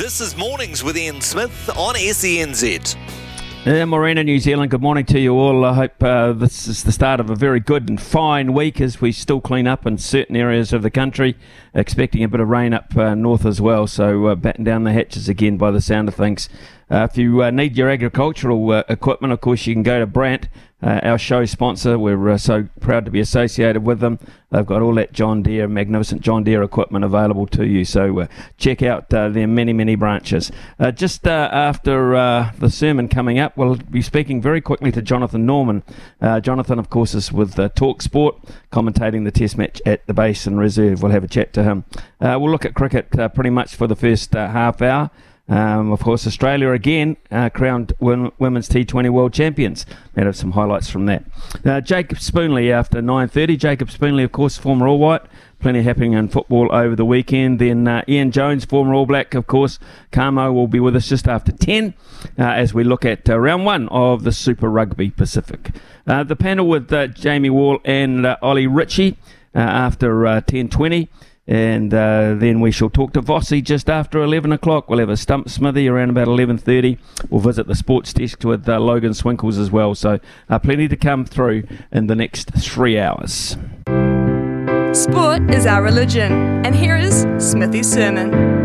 This is Mornings with Ian Smith on SENZ. Yeah, Morena, New Zealand. Good morning to you all. I hope uh, this is the start of a very good and fine week as we still clean up in certain areas of the country. Expecting a bit of rain up uh, north as well, so uh, batten down the hatches again by the sound of things. Uh, if you uh, need your agricultural uh, equipment, of course, you can go to Brandt, uh, our show sponsor. We're uh, so proud to be associated with them. They've got all that John Deere, magnificent John Deere equipment available to you. So uh, check out their many, many branches. just after the sermon coming up, we'll be speaking very quickly to Jonathan Norman. Jonathan, of course, is with Talk Sport, commentating the Test match at the Basin Reserve. We'll have a chat to him. we'll look at cricket pretty much for the first half hour. Um, of course, Australia again uh, crowned women's T20 world champions. We have some highlights from that. Uh, Jacob Spoonley after 9:30. Jacob Spoonley, of course, former All White. Plenty happening in football over the weekend. Then uh, Ian Jones, former All Black, of course. Kamo will be with us just after 10 uh, as we look at uh, round one of the Super Rugby Pacific. Uh, the panel with Jamie Wall and Ollie Ritchie after 10:20. And uh, then we shall talk to Vossi just after 11 o'clock. We'll have a stump smithy around about 11.30. We'll visit the sports desk with uh, Logan Swinkles as well. So uh, plenty to come through in the next three hours. Sport is our religion. And here is Smithy's sermon.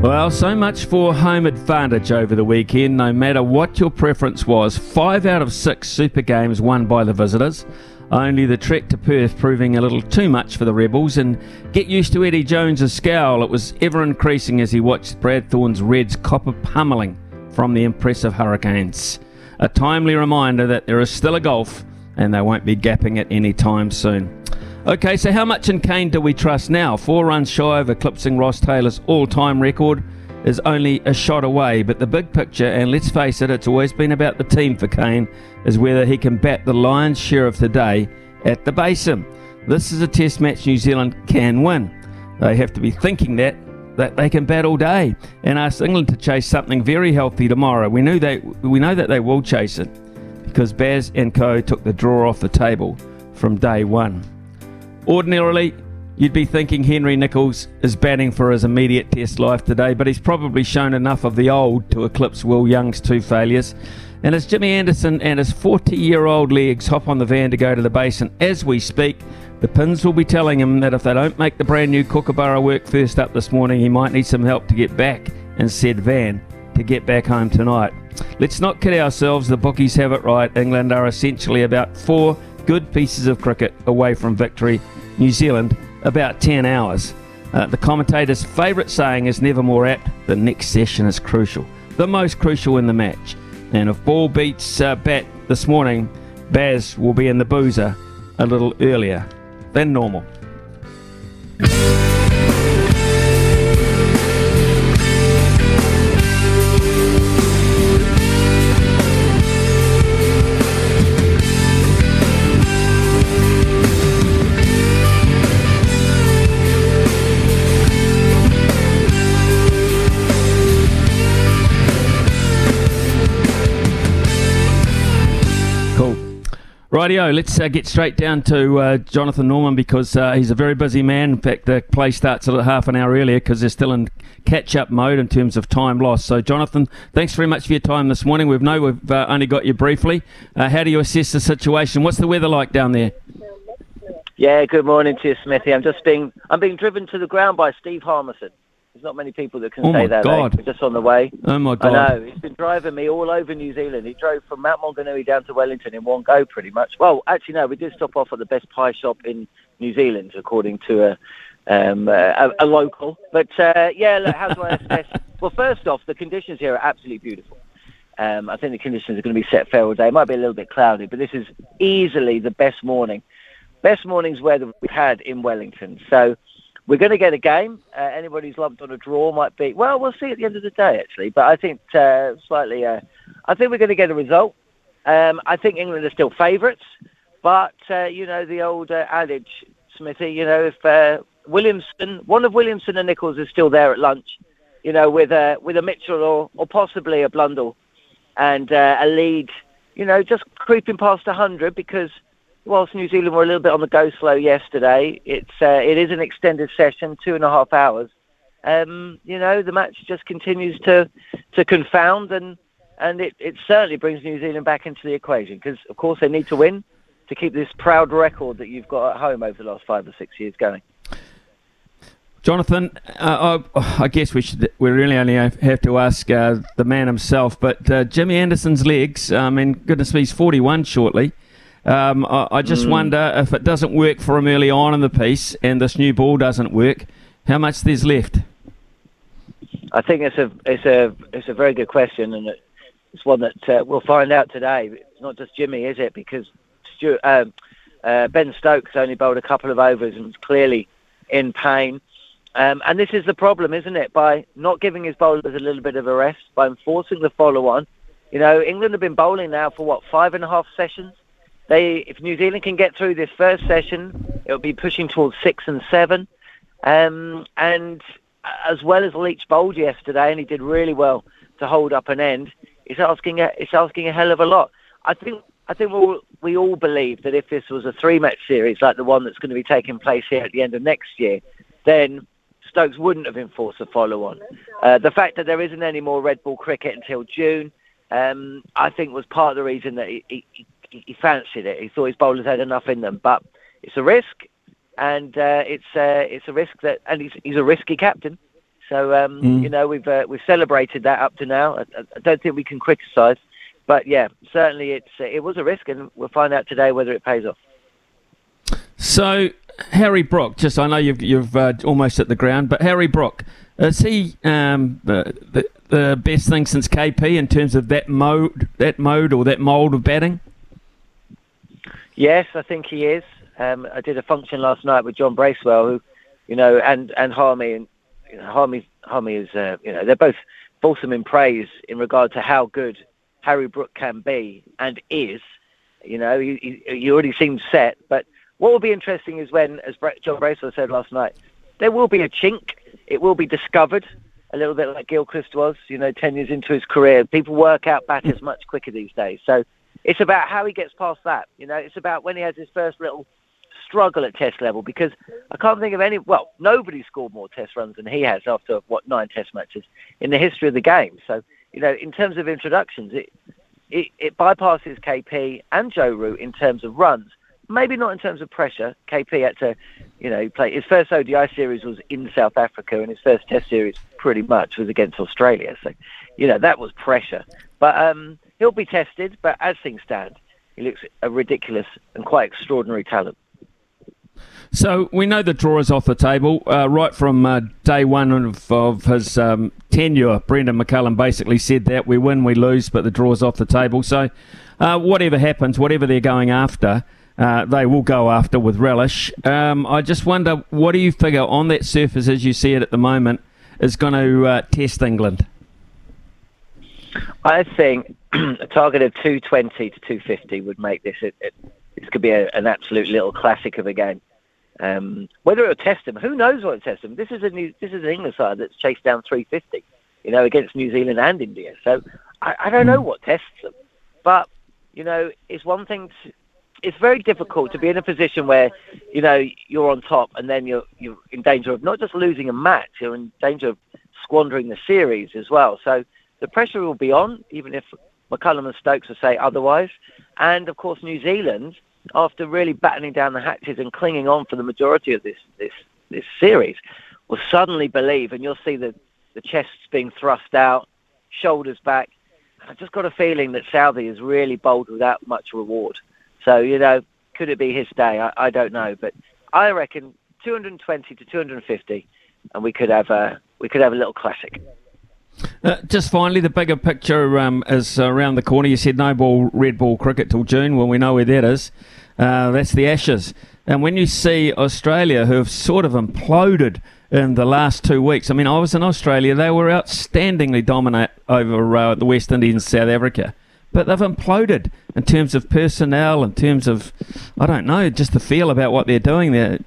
Well, so much for home advantage over the weekend, no matter what your preference was. Five out of six Super Games won by the visitors. Only the trek to Perth proving a little too much for the Rebels, and get used to Eddie Jones's scowl. It was ever increasing as he watched Brad Thorn's Reds copper pummeling from the impressive Hurricanes. A timely reminder that there is still a Gulf, and they won't be gapping it any time soon. Okay, so how much in Kane do we trust now? Four runs shy of eclipsing Ross Taylor's all time record is only a shot away, but the big picture, and let's face it, it's always been about the team for Kane, is whether he can bat the lion's share of today at the Basin. This is a test match New Zealand can win. They have to be thinking that that they can bat all day and ask England to chase something very healthy tomorrow. We knew they we know that they will chase it because Baz and Co took the draw off the table from day one. Ordinarily, You'd be thinking Henry Nicholls is batting for his immediate test life today, but he's probably shown enough of the old to eclipse Will Young's two failures. And as Jimmy Anderson and his 40 year old legs hop on the van to go to the basin as we speak, the pins will be telling him that if they don't make the brand new Kookaburra work first up this morning, he might need some help to get back in said van to get back home tonight. Let's not kid ourselves, the bookies have it right. England are essentially about four good pieces of cricket away from victory. New Zealand about 10 hours. Uh, the commentator's favourite saying is never more apt the next session is crucial, the most crucial in the match. And if ball beats uh, bat this morning, Baz will be in the boozer a little earlier than normal. Rightio, let's uh, get straight down to uh, Jonathan Norman because uh, he's a very busy man. In fact, the play starts a half an hour earlier because they're still in catch up mode in terms of time lost. So, Jonathan, thanks very much for your time this morning. We've know we've uh, only got you briefly. Uh, how do you assess the situation? What's the weather like down there? Yeah, good morning to you, Smithy. I'm just being I'm being driven to the ground by Steve Harmison. There's not many people that can oh say that. Eh? God. We're just on the way. Oh my God! I know. He's been driving me all over New Zealand. He drove from Mount Maunganui down to Wellington in one go, pretty much. Well, actually, no. We did stop off at the best pie shop in New Zealand, according to a um, a, a, local. But uh, yeah, look, how do I assess? well, first off, the conditions here are absolutely beautiful. Um, I think the conditions are going to be set fair all day. It might be a little bit cloudy, but this is easily the best morning, best morning's weather we've had in Wellington. So we're going to get a game. Uh, anybody who's lumped on a draw might be. Well, we'll see at the end of the day, actually. But I think uh, slightly. Uh, I think we're going to get a result. Um, I think England are still favourites, but uh, you know the old uh, adage, Smithy. You know if uh, Williamson, one of Williamson and Nicholls is still there at lunch, you know with a with a Mitchell or or possibly a Blundell, and a lead, you know just creeping past hundred because whilst New Zealand were a little bit on the go slow yesterday, it's uh, it is an extended session, two and a half hours, um, you know, the match just continues to to confound, and and it, it certainly brings New Zealand back into the equation because, of course, they need to win to keep this proud record that you've got at home over the last five or six years going. Jonathan, uh, I, I, guess we should we really only have to ask uh, the man himself, but uh, Jimmy Anderson's legs. I mean, goodness me, he's 41 shortly. Um, I, I, just mm. wonder if it doesn't work for him early on in the piece, and this new ball doesn't work, how much there's left. I think it's a it's a it's a very good question, and it's one that uh, we'll find out today. It's not just Jimmy, is it? Because Stuart, um, uh, Ben Stokes only bowled a couple of overs and was clearly in pain. Um, and this is the problem, isn't it? By not giving his bowlers a little bit of a rest, by enforcing the follow-on. You know, England have been bowling now for what five and a half sessions. They, if New Zealand can get through this first session, it'll be pushing towards six and seven. Um, and as well as Leach bowled yesterday, and he did really well to hold up an end. It's asking a, it's asking a hell of a lot. I think I think we'll, we all believe that if this was a three-match series like the one that's going to be taking place here at the end of next year, then Stokes wouldn't have enforced a follow-on. Uh, the fact that there isn't any more red ball cricket until June, um, I think, was part of the reason that he, he, he, fancied it. He thought his bowlers had enough in them, but it's a risk, and uh, it's uh, it's a risk that, and he's he's a risky captain. So um, mm. you know we've uh, we've celebrated that up to now. I, I don't think we can criticise, but yeah, certainly it's it was a risk, and we'll find out today whether it pays off. So Harry Brook, just I know you've you've uh, almost at the ground, but Harry Brook is he um, the, the, the best thing since KP in terms of that mode, that mode or that mould of batting? Yes, I think he is. Um, I did a function last night with John Bracewell, who, you know, and and Harmy, and you know, Harmy Harmy is, uh, you know, they're both fulsome in praise in regard to how good Harry Brook can be and is. You know, he, he, he already seems set, but what will be interesting is when, as John Bracewell said last night, there will be a chink. It will be discovered, a little bit like Gilchrist was, you know, 10 years into his career. People work out batters much quicker these days. So it's about how he gets past that. You know, it's about when he has his first little struggle at test level because I can't think of any, well, nobody scored more test runs than he has after, what, nine test matches in the history of the game. So, you know, in terms of introductions, it, it, it bypasses KP and Joe Root in terms of runs maybe not in terms of pressure. KP had to, you know, play his first ODI series was in South Africa, and his first Test series pretty much was against Australia. So, you know, that was pressure. But um, he'll be tested. But as things stand, he looks a ridiculous and quite extraordinary talent. So we know the draw is off the table uh, right from uh, day one of, of his um, tenure. Brendon McCullum basically said that we win, we lose, but the draw is off the table. So uh, whatever happens, whatever they're going after, uh, they will go after with relish. Um, I just wonder, what do you figure on that surface as you see it at the moment is going to uh, test England? I think a target of 220 to 250 would make this. It, it, this could be a, an absolute little classic of a game. Um, whether it'll test them, who knows what it'll test them? This is a new, this is an England side that's chased down 350, you know, against New Zealand and India. So I, I don't know hmm. what tests them, but you know, it's one thing to, it's very difficult to be in a position where you know you're on top and then you're you're in danger of not just losing a match, you're in danger of squandering the series as well. So the pressure will be on, even if McCullum and Stokes will say otherwise. And of course, New Zealand, after really battening down the hatches and clinging on for the majority of this this this series, will suddenly believe, and you'll see the the chests being thrust out, shoulders back. I've just got a feeling that Southee is really bowled without much reward. So, you know, could it be his day? I, I don't know. But I reckon 220 to 250, and we could have a, we could have a little classic. Uh, just finally, the bigger picture um, is around the corner. You said no ball, red ball cricket till June. Well, we know where that is. Uh, that's the Ashes. And when you see Australia, who have sort of imploded in the last two weeks, I mean, I was in Australia. They were outstandingly dominant over uh, the West Indies and South Africa but they've imploded in terms of personnel, in terms of, I don't know, just the feel about what they're doing there.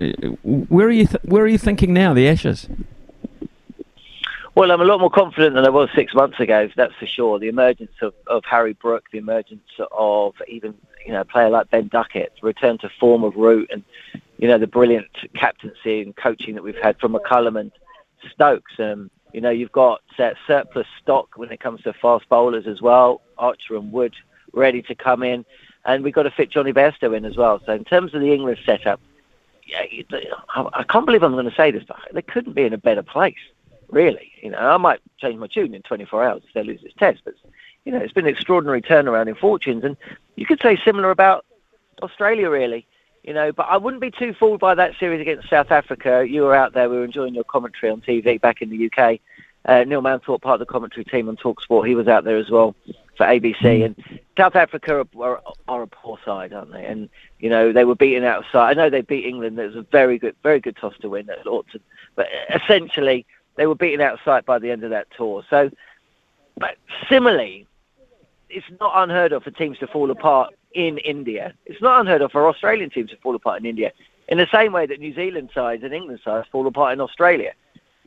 Where are you? Th- where are you thinking now? The Ashes. Well, I'm a lot more confident than I was six months ago. That's for sure. The emergence of, of Harry Brook, the emergence of even you know a player like Ben Duckett, return to form of Root, and you know the brilliant captaincy and coaching that we've had from McCullum and Stokes. Um, you know, you've got uh, surplus stock when it comes to fast bowlers as well. Archer and Wood ready to come in, and we've got to fit Jonny Bairstow in as well. So in terms of the England setup, yeah, I can't believe I'm going to say this, but they couldn't be in a better place, really. You know, I might change my tune in 24 hours if they lose this test, but you know, it's been an extraordinary turnaround in fortunes, and you could say similar about Australia, really. You know, but I wouldn't be too fooled by that series against South Africa. You were out there, we were enjoying your commentary on TV back in the UK. Uh, Neil Manthorp, part of the commentary team on Talksport, he was out there as well for ABC. Mm. And South Africa are, are, are, a poor side, aren't they? And you know they were beaten outside. I know they beat England. It was a very good, very good toss to win at Lordson, but essentially they were beaten outside by the end of that tour. So, but similarly, it's not unheard of for teams to fall apart in India. It's not unheard of for Australian teams to fall apart in India. In the same way that New Zealand sides and England sides fall apart in Australia.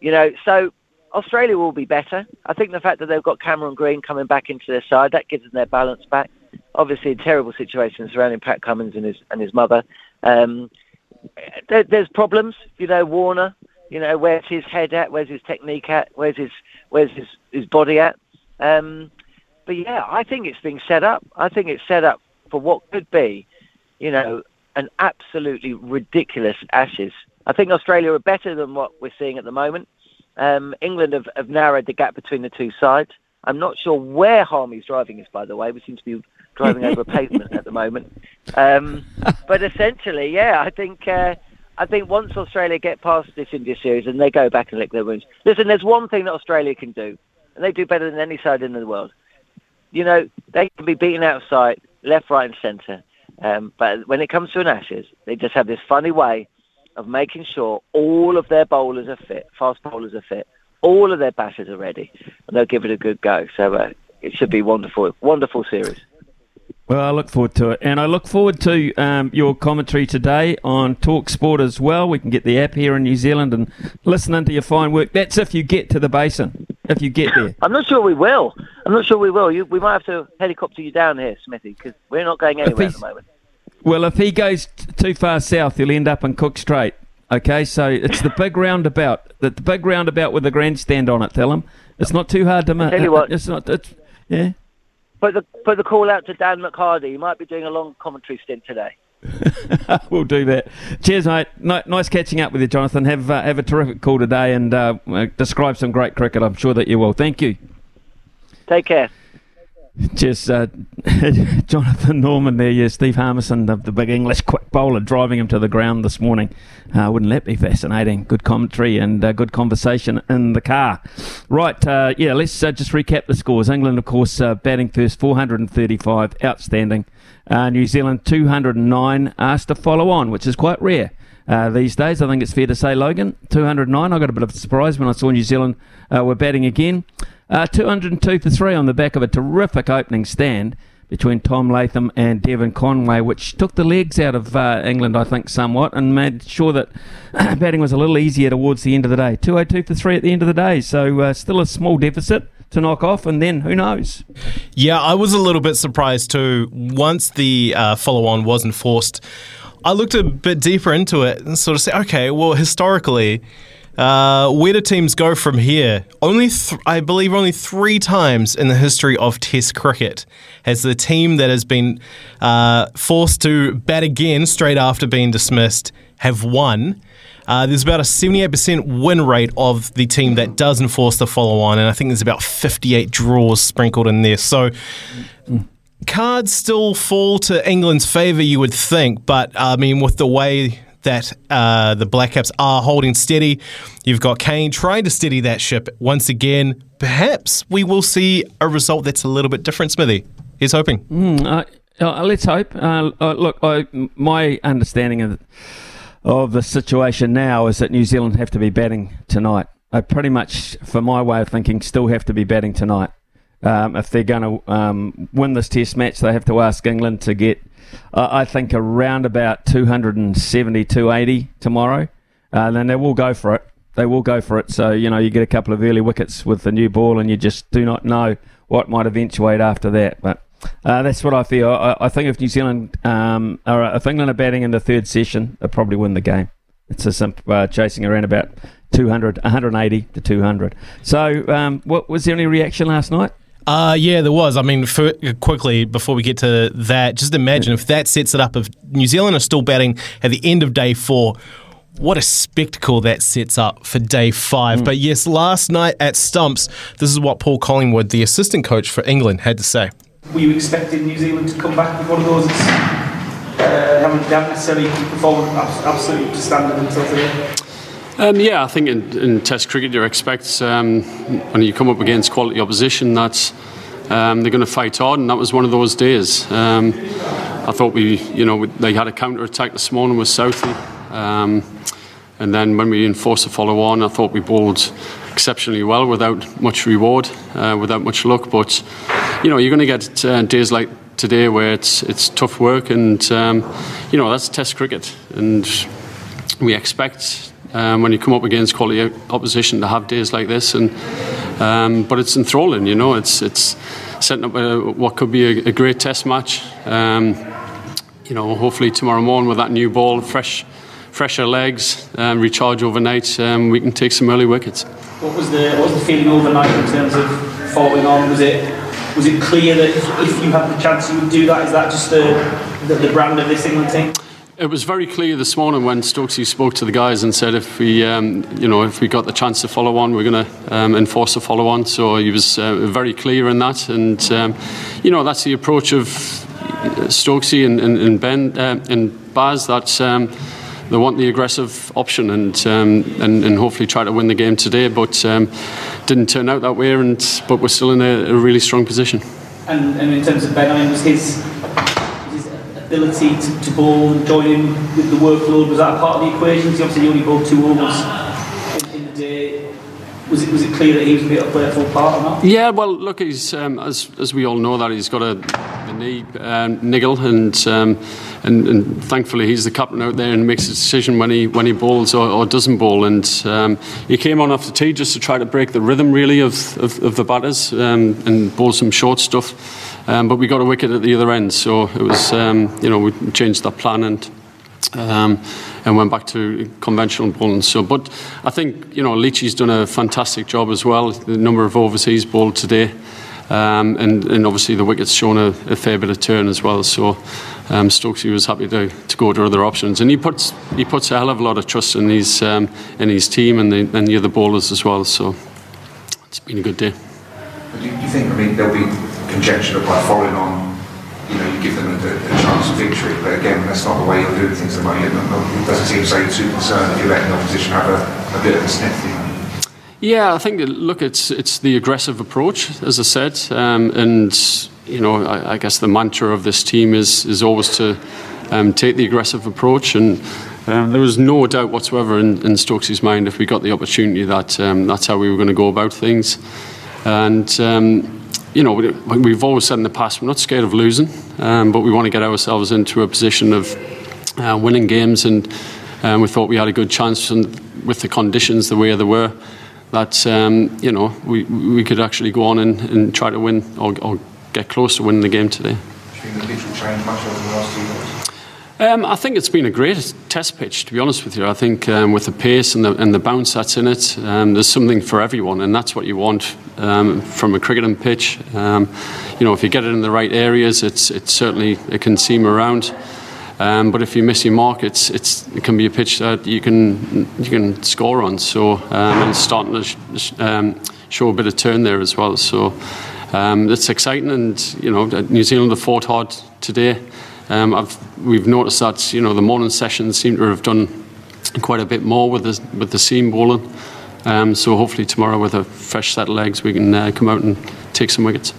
You know, so Australia will be better. I think the fact that they've got Cameron Green coming back into their side that gives them their balance back. Obviously, a terrible situation surrounding Pat Cummins and his and his mother. Um, there, there's problems. You know, Warner. You know, where's his head at? Where's his technique at? Where's his where's his, his body at? Um, but yeah, I think it's being set up. I think it's set up for what could be, you know, an absolutely ridiculous Ashes. I think Australia are better than what we're seeing at the moment. Um, England have, have narrowed the gap between the two sides. I'm not sure where Harmy's driving us, by the way. We seem to be driving over a pavement at the moment. Um, but essentially, yeah, I think uh, I think once Australia get past this India series and they go back and lick their wounds. Listen, there's one thing that Australia can do, and they do better than any side in the world. You know, they can be beaten outside, left, right, and centre. Um, but when it comes to an Ashes, they just have this funny way of making sure all of their bowlers are fit, fast bowlers are fit, all of their batters are ready, and they'll give it a good go. So uh, it should be wonderful, wonderful series. Well, I look forward to it, and I look forward to um, your commentary today on Talk Sport as well. We can get the app here in New Zealand and listen into your fine work. That's if you get to the basin. If you get there, I'm not sure we will. I'm not sure we will. You, we might have to helicopter you down here, Smithy, because we're not going anywhere at the moment. Well, if he goes t- too far south, he'll end up in Cook Strait. Okay, so it's the big roundabout, the, the big roundabout with the grandstand on it. Tell him it's not too hard to miss. Tell you what, it's not. It's, yeah. Put the put the call out to Dan McHardy. He might be doing a long commentary stint today. we'll do that. Cheers, mate. nice catching up with you, Jonathan. Have uh, have a terrific call today and uh, describe some great cricket. I'm sure that you will. Thank you. Take care. Just uh, Jonathan Norman there, yeah, Steve Harmison, the, the, big English quick bowler, driving him to the ground this morning. Uh, wouldn't that be fascinating? Good commentary and uh, good conversation in the car. Right, uh, yeah, let's uh, just recap the scores. England, of course, uh, batting first, 435, outstanding. New Zealand, 209, asked to follow on, which is quite rare. Uh, these days. I think it's fair to say, Logan, 209. I got a bit of a surprise when I saw New Zealand uh, were batting again. Uh, 202 for three on the back of a terrific opening stand between Tom Latham and Devon Conway, which took the legs out of uh, England, I think, somewhat, and made sure that batting was a little easier towards the end of the day. 202 for three at the end of the day, so uh, still a small deficit to knock off, and then who knows? Yeah, I was a little bit surprised too. Once the uh, follow on was enforced, I looked a bit deeper into it and sort of said, okay, well, historically, uh, where do teams go from here? Only, th- I believe, only three times in the history of Test cricket has the team that has been uh, forced to bat again straight after being dismissed have won. Uh, there's about a 78% win rate of the team that does enforce the follow on, and I think there's about 58 draws sprinkled in there. So. Cards still fall to England's favour, you would think, but I mean, with the way that uh, the Black Caps are holding steady. You've got Kane trying to steady that ship once again. Perhaps we will see a result that's a little bit different, Smithy. He's hoping. Mm, uh, uh, let's hope. Uh, uh, look, I, my understanding of, of the situation now is that New Zealand have to be batting tonight. I pretty much, for my way of thinking, still have to be batting tonight. Um, if they're going to um, win this Test match, they have to ask England to get uh, I think around about 270, 280 tomorrow. Uh, and then they will go for it. They will go for it. So, you know, you get a couple of early wickets with the new ball and you just do not know what might eventuate after that. But uh, that's what I feel. I, I think if New Zealand, um, or if England are batting in the third session, they'll probably win the game. It's a simple uh, chasing around about 200, 180 to 200. So, um, what was there any reaction last night? Uh, yeah, there was. I mean, for, quickly before we get to that, just imagine if that sets it up. If New Zealand are still batting at the end of day four, what a spectacle that sets up for day five. Mm. But yes, last night at Stumps, this is what Paul Collingwood, the assistant coach for England, had to say. Were you expecting New Zealand to come back with one of those? Uh, haven't, haven't necessarily performed absolutely to standard until today. Um, yeah, I think in, in, Test cricket you expect um, when you come up against quality opposition that um, they're going to fight hard, and that was one of those days. Um, I thought we, you know, they had a counter attack this morning with Southee, um, and then when we enforced the follow on, I thought we bowled exceptionally well without much reward, uh, without much luck. But you know, you're going to get uh, days like today where it's it's tough work, and um, you know that's Test cricket, and we expect um, when you come up against quality opposition to have days like this. And um, but it's enthralling, you know. It's it's setting up a, what could be a, a great Test match. Um, you know, hopefully tomorrow morning with that new ball, fresh, fresher legs, um, recharge overnight, um, we can take some early wickets. What was the what was the feeling overnight in terms of falling on? Was it was it clear that if, you had the chance you would do that? Is that just the, the, the brand of this England team? It was very clear this morning when Stokesy spoke to the guys and said if we, um, you know, if we got the chance to follow on, we're going to um, enforce a follow on. So he was uh, very clear in that, and um, you know that's the approach of Stokesy and, and, and Ben uh, and Baz that. Um, they want the aggressive option and, um, and, and hopefully try to win the game today, but um, didn't turn out that way. And but we're still in a, a really strong position. And, and in terms of Ben, I mean, was his ability to, to bowl and join in with the workload, was that part of the equation? Because obviously you only bowled two overs in, in the day. Was it, was it clear that he was going to play a full part or not? Yeah, well, look, he's um, as as we all know that he's got a, a knee um, niggle, and, um, and and thankfully he's the captain out there and makes a decision when he when he bowls or, or doesn't bowl. And um, he came on off the tee just to try to break the rhythm really of of, of the batters um, and bowl some short stuff. Um, but we got a wicket at the other end, so it was, um, you know, we changed that plan and um, and went back to conventional bowling. So, but I think you know Leachy's done a fantastic job as well. The number of overseas bowled today, um, and, and obviously the wicket's shown a, a fair bit of turn as well. So um, Stokesy was happy to, to go to other options, and he puts he puts a hell of a lot of trust in his um, in his team and the, and the other bowlers as well. So it's been a good day. Do you think I mean there'll be conjecture by following on, you know, you give them a, a, chance of victory. But again, that's not the way you're doing things at the moment. It doesn't seem so too concerned if you're letting the opposition have a, a bit of a sniff. Yeah, I think look, it's it's the aggressive approach, as I said, um, and you know, I, I, guess the mantra of this team is is always to um, take the aggressive approach and. Um, there was no doubt whatsoever in, in mind if we got the opportunity that um, that's how we were going to go about things. And um, you know, we've always said in the past, we're not scared of losing, um, but we want to get ourselves into a position of uh, winning games, and um, we thought we had a good chance and with the conditions the way they were. That um, you know we we could actually go on and, and try to win or, or, get close to winning the game today. Um, I think it's been a great test pitch, to be honest with you. I think um, with the pace and the, and the bounce that's in it, um, there's something for everyone, and that's what you want um, from a cricketing pitch. Um, you know, if you get it in the right areas, it's, it's certainly it can seam around. Um, but if you miss your mark, it's, it's, it can be a pitch that you can you can score on. So and it's starting to sh- show a bit of turn there as well. So it's exciting, and you know, New Zealand have fought hard today. Um, we've noticed that you know the morning sessions seem to have done quite a bit more with the with the seam bowling. Um, so hopefully tomorrow with a fresh set of legs we can uh, come out and take some wickets.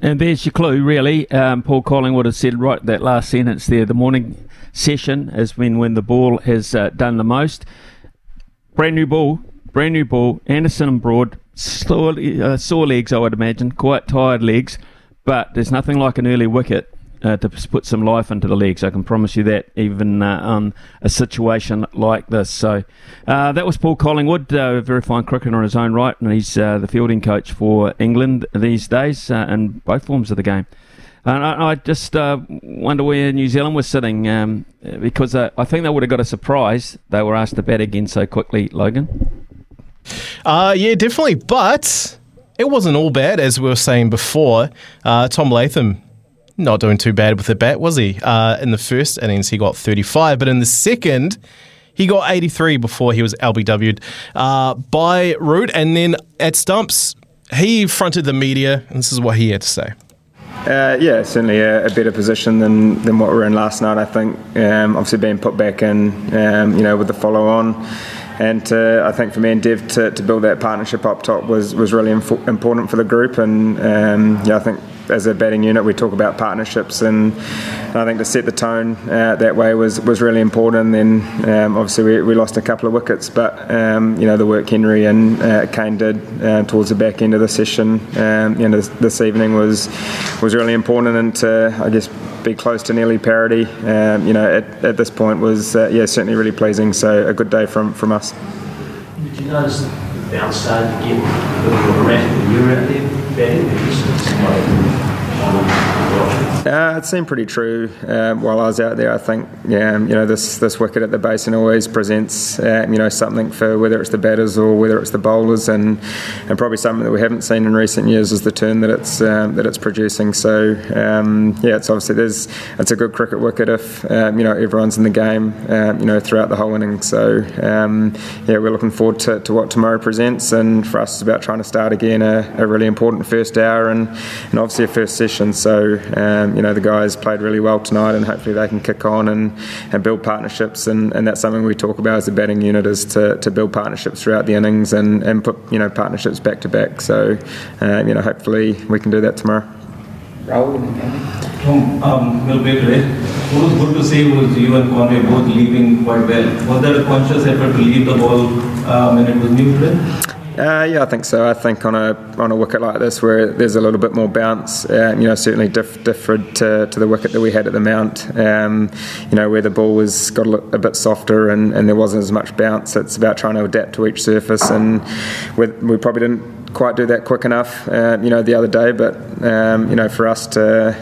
And there's your clue, really. Um, Paul Collingwood has said right that last sentence there. The morning session has been when the ball has uh, done the most. Brand new ball, brand new ball. Anderson and Broad, sore, uh, sore legs, I would imagine, quite tired legs. But there's nothing like an early wicket uh, to put some life into the legs. I can promise you that, even uh, on a situation like this. So uh, that was Paul Collingwood, uh, a very fine cricketer in his own right, and he's uh, the fielding coach for England these days uh, in both forms of the game. And I, I just uh, wonder where New Zealand was sitting um, because uh, I think they would have got a surprise. They were asked to bat again so quickly, Logan. Uh, yeah, definitely. But it wasn't all bad, as we were saying before. Uh, Tom Latham not doing too bad with the bat, was he? Uh, in the first innings, he got 35, but in the second, he got 83 before he was LBW'd uh, by Root. And then at Stumps, he fronted the media, and this is what he had to say. Uh, yeah, certainly a, a, better position than, than what we were in last night. I think um, obviously being put back in, um, you know, with the follow on, and I think for me and Dev to, to build that partnership up top was was really inf- important for the group. And um, yeah, I think as a batting unit, we talk about partnerships, and I think to set the tone uh, that way was, was really important. Then um, obviously we, we, lost a couple of wickets, but um, you know the work Henry and uh, Kane did uh, towards the back end of the session, um, you know this, this, evening was was really important, and to I guess be close to nearly parity, um, you know at, at, this point was uh, yeah certainly really pleasing. So a good day from from us. Did you notice the bounce started to get a little erratic when you were out there batting? Thank you. Uh, it seemed pretty true uh, while I was out there. I think, yeah, you know, this this wicket at the basin always presents, uh, you know, something for whether it's the batters or whether it's the bowlers, and and probably something that we haven't seen in recent years is the turn that it's um, that it's producing. So um, yeah, it's obviously there's it's a good cricket wicket if um, you know everyone's in the game, um, you know, throughout the whole inning. So um, yeah, we're looking forward to, to what tomorrow presents, and for us it's about trying to start again a, a really important first hour and and obviously a first session. So um, you know, the guys played really well tonight, and hopefully they can kick on and, and build partnerships. And, and that's something we talk about as a batting unit is to, to build partnerships throughout the innings and, and put you know partnerships back to back. So uh, you know, hopefully we can do that tomorrow. Rahul, Tom, um, well played today. What was good to see was you and Conway both leaving quite well. Was that a conscious effort to leave the ball um, when it was new today? Uh, yeah, I think so. I think on a on a wicket like this, where there's a little bit more bounce, um, you know, certainly diff- different to, to, the wicket that we had at the Mount. Um, you know, where the ball was got a, a, bit softer and, and there wasn't as much bounce. It's about trying to adapt to each surface, and we, we probably didn't quite do that quick enough, uh, you know, the other day. But um, you know, for us to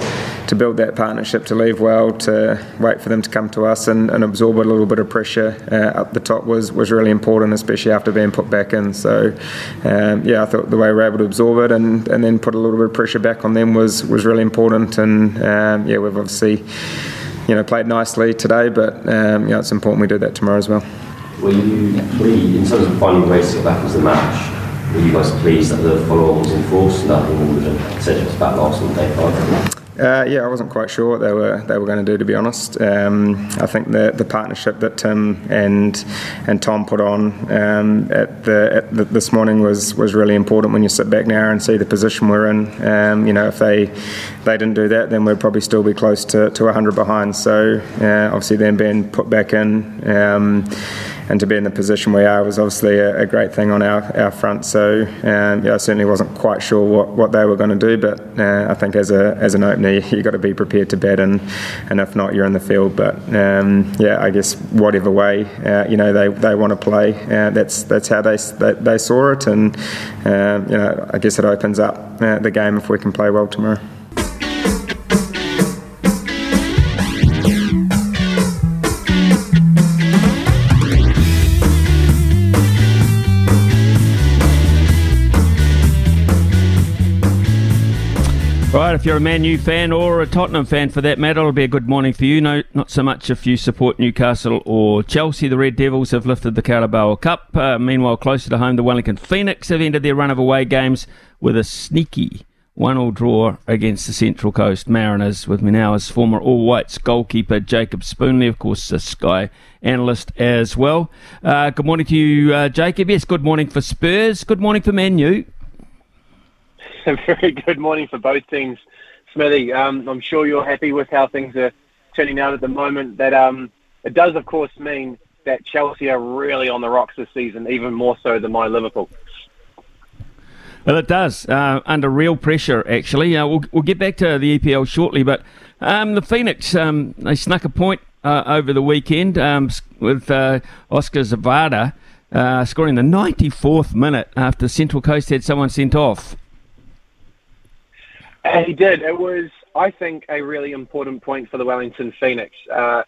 to build that partnership, to leave well, to wait for them to come to us and, and absorb a little bit of pressure uh, up the top was, was really important, especially after being put back in. So, um, yeah, I thought the way we were able to absorb it and, and then put a little bit of pressure back on them was, was really important. And um, yeah, we've obviously you know played nicely today, but um, you know it's important we do that tomorrow as well. Were you pleased in terms of finding ways to get back into the match? Were you guys pleased that the follow-on was enforced? Nothing would have said it was back last on day five. Uh, yeah, I wasn't quite sure what they were they were going to do. To be honest, um, I think the the partnership that Tim and and Tom put on um, at, the, at the, this morning was was really important. When you sit back now and see the position we're in, um, you know, if they they didn't do that, then we'd probably still be close to, to 100 behind. So uh, obviously, then being put back in um, and to be in the position we are was obviously a, a great thing on our, our front. So um, yeah, I certainly wasn't quite sure what, what they were going to do, but uh, I think as a as an opener, you've got to be prepared to bat, and and if not, you're in the field. But um, yeah, I guess whatever way uh, you know they, they want to play, uh, that's that's how they, they, they saw it, and um, you know I guess it opens up uh, the game if we can play well tomorrow. Right, if you're a Man U fan or a Tottenham fan for that matter, it'll be a good morning for you. No, not so much if you support Newcastle or Chelsea. The Red Devils have lifted the Carabao Cup. Uh, meanwhile, closer to home, the Wellington Phoenix have ended their run of away games with a sneaky one-all draw against the Central Coast Mariners. With me now is former All Whites goalkeeper Jacob Spoonley, of course, a Sky analyst as well. Uh, good morning to you, uh, Jacob. Yes, good morning for Spurs. Good morning for Man U. a very good morning for both teams. Smithy, um, I'm sure you're happy with how things are turning out at the moment. That um, it does, of course, mean that Chelsea are really on the rocks this season, even more so than my Liverpool. Well, it does, uh, under real pressure, actually. Uh, we'll, we'll get back to the EPL shortly, but um, the Phoenix, um, they snuck a point uh, over the weekend um, with uh, Oskar Zawada uh, scoring the 94th minute after Central Coast had someone sent off. He did. It was I think a really important point for the Wellington Phoenix. Uh,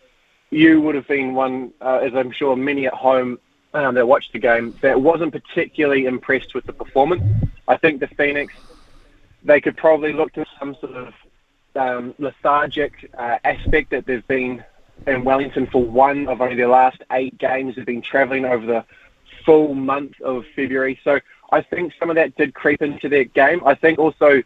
you would have been one, uh, as I'm sure many at home um, that watched the game, that wasn't particularly impressed with the performance. I think the Phoenix, they could probably look to some sort of um, lethargic uh, aspect that they've been in Wellington for one of only their last eight games. They've been travelling over the full month of February. So I think some of that did creep into their game. I think also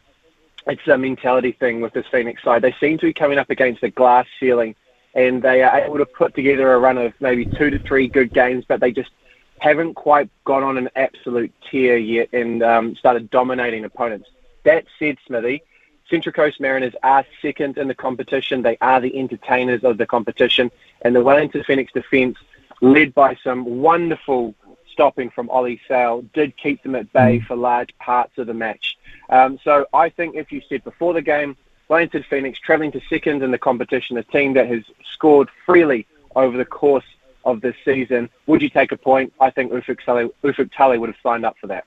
it's a mentality thing with this Phoenix side. They seem to be coming up against a glass ceiling and they are able to put together a run of maybe two to three good games, but they just haven't quite gone on an absolute tear yet and um, started dominating opponents. That said, Smithy, Central Coast Mariners are second in the competition. They are the entertainers of the competition. And the Wellington Phoenix defence, led by some wonderful stopping from Ollie Sail, did keep them at bay for large parts of the match. Um, so I think if you said before the game, Wellington Phoenix travelling to second in the competition, a team that has scored freely over the course of this season, would you take a point? I think Ufuk Talay, Ufuk Talay would have signed up for that.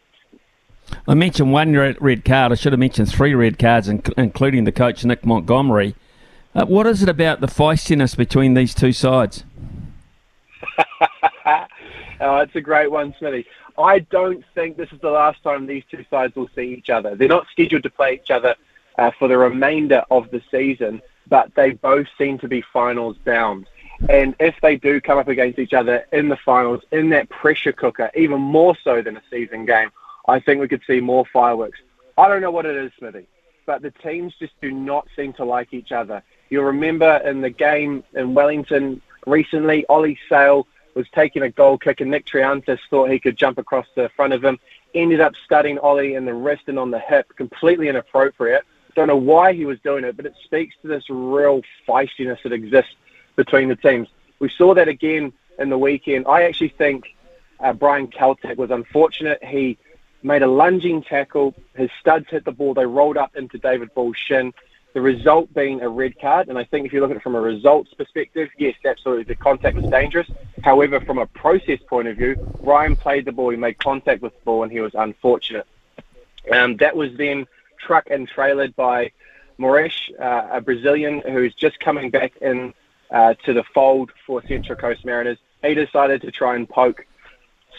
I mentioned one red card. I should have mentioned three red cards, including the coach Nick Montgomery. Uh, what is it about the feistiness between these two sides? oh, it's a great one, Smithy. I don't think this is the last time these two sides will see each other. They're not scheduled to play each other uh, for the remainder of the season, but they both seem to be finals bound. And if they do come up against each other in the finals, in that pressure cooker, even more so than a season game, I think we could see more fireworks. I don't know what it is, Smithy, but the teams just do not seem to like each other. You'll remember in the game in Wellington recently, Ollie Sail was taking a goal kick and Nick Triantis thought he could jump across the front of him, ended up studying Ollie in the wrist and on the hip, completely inappropriate. Don't know why he was doing it, but it speaks to this real feistiness that exists between the teams. We saw that again in the weekend. I actually think uh, Brian Kaltak was unfortunate. He made a lunging tackle. His studs hit the ball. They rolled up into David Ball's shin. The result being a red card. And I think if you look at it from a results perspective, yes, absolutely, the contact was dangerous. However, from a process point of view, Ryan played the ball. He made contact with the ball, and he was unfortunate. Um, that was then truck and trailered by Moresh, uh, a Brazilian who's just coming back in uh, to the fold for Central Coast Mariners. He decided to try and poke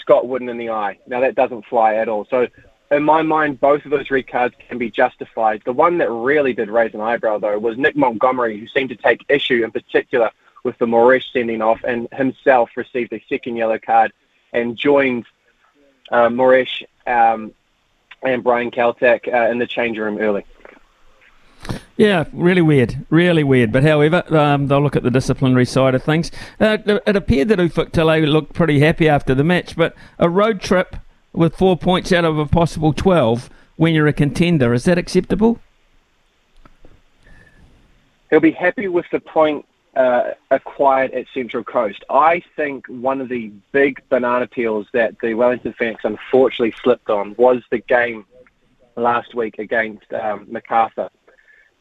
Scott Wootton in the eye. Now that doesn't fly at all. So in my mind, both of those red cards can be justified. The one that really did raise an eyebrow, though, was Nick Montgomery, who seemed to take issue in particular with the Moresh sending off, and himself received a second yellow card and joined uh, Moresh um, and Brian Kaltak uh, in the change room early. Yeah, really weird, really weird. But however, um, they'll look at the disciplinary side of things. Uh, it appeared that Ufuk Talay looked pretty happy after the match, but a road trip with four points out of a possible 12 when you're a contender, is that acceptable? He'll be happy with the point uh, acquired at Central Coast. I think one of the big banana peels that the Wellington Phoenix unfortunately slipped on was the game last week against um, Macarthur.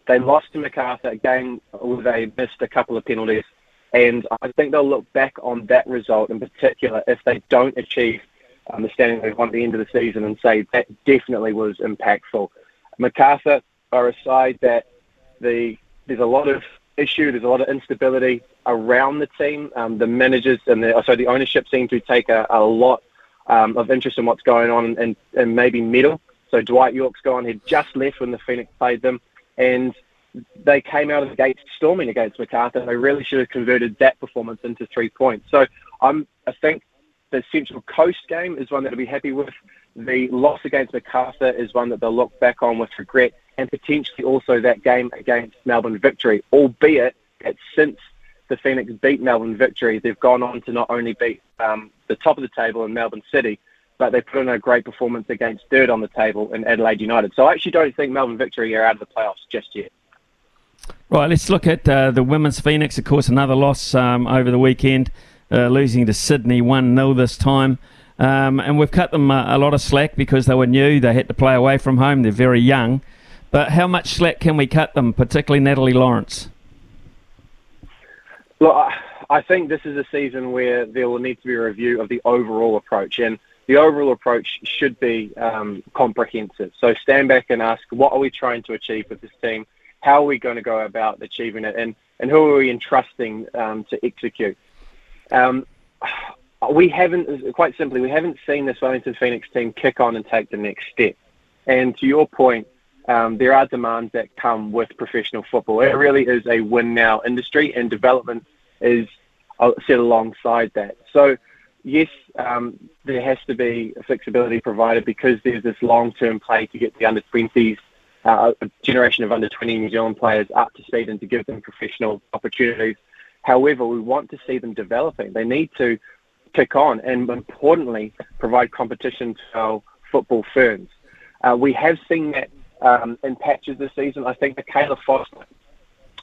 They lost to Macarthur, a game where they missed a couple of penalties. And I think they'll look back on that result in particular if they don't achieve um, the standing they want at the end of the season and say that definitely was impactful. Macarthur are a side that the there's a lot of issue, there's a lot of instability around the team. Um, the managers and the so the ownership seem to take a, a lot um, of interest in what's going on and, and maybe meddle. So Dwight Yorke's gone. He'd just left when the Phoenix played them and they came out of the gates storming against Macarthur. They really should have converted that performance into three points. So I'm, I think the Central Coast game is one that I'll be happy with. The loss against Macarthur is one that they'll look back on with regret, and potentially also that game against Melbourne Victory, albeit that since the Phoenix beat Melbourne Victory, they've gone on to not only beat um, the top of the table in Melbourne City, but they put in a great performance against third on the table in Adelaide United. So I actually don't think Melbourne Victory are out of the playoffs just yet. Right, let's look at uh, the women's Phoenix. Of course, another loss um, over the weekend, uh, losing to Sydney 1 0 this time. Um, and we've cut them a, a, lot of slack because they were new, they had to play away from home, they're very young. But how much slack can we cut them, particularly Natalie Lawrence? Look, I think this is a season where there will need to be a review of the overall approach. And the overall approach should be um, comprehensive. So stand back and ask, what are we trying to achieve with this team? how are we going to go about achieving it, and, and who are we entrusting um, to execute? Um, we haven't, quite simply, we haven't seen this Wellington Phoenix team kick on and take the next step. And to your point, um, there are demands that come with professional football. It really is a win now industry, and development is uh, set alongside that. So, yes, um, there has to be flexibility provided because there's this long term play to get the under 20s, uh, a generation of under 20 New Zealand players up to speed and to give them professional opportunities. However, we want to see them developing. They need to kick on and, importantly, provide competition to our football ferns. Uh, we have seen that um, in patches this season. I think Michaela Foster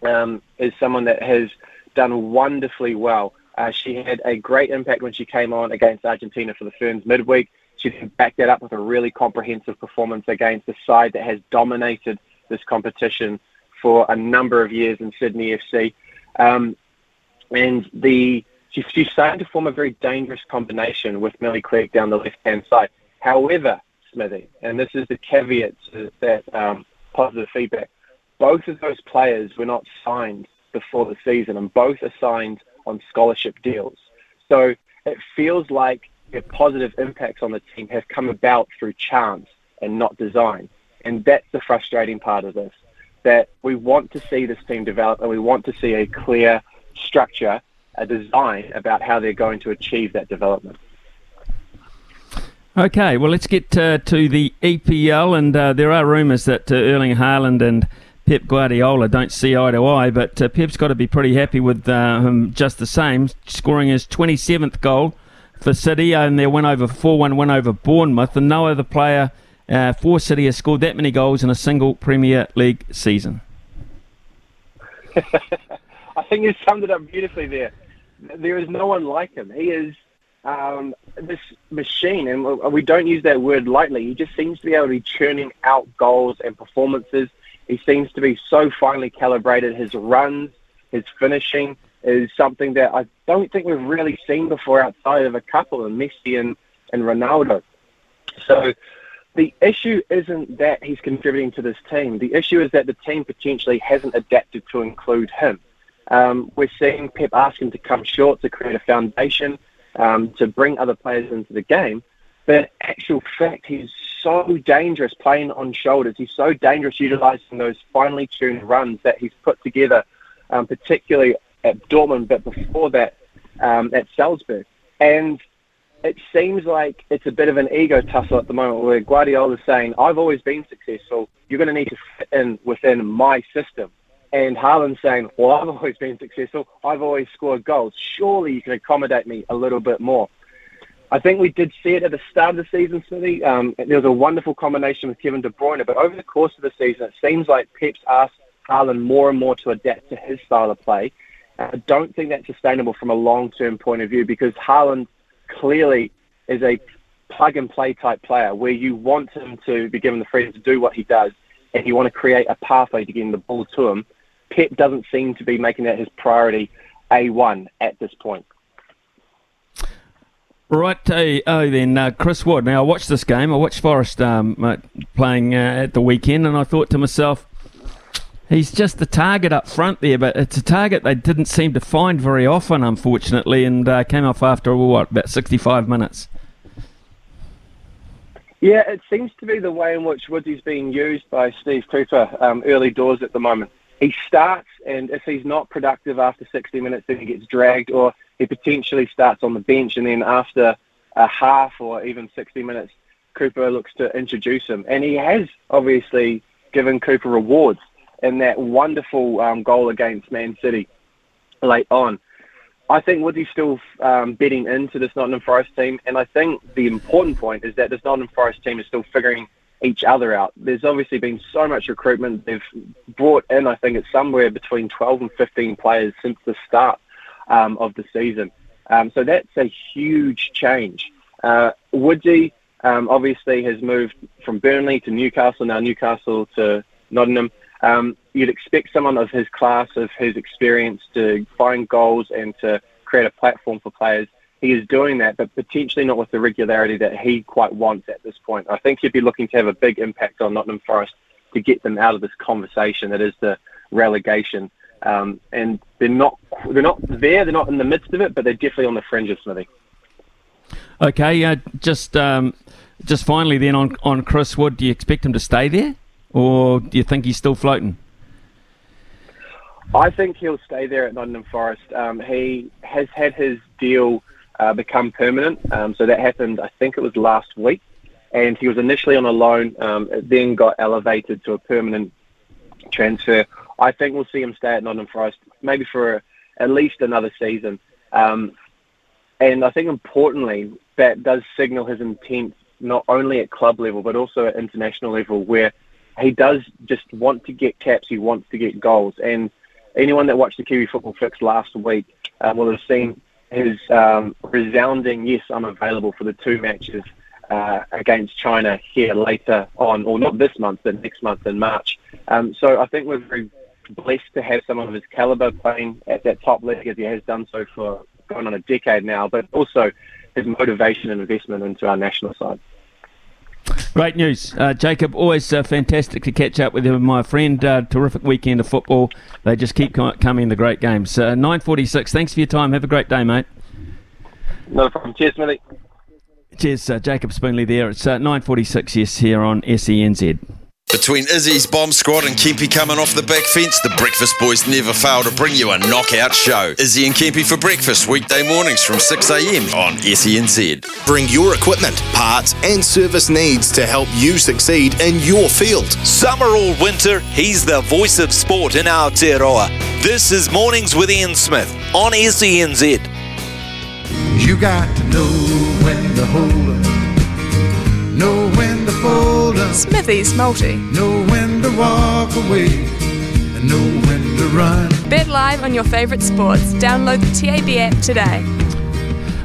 um, is someone that has done wonderfully well. Uh, she had a great impact when she came on against Argentina for the Ferns midweek. She backed that up with a really comprehensive performance against a side that has dominated this competition for a number of years in Sydney FC. Um, and the she, she's starting to form a very dangerous combination with Millie Clegg down the left hand side. However, Smithy, and this is the caveat to that um, positive feedback, both of those players were not signed before the season, and both are signed on scholarship deals. So it feels like their positive impacts on the team have come about through chance and not design. And that's the frustrating part of this. That we want to see this team develop and we want to see a clear structure, a design about how they're going to achieve that development. Okay, well, let's get uh, to the EPL, and uh, there are rumours that uh, Erling Haaland and Pep Guardiola don't see eye to eye, but uh, Pep's got to be pretty happy with uh, him just the same, scoring his 27th goal for City and their win over 4 1 win over Bournemouth, and no other player uh, for City has scored that many goals in a single Premier League season. Think you summed it up beautifully there. There is no one like him. He is um, this machine, and we don't use that word lightly. He just seems to be able to be churning out goals and performances. He seems to be so finely calibrated. His runs, his finishing is something that I don't think we've really seen before outside of a couple of Messi and, and Ronaldo. So the issue isn't that he's contributing to this team. The issue is that the team potentially hasn't adapted to include him. Um, we're seeing Pep ask him to come short to create a foundation um, to bring other players into the game. But actual fact, he's so dangerous playing on shoulders. He's so dangerous utilising those finely tuned runs that he's put together, um, particularly at Dortmund, but before that um, at Salzburg. And it seems like it's a bit of an ego tussle at the moment where Guardiola's saying, I've always been successful. You're going to need to fit in within my system. And Haaland saying, Well, I've always been successful. I've always scored goals. Surely you can accommodate me a little bit more. I think we did see it at the start of the season, Smithy. Um, there was a wonderful combination with Kevin De Bruyne, but over the course of the season, it seems like Pep's asked Haaland more and more to adapt to his style of play. I don't think that's sustainable from a long-term point of view because Haaland clearly is a plug-and-play type player where you want him to be given the freedom to do what he does and you want to create a pathway to getting the ball to him Pep doesn't seem to be making that his priority A1 at this point. Right, oh then, uh, Chris Wood. Now I watched this game. I watched Forest um, uh, playing uh, at the weekend, and I thought to myself, he's just the target up front there, but it's a target they didn't seem to find very often, unfortunately, and uh, came off after what about sixty-five minutes. Yeah, it seems to be the way in which Woodsy's being used by Steve Cooper um, early doors at the moment he starts, and if he's not productive after 60 minutes, then he gets dragged, or he potentially starts on the bench, and then after a half or even 60 minutes, Cooper looks to introduce him. And he has obviously given Cooper rewards in that wonderful um, goal against Man City late on. I think Woodsy's still um, betting into this Nottingham Forest team, and I think the important point is that this Nottingham Forest team is still figuring each other out. There's obviously been so much recruitment. They've brought in, I think it's somewhere between 12 and 15 players since the start um, of the season. Um, so that's a huge change. Uh, um, obviously has moved from Burnley to Newcastle, now Newcastle to Nottingham. Um, you'd expect someone of his class, of his experience, to find goals and to create a platform for players he is doing that, but potentially not with the regularity that he quite wants at this point. I think he'd be looking to have a big impact on Nottingham Forest to get them out of this conversation that is the relegation. Um, and they're not they're not there. They're not in the midst of it, but they're definitely on the fringe of Smithy. Okay, uh, just um, just finally then on on Chris Wood, do you expect him to stay there, or do you think he's still floating? I think he'll stay there at Nottingham Forest. Um, he has had his deal uh, become permanent, um, so that happened. I think it was last week, and he was initially on a loan, um, then got elevated to a permanent transfer. I think we'll see him stay at Nottingham Forest maybe for at least another season. Um, and I think importantly, that does signal his intent not only at club level but also at international level, where he does just want to get caps, he wants to get goals. And anyone that watched the Kiwi Football Fix last week uh, will have seen his um, resounding yes, I'm available for the two matches uh, against China here later on, or not this month, but next month in March. Um, so I think we're very blessed to have someone of his caliber playing at that top league as he has done so for going on a decade now, but also his motivation and investment into our national side. Great news, uh, Jacob. Always uh, fantastic to catch up with you, my friend. Uh, terrific weekend of football. They just keep coming the great games. Uh, Nine forty-six. Thanks for your time. Have a great day, mate. No problem. Cheers, Smithy. Cheers, uh, Jacob Spoonley. There. It's uh, nine forty-six. Yes, here on SENZ. Between Izzy's bomb squad and Kempy coming off the back fence, the Breakfast Boys never fail to bring you a knockout show. Izzy and Kempy for breakfast, weekday mornings from 6am on SENZ. Bring your equipment, parts, and service needs to help you succeed in your field. Summer or winter, he's the voice of sport in Aotearoa. This is Mornings with Ian Smith on SENZ. You got to know when to hold up, know when to fold up. Smithy's Multi. Know when to walk away and know when to run. Bet live on your favourite sports. Download the TAB app today.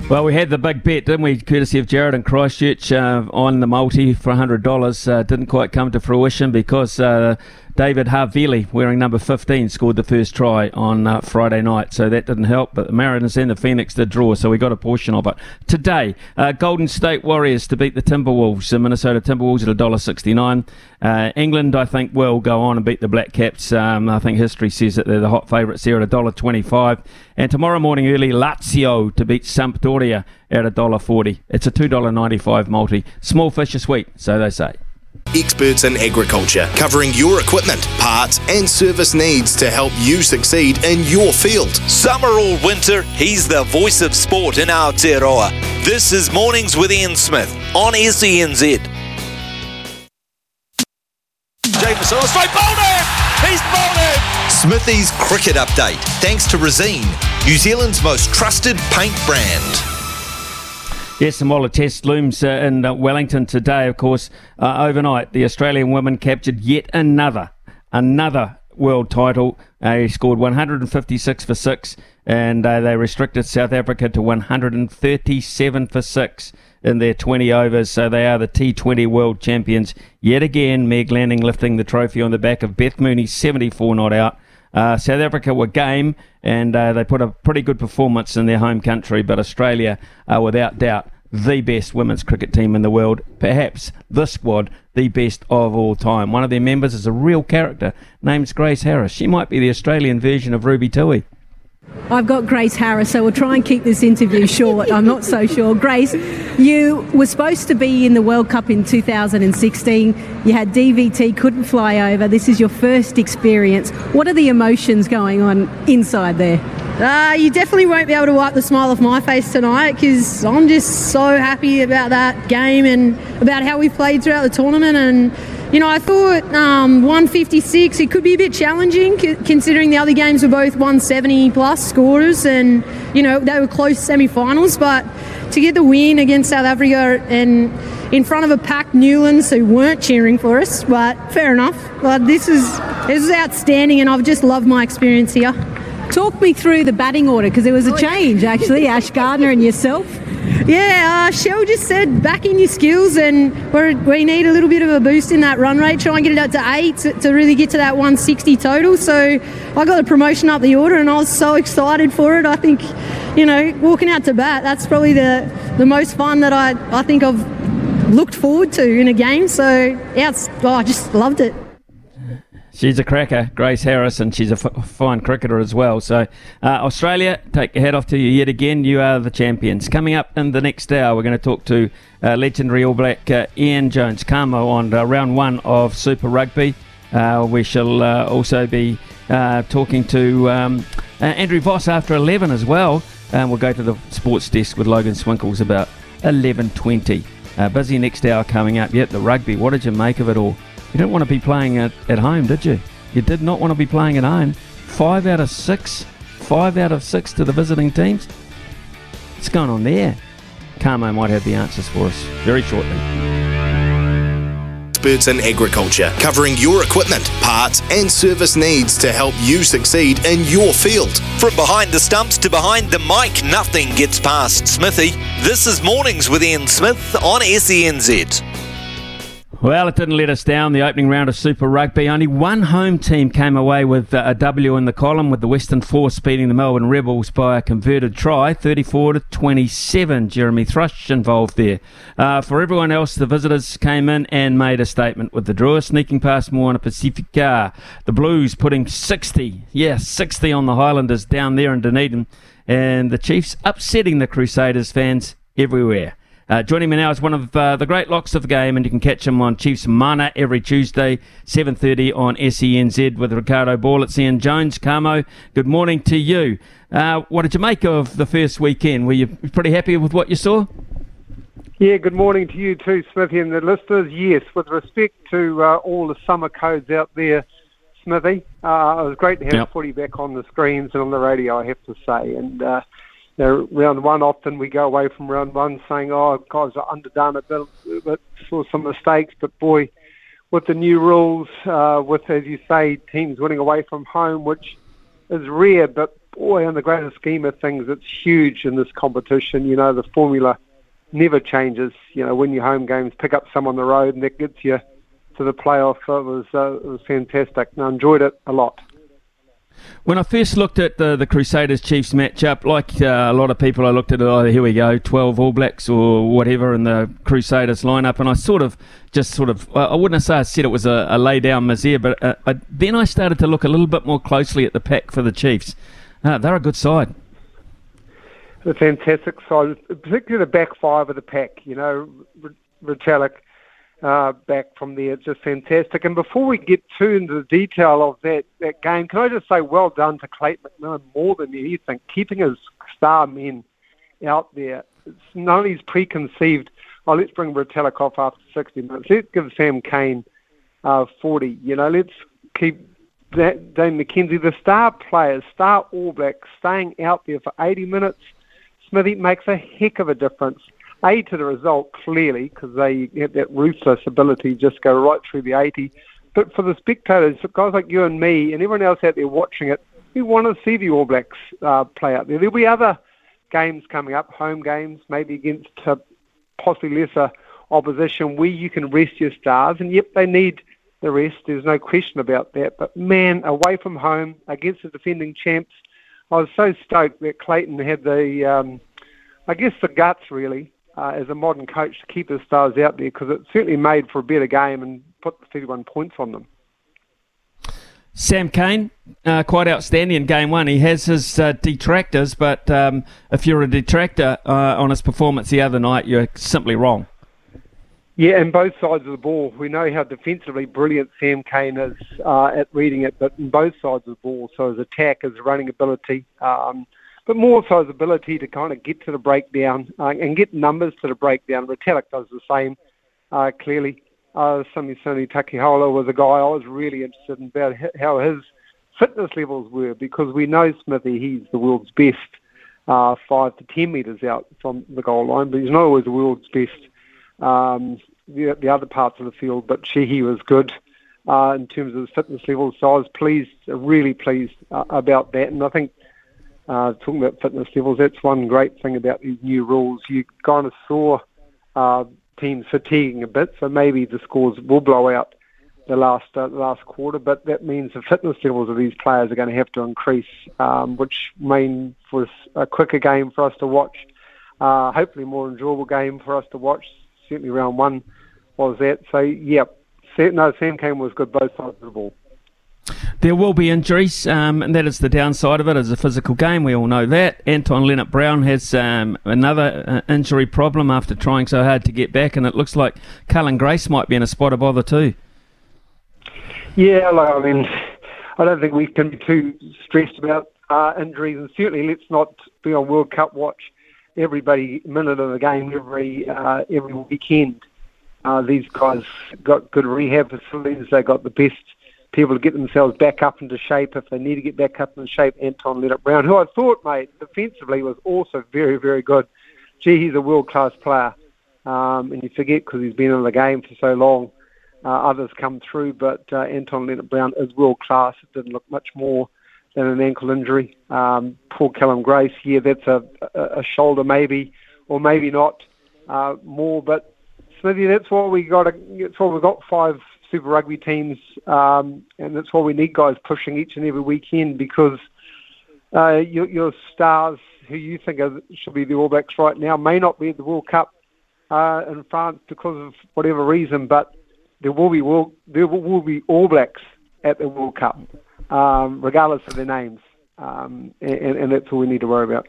Well, we had the big bet, didn't we? Courtesy of Jared and Christchurch uh, on the multi for $100. Uh, didn't quite come to fruition because uh, David Havili, wearing number 15, scored the first try on uh, Friday night, so that didn't help. But the Mariners and the Phoenix did draw, so we got a portion of it. Today, uh, Golden State Warriors to beat the Timberwolves, the Minnesota Timberwolves at $1.69. Uh, England, I think, will go on and beat the Black Caps. Um, I think history says that they're the hot favourites here at $1.25. And tomorrow morning early, Lazio to beat Sampdoria at $1.40. It's a $2.95 multi. Small fish are sweet, so they say experts in agriculture, covering your equipment, parts, and service needs to help you succeed in your field. Summer or winter, he's the voice of sport in Aotearoa. This is Mornings with Ian Smith on SENZ. Jameson on straight, bowled him! He's bowled him! Smithy's cricket update, thanks to Resene, New Zealand's most trusted paint brand. Yes, and while the test looms uh, in uh, Wellington today, of course, uh, overnight the Australian women captured yet another, another world title. They scored 156 for six, and uh, they restricted South Africa to 137 for six in their 20 overs. So they are the T20 world champions yet again. Meg Lanning lifting the trophy on the back of Beth Mooney, 74 not out. Uh, South Africa were game and uh, they put a pretty good performance in their home country, but Australia are without doubt the best women's cricket team in the world, perhaps the squad the best of all time. One of their members is a real character named Grace Harris. She might be the Australian version of Ruby Tui. I've got Grace Harris, so we'll try and keep this interview short. I'm not so sure. Grace, you were supposed to be in the World Cup in 2016. You had DVT, couldn't fly over. This is your first experience. What are the emotions going on inside there? Uh, you definitely won't be able to wipe the smile off my face tonight because I'm just so happy about that game and about how we played throughout the tournament. And, you know, I thought um, 156, it could be a bit challenging considering the other games were both 170 plus scorers and, you know, they were close semi finals. But to get the win against South Africa and in front of a packed Newlands who weren't cheering for us, but fair enough. But this is, this is outstanding and I've just loved my experience here. Talk me through the batting order because there was a change actually. Ash Gardner and yourself. Yeah, uh, Shell just said back in your skills, and we need a little bit of a boost in that run rate. Try and get it up to eight to, to, really get to that 160 total. So I got a promotion up the order, and I was so excited for it. I think, you know, walking out to bat, that's probably the the most fun that I I think I've looked forward to in a game. So yeah, oh, I just loved it. She's a cracker, Grace Harris, and she's a f- fine cricketer as well. So, uh, Australia, take your hat off to you yet again. You are the champions. Coming up in the next hour, we're going to talk to uh, legendary All Black uh, Ian Jones Kamo on uh, round one of Super Rugby. Uh, we shall uh, also be talking to um, Andrew Voss after 11 as well. And we'll go to the sports desk with Logan Swinkles about 11.20. busy next hour coming up. Yet the rugby, what did you make of it all? You didn't want to be playing at, at home, did you? You did not want to be playing at home. Five out of six, five out of six to the visiting teams. What's going on there? Kamo might have the answers for us very shortly experts in agriculture, covering your equipment, parts, and service needs to help you succeed in your field. From behind the stumps to behind the mic, nothing gets past Smithy. This is Mornings with Ian Smith on SENZ. Well, it didn't let us down. The opening round of Super Rugby. Only one home team came away with uh, a W in the column, with the Western Force beating the Melbourne Rebels by a converted try, 34 to 27. Jeremy Thrush involved there. Uh, for everyone else, the visitors came in and made a statement with the Drua, sneaking past Moana Pacifica. The Blues putting 60, yeah, 60 on the Highlanders down there in Dunedin, and the Chiefs upsetting the Crusaders fans everywhere. Uh, joining me now is one of uh, the great locks of the game, and you can catch him on Chiefs Mana every Tuesday, 7.30 on SENZ with Ricardo Ball. It's Ian Jones. Kamo, good morning to you. Uh, what did you make of the first weekend? Were you pretty happy with what you saw? Yeah, good morning to you too, Smithy, and the listeners. Yes, with respect to uh, all the summer codes out there, Smithy, uh, it was great to have yep. footy back on the screens and on the radio, I have to say. And uh, you know, round one, often we go away from round one saying, oh, guys are underdone a bit, a bit saw some mistakes, but boy, with the new rules, uh, with, as you say, teams winning away from home, which is rare, but boy, in the greater scheme of things, it's huge in this competition. You know, the formula never changes. You know, win your home games, pick up some on the road, and that gets you to the playoff. It was, uh, it was fantastic. And I enjoyed it a lot. When I first looked at the, the Crusaders Chiefs matchup, like uh, a lot of people, I looked at it, oh, here we go, 12 All Blacks or whatever in the Crusaders lineup, and I sort of just sort of, I wouldn't say I said it was a, a lay down misère, but uh, I, then I started to look a little bit more closely at the pack for the Chiefs. Uh, they're a good side. A fantastic side, particularly the back five of the pack. You know, Retallick, uh, back from there. It's just fantastic. And before we get too into the detail of that, that game, can I just say well done to Clayton McMillan more than anything, keeping his star men out there. It's not only his preconceived, oh, let's bring Retallick off after 60 minutes. Let's give Sam Cane uh, 40. You know, let's keep that Dane McKenzie, the star players, star All Blacks, staying out there for 80 minutes. Smithy makes a heck of a difference. A to the result clearly because they have that ruthless ability just go right through the 80. But for the spectators, guys like you and me and everyone else out there watching it, we want to see the All Blacks uh, play out there. There'll be other games coming up, home games, maybe against uh, possibly lesser opposition where you can rest your stars. And yep, they need the rest. There's no question about that. But man, away from home against the defending champs, I was so stoked that Clayton had the, um, I guess, the guts really uh, as a modern coach to keep his stars out there because it certainly made for a better game and put 31 points on them. Sam Cane, uh, quite outstanding in game one. He has his uh, detractors, but um, if you're a detractor uh, on his performance the other night, you're simply wrong. Yeah, and both sides of the ball. We know how defensively brilliant Sam Cane is uh, at reading it, but in both sides of the ball. So his attack, his running ability, um, but more so his ability to kind of get to the breakdown uh, and get numbers to the breakdown. Retallick does the same, uh, clearly. Uh, Taukei'aho was a guy I was really interested in about how his fitness levels were because we know Smithy, he's the world's best uh, 5 to 10 metres out from the goal line, but he's not always the world's best um, the, the other parts of the field, but She he was good. Uh, in terms of his fitness levels, so I was pleased, really pleased uh, about that, and I think uh, talking about fitness levels, that's one great thing about these new rules. You kind of saw uh, teams fatiguing a bit, so maybe the scores will blow out the last uh, last quarter, but that means the fitness levels of these players are going to have to increase, um, which means for a quicker game for us to watch. Uh, hopefully, more enjoyable game for us to watch. Certainly, round one was that. So, yeah, no, Sam Cane was good both sides of the ball. There will be injuries, um, and that is the downside of it. It's a physical game. We all know that. Anton Lienert-Brown has um, another uh, injury problem after trying so hard to get back, and it looks like Cullen Grace might be in a spot of bother too. Yeah, like, I mean, I don't think we can be too stressed about uh, injuries, and certainly let's not be on World Cup watch everybody minute of the game every uh, every weekend. Uh, these guys got good rehab facilities. They got the best people to get themselves back up into shape if they need to get back up into shape. Anton Lienert-Brown, who I thought, mate, defensively was also very, very good. Gee, he's a world class player, um, and you forget because he's been in the game for so long. Uh, others come through, but uh, Anton Lienert-Brown is world class. It didn't look much more than an ankle injury. Um, poor Cullen Grace, yeah, that's a, a, shoulder maybe, or maybe not uh, more. But Smithy, that's why we got. A, that's why we got five Super Rugby teams, um, and that's why we need guys pushing each and every weekend because uh, your, your stars who you think are, should be the All Blacks right now may not be at the World Cup uh, in France because of whatever reason, but there will be there will be All Blacks at the World Cup um, regardless of their names. Um, and, and, that's all we need to worry about.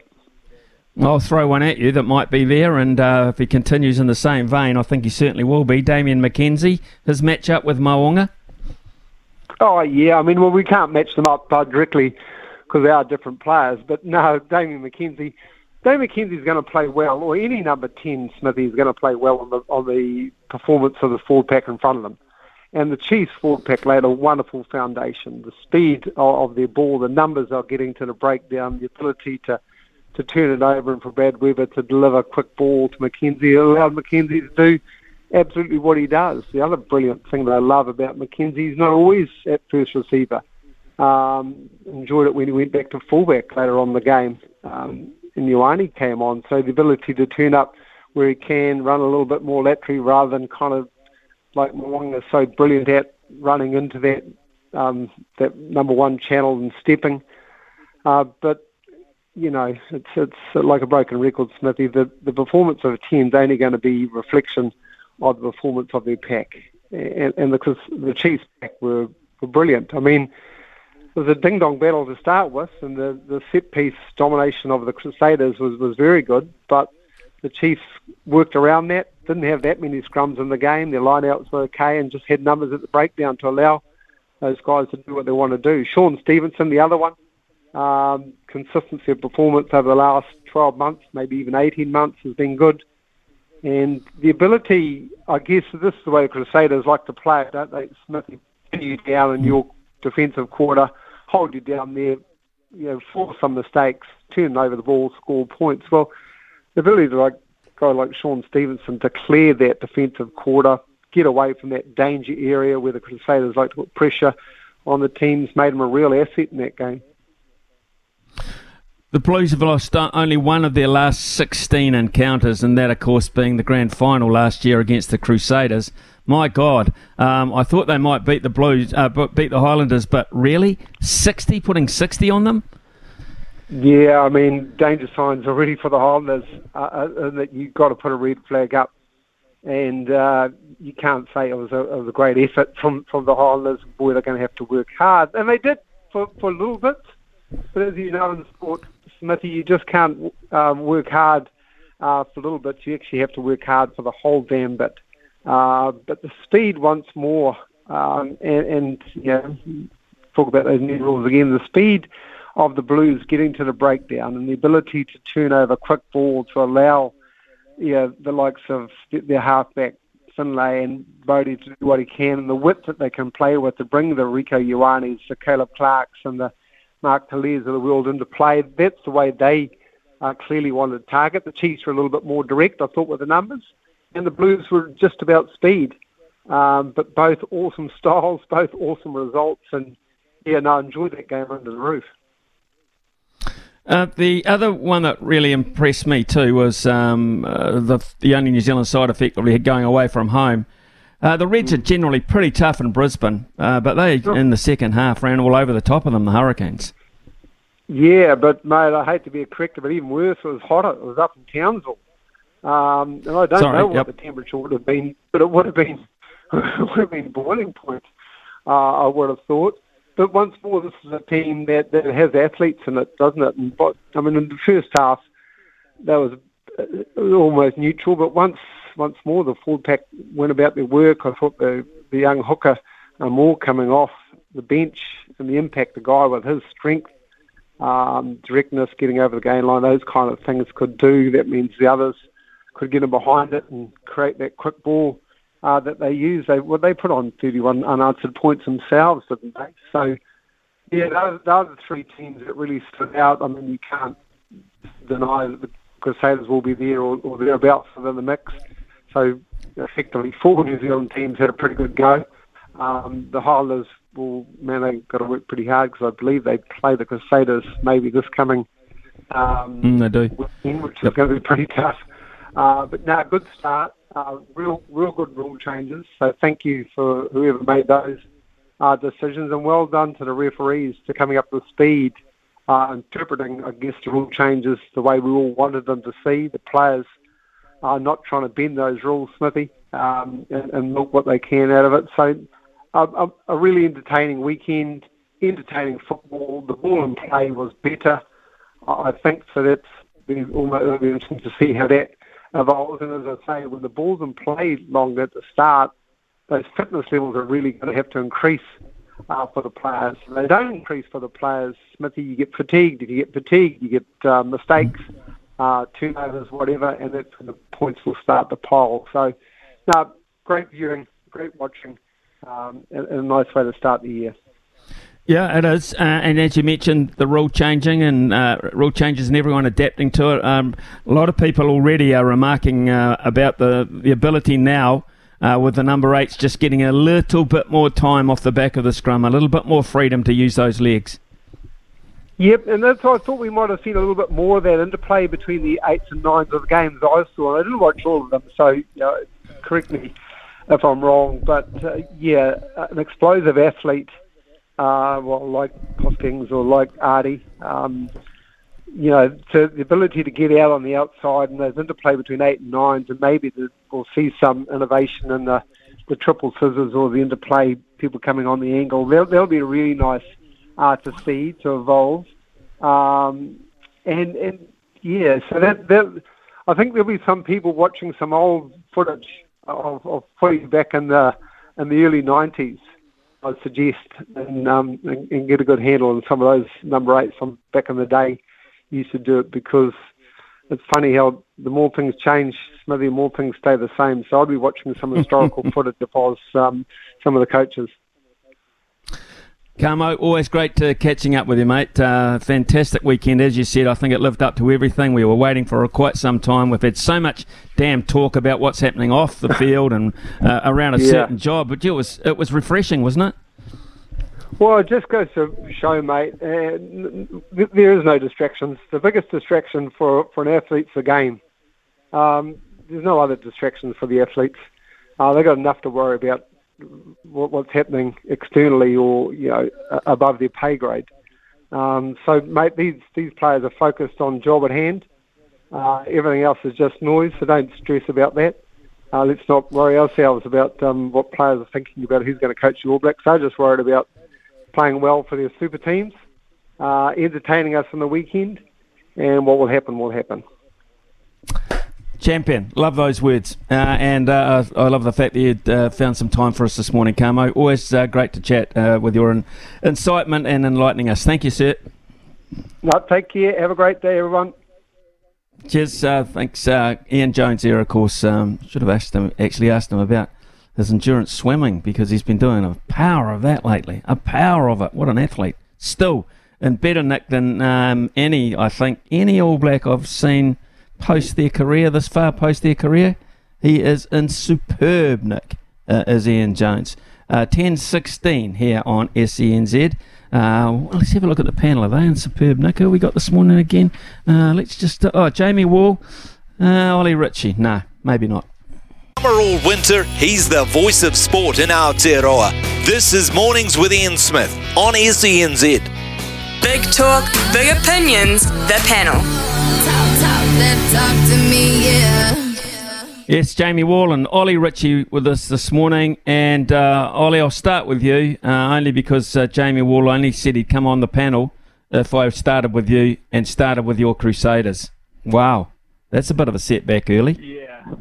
I'll throw one at you that might be there, and uh, if he continues in the same vein, I think he certainly will be. Damian McKenzie, his match up with Mo'unga. Oh, yeah. I mean, well, we can't match them up uh, directly because they are different players. But no, Damian McKenzie, Damian McKenzie is going to play well, or any number 10 Smithy is going to play well on the, on the performance of the forward pack in front of them. And the Chiefs forward pack laid a wonderful foundation. The speed of, of their ball, the numbers are getting to the breakdown, the ability to, to turn it over and for Brad Weber to deliver a quick ball to McKenzie allowed McKenzie to do absolutely what he does. The other brilliant thing that I love about McKenzie, he's not always at first receiver. Um, enjoyed it when he went back to fullback later on the game. Um, and Ioane came on, so the ability to turn up where he can, run a little bit more laterally rather than kind of like Mo'unga is so brilliant at running into that um, that number one channel and stepping. Uh, but you know, it's it's like a broken record, Smithy. The the performance of a team is only going to be reflection of the performance of their pack, and, and because the Chiefs pack were, were brilliant. I mean, it was a ding dong battle to start with, and the the set piece domination of the Crusaders was was very good, but the Chiefs worked around that didn't have that many scrums in the game. Their lineouts were okay and just had numbers at the breakdown to allow those guys to do what they want to do. Shaun Stevenson, the other one, um, consistency of performance over the last 12 months, maybe even 18 months, has been good. And the ability, I guess, this is the way the Crusaders like to play don't they? Smith, you down in your defensive quarter, hold you down there, you know, force some mistakes, turn over the ball, score points. Well, the ability to like guy like Shaun Stevenson to clear that defensive quarter, get away from that danger area where the Crusaders like to put pressure on the teams, made them a real asset in that game. The Blues have lost only one of their last 16 encounters, and that, of course, being the grand final last year against the Crusaders. My God, um, I thought they might beat the Blues, uh, beat the Highlanders, but really, 60, putting 60 on them. Yeah, I mean, danger signs already for the Highlanders, uh, uh, that you've got to put a red flag up. And uh, you can't say it was, a, it was a great effort from, from the Highlanders. Boy, they're going to have to work hard. And they did for, for a little bit. But as you know in sport, Smithy, you just can't um, work hard uh, for little bits. You actually have to work hard for the whole damn bit. Uh, but the speed once more, um, and, and you talk about those new rules again. The speed of the Blues getting to the breakdown and the ability to turn over quick ball to allow know, the likes of their halfback Finlay and Bodie to do what he can and the width that they can play with to bring the Rieko Ioanes, the Caleb Clarkes and the Mark Teleas of the world into play. That's the way they uh, clearly wanted to target. The Chiefs were a little bit more direct, I thought, with the numbers. And the Blues were just about speed. Um, but both awesome styles, both awesome results. And, yeah, no, I enjoyed that game under the roof. Uh, the other one that really impressed me too was um, uh, the the only New Zealand side effectively going away from home. Uh, the Reds are generally pretty tough in Brisbane, uh, but they in the second half ran all over the top of them, the Hurricanes. Yeah, but mate, I hate to be a corrector, but even worse, it was hotter. It was up in Townsville, um, and I don't Sorry, know what yep. the temperature would have been, but it would have been would have been boiling point. Uh, I would have thought. but once more, this is a team that, that has athletes in it, doesn't it? And but, I mean, in the first half, that was uh, almost neutral, but once once more, the full pack went about their work. I thought the the young hooker uh, more coming off the bench and the impact the guy with his strength, um, directness, getting over the gain line, those kind of things could do. That means the others could get in behind it and create that quick ball uh, that they use. They well, they put on 31 unanswered points themselves, didn't they? So yeah, those, those are the three teams that really stood out. I mean, you can't deny that the Crusaders will be there or, or thereabouts within the mix. So effectively, four New Zealand teams had a pretty good go. Um, the Highlanders will, man, they've got to work pretty hard because I believe they play the Crusaders maybe this coming um, mm, they do. weekend, which yep. is going to be pretty tough. Uh, but now, good start. Uh, real, real good rule changes. So thank you for whoever made those uh, decisions, and well done to the referees for coming up to speed, uh, interpreting, I guess, the rule changes the way we all wanted them to see. The players are not trying to bend those rules, Smithy, um, and, and milk what they can out of it. So a, a, really entertaining weekend, entertaining football. The ball and play was better, I think. So that's been almost interesting to see how that evolves. And as I say, when the ball's in play longer at the start, those fitness levels are really going to have to increase uh, for the players. If they don't increase for the players, Smithy, you get fatigued. If you get fatigued, you get uh, mistakes, uh, turnovers, whatever, and that's when the points will start to pile. So, no, great viewing, great watching, um, and, and a nice way to start the year. Yeah, it is. Uh, and as you mentioned, the rule changing and uh, rule changes and everyone adapting to it. Um, a lot of people already are remarking uh, about the, the ability now uh, with the number eights just getting a little bit more time off the back of the scrum, a little bit more freedom to use those legs. Yep, and that's why I thought we might have seen a little bit more of that interplay between the eights and nines of the games I saw. I didn't watch all of them, so you know, correct me if I'm wrong. But uh, yeah, an explosive athlete – uh, well, like Hoskins or like Ardie. Um, you know, to the ability to get out on the outside and those interplay between eight and nines, and maybe the, we'll see some innovation in the, the triple scissors or the interplay, people coming on the angle. They'll, they'll be a really nice uh, to see, to evolve. Um, and, and yeah, so that, that I think there'll be some people watching some old footage of, of footy back in the in the early 90s I'd suggest and, um, and, and get a good handle on some of those number eights from back in the day used to do it because it's funny how the more things change, maybe the more things stay the same. So I'd be watching some historical footage of I um, some of the coaches. Kamo, always great to catching up with you, mate. Uh, fantastic weekend, as you said. I think it lived up to everything. We were waiting for quite some time. We've had so much damn talk about what's happening off the field and uh, around a yeah. certain job, but it was it was refreshing, wasn't it? Well, it just goes to show, mate, uh, there is no distractions. The biggest distraction for, for an athlete's the game. Um, there's no other distractions for the athletes. Uh, they've got enough to worry about what, what's happening externally or you know above their pay grade. Um, so, mate, these these players are focused on job at hand. Uh, everything else is just noise, so don't stress about that. Uh, let's not worry ourselves about um, what players are thinking about who's going to coach the All Blacks. They're just worried about playing well for their super teams, uh, entertaining us on the weekend, and what will happen will happen. Champion, love those words, uh, and uh, I love the fact that you uh, found some time for us this morning, Kamo. Always uh, great to chat uh, with your in- incitement and enlightening us. Thank you, sir. No, take care. Have a great day, everyone. Cheers. Uh, thanks, Ian Jones. Here, of course, um, should have asked him. Actually, asked him about his endurance swimming because he's been doing a power of that lately. A power of it. What an athlete. Still in better nick than um, any, I think, any All Black I've seen post their career, this far post their career. He is in superb nick, uh, is Ian Jones. Uh, 10 16 here on SENZ. Uh, well, let's have a look at the panel. Are they in superb nick? Who we got this morning again? Uh, let's just. Uh, oh, Jamie Wall. Uh, Ollie Ritchie. No, maybe not. Summer all winter, he's the voice of sport in Aotearoa. This is Mornings with Ian Smith on SENZ. Big talk, big opinions, the panel. Talk, talk, talk to me, yeah. Yes, Jamie Wall and Ollie Ritchie with us this morning. And uh, Ollie, I'll start with you uh, only because uh, Jamie Wall only said he'd come on the panel if I started with you and started with your Crusaders. Wow, that's a bit of a setback early. Yeah.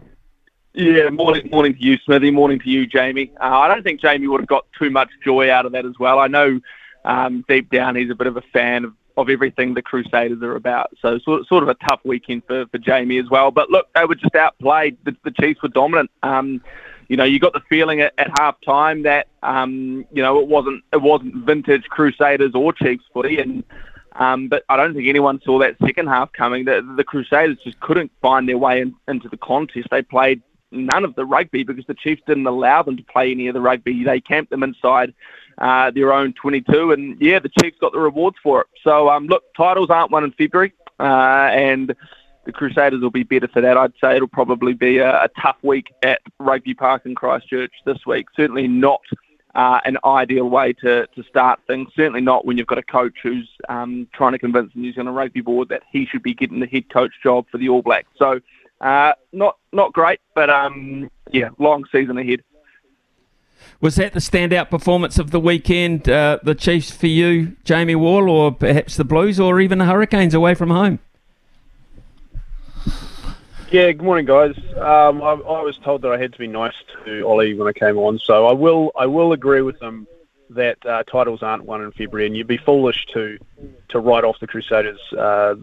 Yeah, morning, morning to you, Smithy. Morning to you, Jamie. Uh, I don't think Jamie would have got too much joy out of that as well. I know um, deep down he's a bit of a fan of of everything the Crusaders are about. So sort, sort of a tough weekend for, for Jamie as well. But look, they were just outplayed. The, the Chiefs were dominant. Um, you know, you got the feeling at, at half time that um, you know it wasn't it wasn't vintage Crusaders or Chiefs footy, and um, but I don't think anyone saw that second half coming. The, the Crusaders just couldn't find their way in, into the contest. They played none of the rugby because the Chiefs didn't allow them to play any of the rugby. They camped them inside uh, their own 22. And yeah, the Chiefs got the rewards for it. So um, look, titles aren't won in February, uh, and the Crusaders will be better for that. I'd say it'll probably be a, a tough week at Rugby Park in Christchurch this week. Certainly not. Uh, an ideal way to, to start things. Certainly not when you've got a coach who's um, trying to convince the New Zealand Rugby Board that he should be getting the head coach job for the All Blacks. So, uh, not not great, but um, yeah, long season ahead. Was that the standout performance of the weekend, uh, the Chiefs for you, Jamie Wall, or perhaps the Blues, or even the Hurricanes away from home? Yeah, good morning, guys. Um, I, I, was told that I had to be nice to Ollie when I came on, so I will. I will agree with him that uh, titles aren't won in February, and you'd be foolish to to write off the Crusaders uh,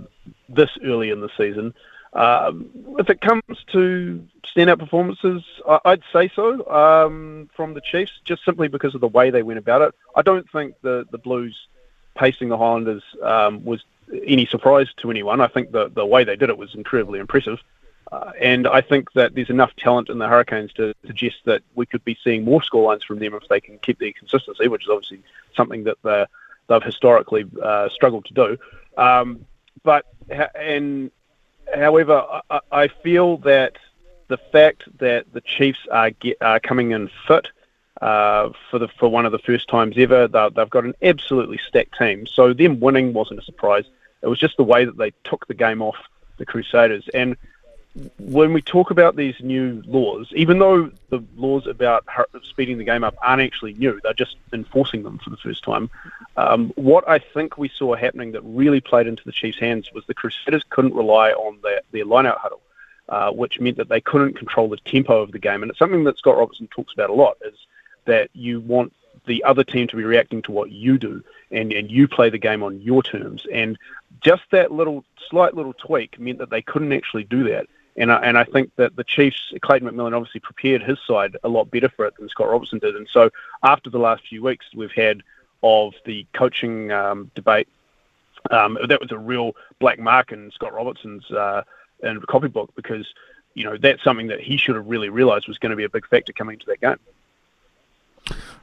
this early in the season. Um, if it comes to standout performances, I, would say so um, from the Chiefs, just simply because of the way they went about it. I don't think the the Blues pacing the Highlanders um, was any surprise to anyone. I think the the way they did it was incredibly impressive. Uh, and I think that there's enough talent in the Hurricanes to suggest that we could be seeing more scorelines from them if they can keep their consistency, which is obviously something that they've historically uh, struggled to do. Um, but and however, I, I, feel that the fact that the Chiefs are, get, are coming in fit uh, for the for one of the first times ever, they've got an absolutely stacked team. So them winning wasn't a surprise. It was just the way that they took the game off the Crusaders. And when we talk about these new laws, even though the laws about speeding the game up aren't actually new, they're just enforcing them for the first time. Um, what I think we saw happening that really played into the Chiefs' hands was the Crusaders couldn't rely on their, their line-out huddle, uh, which meant that they couldn't control the tempo of the game. And it's something that Scott Robertson talks about a lot, is that you want the other team to be reacting to what you do, and, and you play the game on your terms. And just that little slight little tweak meant that they couldn't actually do that. And I, and I think that the Chiefs, Clayton McMillan obviously prepared his side a lot better for it than Scott Robertson did. And so after the last few weeks we've had of the coaching um, debate, um, that was a real black mark in Scott Robertson's uh, in copybook because, you know, that's something that he should have really realised was going to be a big factor coming into that game.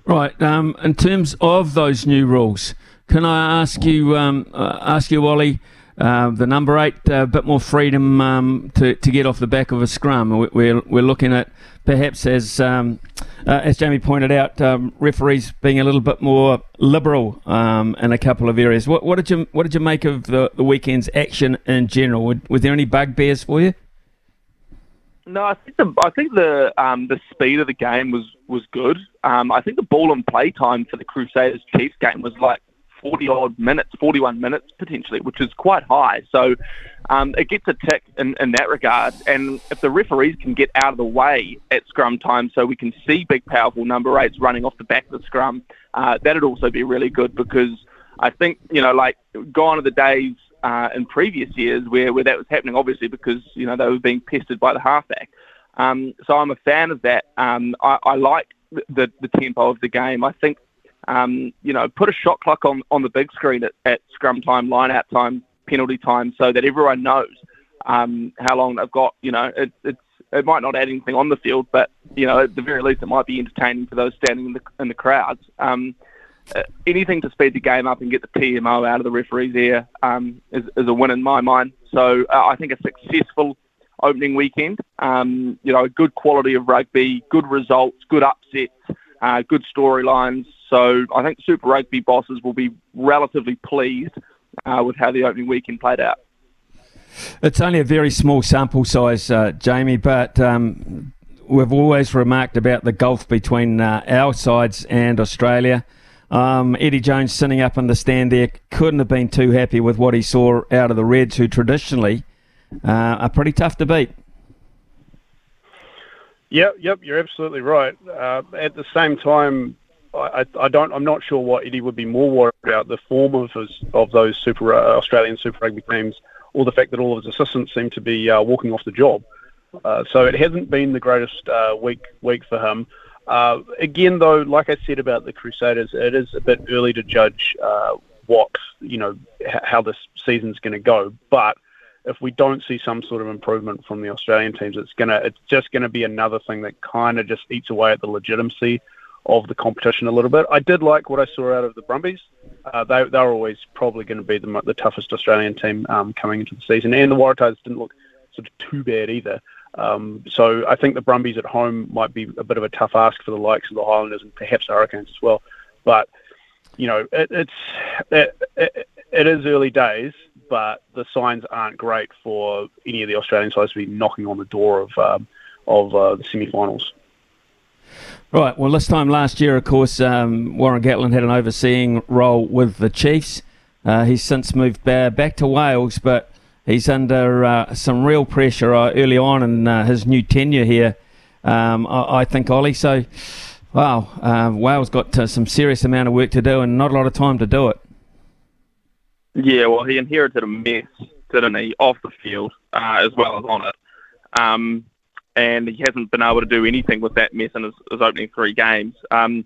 Right. Um, in terms of those new rules, can I ask you, um, uh, ask you, Wally? Uh, the number eight, uh, a bit more freedom um, to, to get off the back of a scrum. We're, we're looking at perhaps, as um, uh, as Jamie pointed out, um, referees being a little bit more liberal um, in a couple of areas. What, what did you what did you make of the, the weekend's action in general? Were, were there any bugbears for you? No, I think the I think the um, the speed of the game was was good. Um, I think the ball and play time for the Crusaders Chiefs game was like 40 odd minutes, 41 minutes potentially, which is quite high. So um, it gets a tick in, in that regard. And if the referees can get out of the way at scrum time so we can see big, powerful number eights running off the back of the scrum, uh, that'd also be really good because I think, you know, like gone are the days uh, in previous years where, where that was happening, obviously, because, you know, they were being pestered by the halfback. Um, so I'm a fan of that. Um, I, I like the, the tempo of the game. I think um, you know, put a shot clock on, on the big screen at, at scrum time, line out time, penalty time, so that everyone knows um, how long they've got. You know, it, it's it might not add anything on the field, but you know, at the very least, it might be entertaining for those standing in the in the crowds. Um, uh, anything to speed the game up and get the TMO out of the referee's ear um, is, is a win in my mind. So uh, I think a successful opening weekend, um, you know, good quality of rugby, good results, good upsets, uh, good storylines. So I think Super Rugby bosses will be relatively pleased uh, with how the opening weekend played out. It's only a very small sample size, uh, Jamie, but um, we've always remarked about the gulf between uh, our sides and Australia. Um, Eddie Jones sitting up in the stand there couldn't have been too happy with what he saw out of the Reds, who traditionally uh, are pretty tough to beat. Yep, yep, you're absolutely right. Uh, at the same time, I, I, don't. I'm not sure what Eddie would be more worried about: the form of his, of those Super uh, Australian Super Rugby teams, or the fact that all of his assistants seem to be uh, walking off the job. Uh, so it hasn't been the greatest uh, week week for him. Uh, again, though, like I said about the Crusaders, it is a bit early to judge what you know h- how this season's going to go. But if we don't see some sort of improvement from the Australian teams, it's gonna it's just gonna be another thing that kind of just eats away at the legitimacy of the competition a little bit. I did like what I saw out of the Brumbies. Uh, they they're always probably going to be the, the toughest Australian team um, coming into the season, and the Waratahs didn't look sort of too bad either. Um, so I think the Brumbies at home might be a bit of a tough ask for the likes of the Highlanders and perhaps the Hurricanes as well. But you know, it, it's it, it, it is early days, but the signs aren't great for any of the Australian sides to be knocking on the door of um, of uh, the semi-finals. Right. Well, this time last year, of course, um, Warren Gatland had an overseeing role with the Chiefs. Uh, he's since moved back to Wales, but he's under uh, some real pressure uh, early on in uh, his new tenure here. Um, I, I, think, Ollie. So, wow, uh, Wales got uh, some serious amount of work to do and not a lot of time to do it. Yeah, well, he inherited a mess, didn't he, off the field as well as on it. Um, and he hasn't been able to do anything with that mess in his, his opening three games. Um,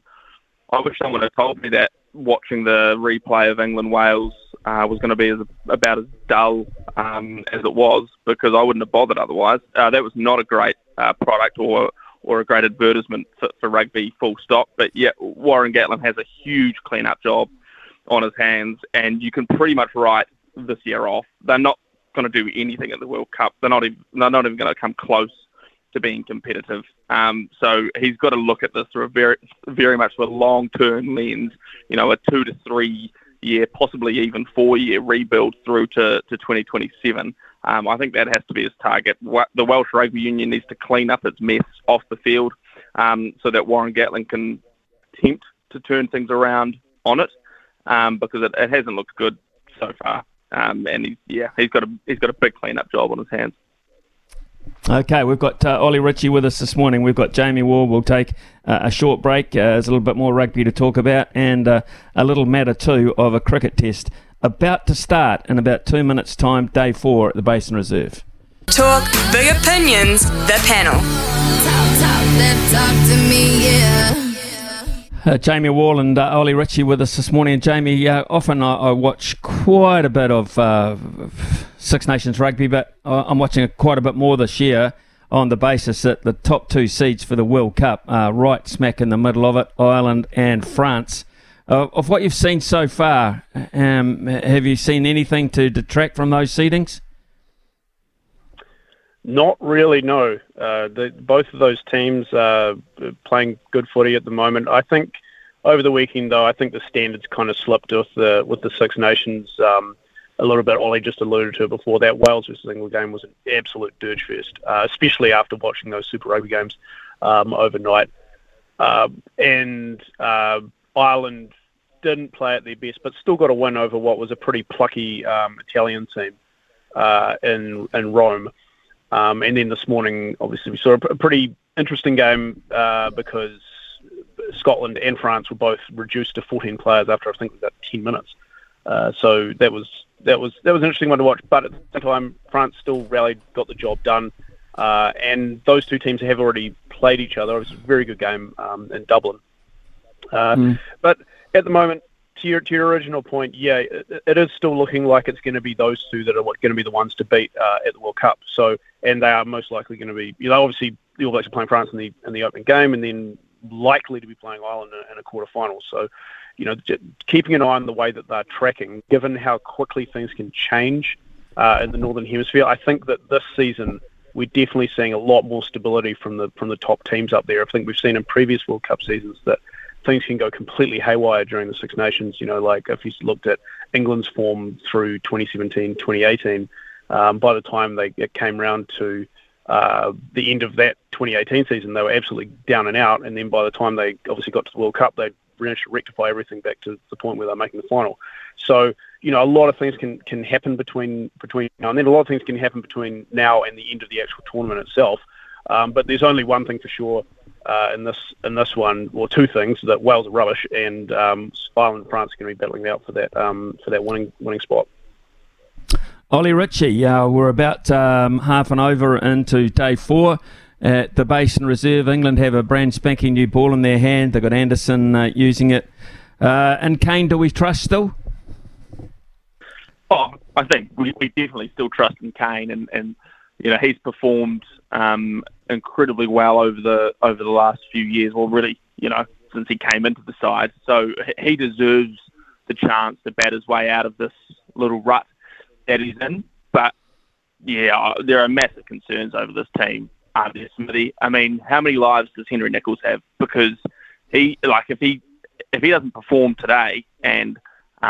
I wish someone had told me that watching the replay of England Wales uh, was going to be as, about as dull um, as it was because I wouldn't have bothered otherwise. Uh, that was not a great uh, product or or a great advertisement for, for rugby, full stop. But yeah, Warren Gatland has a huge clean-up job on his hands, and you can pretty much write this year off. They're not going to do anything at the World Cup. They're not even they're not even going to come close to being competitive. Um, so he's got to look at this through a very very much a long term lens. You know, a two to three year, possibly even four year rebuild through to, to 2027. Um, I think that has to be his target. The Welsh Rugby Union needs to clean up its mess off the field um, so that Warren Gatland can attempt to turn things around on it um, because it, it, hasn't looked good so far. Um, and he's, yeah, he's got a he's got a big clean-up job on his hands. Okay, we've got uh, Ollie Ritchie with us this morning. We've got Jamie Ward. We'll take uh, a short break. Uh, there's a little bit more rugby to talk about, and uh, a little matter too of a cricket test about to start in about two minutes' time. Day four at the Basin Reserve. Talk big opinions. The panel. Talk, talk, talk to me, yeah. Uh, Jamie Wall and uh, Ollie Ritchie with us this morning. And Jamie, uh, often I, I, watch quite a bit of uh, Six Nations rugby, but I'm watching quite a bit more this year on the basis that the top two seeds for the World Cup are right smack in the middle of it Ireland and France. Uh, of what you've seen so far, um, have you seen anything to detract from those seedings? Not really, no. Uh, the, both of those teams are playing good footy at the moment. I think over the weekend, though, I think the standards kind of slipped with the with the Six Nations um, a little bit. Ollie just alluded to before. That Wales versus England game was an absolute dirge fest, uh, especially after watching those Super Rugby games um, overnight. Uh, and uh, Ireland didn't play at their best, but still got a win over what was a pretty plucky um, Italian team uh, in in Rome. Um, and then this morning, obviously, we saw a, pretty interesting game uh, because Scotland and France were both reduced to 14 players after I think about 10 minutes. Uh, so that was that was that was an interesting one to watch. But at the same time, France still rallied, got the job done, uh, and those two teams have already played each other. It was a very good game um, in Dublin. Mm. But at the moment, to your to your original point, yeah, it, it is still looking like it's going to be those two that are going to be the ones to beat uh, at the World Cup. So, and they are most likely going to be, you know, obviously the All Blacks are playing France in the in the opening game, and then likely to be playing Ireland in, in a quarter final. So, you know, keeping an eye on the way that they're tracking, given how quickly things can change uh, in the Northern Hemisphere, I think that this season we're definitely seeing a lot more stability from the from the top teams up there. I think we've seen in previous World Cup seasons that things can go completely haywire during the Six Nations. You know, like if you looked at England's form through 2017, 2018, um, by the time they it came round to uh, the end of that 2018 season, they were absolutely down and out. And then by the time they obviously got to the World Cup, they to rectify everything back to the point where they're making the final. So you know, a lot of things can, can happen between between now and then. A lot of things can happen between now and the end of the actual tournament itself. Um, but there's only one thing for sure uh, in this in this one, or two things that Wales are rubbish, and um, Ireland and France are going to be battling out for that um, for that winning winning spot. Ollie Ritchie, uh, we're about um, half an over into day four. At the Basin Reserve, England have a brand spanking new ball in their hand. They've got Anderson uh, using it. Uh, and Kane, do we trust still? Oh, I think we, we definitely still trust in Kane, and, and you know he's performed um, incredibly well over the over the last few years. Well, really, you know, since he came into the side, so he deserves the chance to bat his way out of this little rut that he's in. But yeah, there are massive concerns over this team. Um, Smithy. I mean, how many lives does Henry Nicholls have? Because he, like, if he if he doesn't perform today, and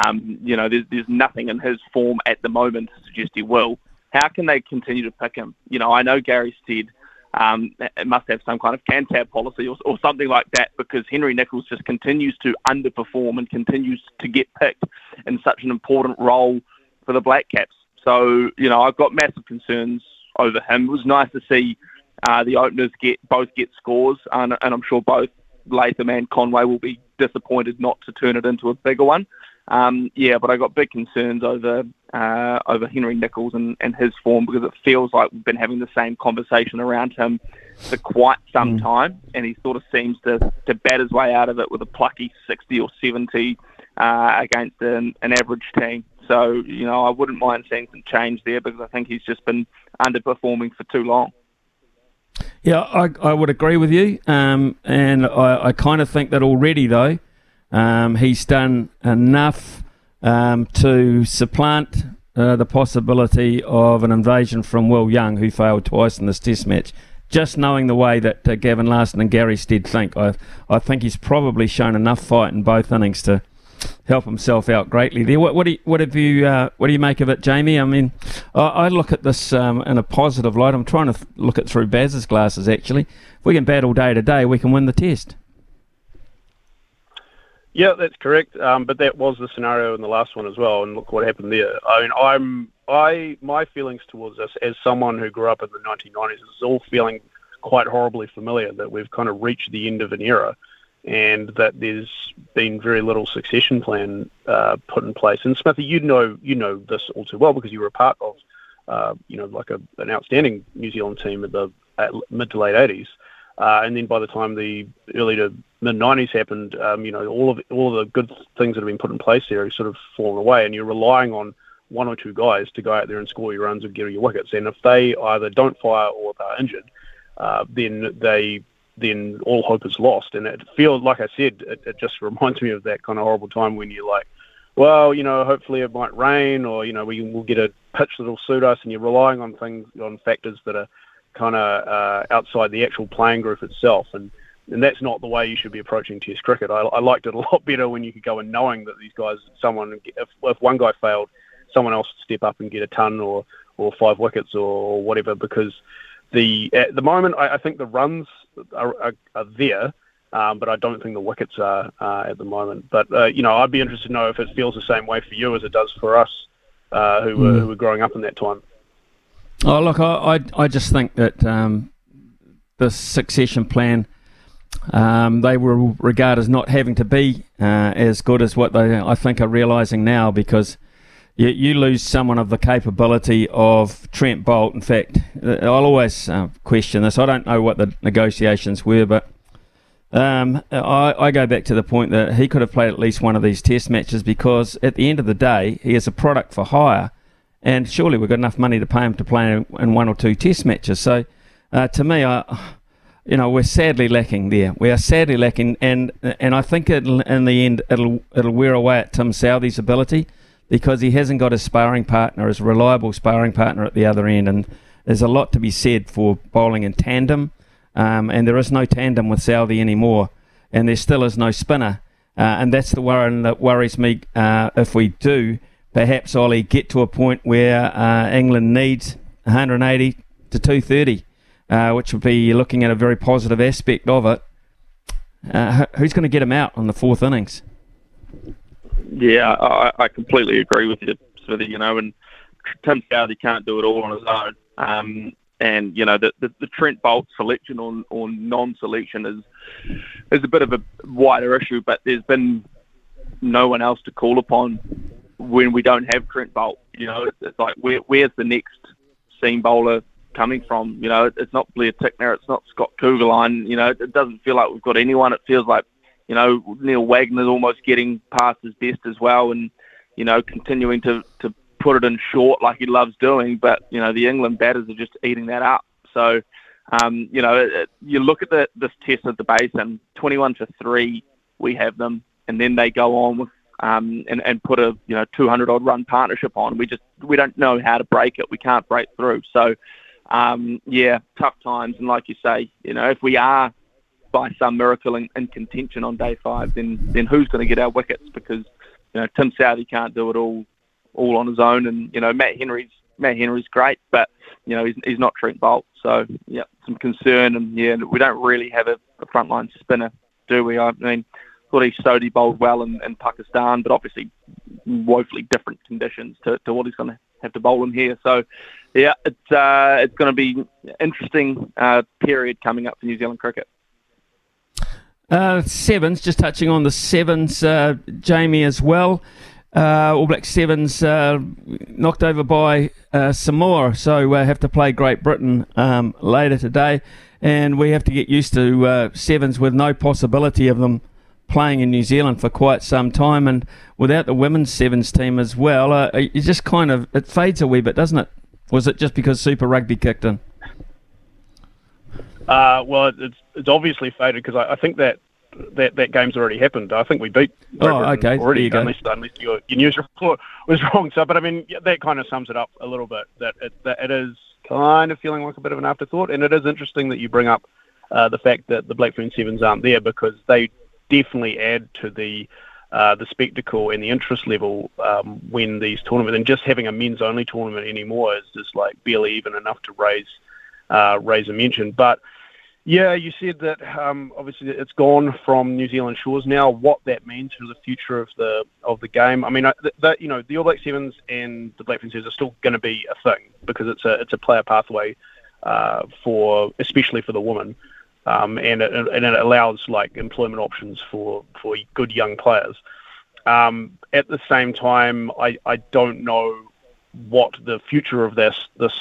um, you know, there's there's nothing in his form at the moment to suggest he will. How can they continue to pick him? You know, I know Gary said um, it must have some kind of can-tab policy or, or something like that because Henry Nicholls just continues to underperform and continues to get picked in such an important role for the Black Caps. So, you know, I've got massive concerns over him. It was nice to see uh, the openers get both get scores, and, and I'm sure both Latham and Conway will be disappointed not to turn it into a bigger one. Um, yeah, but I got big concerns over uh, over Henry Nicholls and, and his form because it feels like we've been having the same conversation around him for quite some mm. time, and he sort of seems to, to bat his way out of it with a plucky 60 or 70 uh, against an, an average team. So, you know, I wouldn't mind seeing some change there because I think he's just been underperforming for too long. Yeah, I, I would agree with you. Um, and I, I kind of think that already, though, um, he's done enough um, to supplant uh, the possibility of an invasion from Will Young, who failed twice in this Test match. Just knowing the way that uh, Gavin Larsen and Gary Stead think, I, I think he's probably shown enough fight in both innings to help himself out greatly there. What, what, do, you, what have you uh, what do you make of it, Jamie? I mean, I, I look at this um, in a positive light. I'm trying to th- look it through Baz's glasses. Actually, if we can battle day to day, we can win the test. Yeah, that's correct. Um, but that was the scenario in the last one as well, and look what happened there. I mean, I'm I my feelings towards this as someone who grew up in the 1990s is all feeling quite horribly familiar that we've kind of reached the end of an era, and that there's been very little succession plan uh, put in place. And Smithy, you know you know this all too well because you were a part of uh, you know like a, an outstanding New Zealand team at the mid to late 80s. Uh, and then by the time the early to mid 90s happened, um, you know, all of all of the good things that have been put in place there have sort of fallen away, and you're relying on one or two guys to go out there and score your runs and get your wickets. And if they either don't fire or they're injured, uh, then they then all hope is lost. And it feels like I said, it, it just reminds me of that kind of horrible time when you're like, well, you know, hopefully it might rain, or you know, we will get a pitch that'll suit us, and you're relying on things on factors that are kind of uh, outside the actual playing group itself. And and that's not the way you should be approaching Test cricket. I, I liked it a lot better when you could go in knowing that these guys, someone, if, if one guy failed, someone else would step up and get a ton or or five wickets or whatever. Because the at the moment, I, I think the runs are, are, are there. Um, but I don't think the wickets are uh, at the moment. But uh, you know, I'd be interested to know if it feels the same way for you as it does for us, uh, who, mm. were, who were growing up in that time. Oh, look, I, I, I just think that um, the succession plan, um, they will regard as not having to be uh, as good as what they, I think, are realising now because you, you, lose someone of the capability of Trent Boult. In fact, I'll always uh, question this. I don't know what the negotiations were, but um, I, I, go back to the point that he could have played at least one of these test matches because at the end of the day, he is a product for hire and surely we've got enough money to pay him to play in one or two Test matches. So, uh, to me, I, you know, we're sadly lacking there. We are sadly lacking, and and I think in the end it'll it'll wear away at Tim Southee's ability because he hasn't got a sparring partner, as reliable sparring partner at the other end, and there's a lot to be said for bowling in tandem, um, and there is no tandem with Southee anymore, and there still is no spinner, uh, and that's the worry that worries me uh, if we do perhaps Ollie get to a point where uh, England needs 180 to 230, uh, which would be looking at a very positive aspect of it. Uh, who's going to get him out on the fourth innings? Yeah, I, I completely agree with you, Smithy. You know, and Tim Southee can't do it all on his own. Um, and you know the, the, the Trent Boult selection or, or non-selection is is a bit of a wider issue, but there's been no one else to call upon when we don't have Trent Boult. You know, it's, it's like where, where's the next seam bowler coming from? You know, it's not Blair Tickner, it's not Scott Kuggeleijn. You know, it doesn't feel like we've got anyone. It feels like you know Neil Wagner's almost getting past his best as well, and you know continuing to to put it in short like he loves doing, but you know the England batters are just eating that up. So, um, you know, it, you look at the, this test at the basin, 21 for three, we have them, and then they go on with um, and, and put a you know 200 odd run partnership on. We just we don't know how to break it. We can't break through. So, um, yeah, tough times. And like you say, you know, if we are by some miracle in, in contention on day five, then then who's going to get our wickets? Because you know Tim Southee can't do it all all on his own. And you know, Matt Henry's Matt Henry's great, but you know, he's, he's not Trent Boult, So yeah, some concern. And yeah, we don't really have a, a frontline spinner, do we? I mean, thought he Sodhi bowled well in, in Pakistan, but obviously woefully different conditions to, to what he's going to have to bowl in here. So yeah, it's uh, it's going to be interesting uh, period coming up for New Zealand cricket. Uh, sevens, just touching on the sevens, uh, Jamie as well. Uh, All Black Sevens uh, knocked over by uh, Samoa, so we have to play Great Britain um, later today, and we have to get used to uh, sevens with no possibility of them playing in New Zealand for quite some time, and without the women's sevens team as well, uh, it just kind of it fades a wee bit, doesn't it? Was it just because Super Rugby kicked in? Uh, well, it's it's obviously faded because I, I think that that that game's already happened. I think we beat oh, okay. already, you unless, unless your, your news report was wrong. So, but I mean, that kind of sums it up a little bit. That it, that it is kind of feeling like a bit of an afterthought, and it is interesting that you bring up uh, the fact that the Black Fern Sevens aren't there because they definitely add to the uh, the spectacle and the interest level um, when these tournaments and just having a men's only tournament anymore is just like barely even enough to raise uh, raise a mention. But yeah, you said that um, obviously it's gone from New Zealand shores now. What that means for the future of the of the game, I mean, that you know, the All Black Sevens and the Black Ferns are still going to be a thing because it's a it's a player pathway uh, for especially for the woman, um, and it, and it allows like employment options for for good young players. Um, at the same time, I, I don't know what the future of this this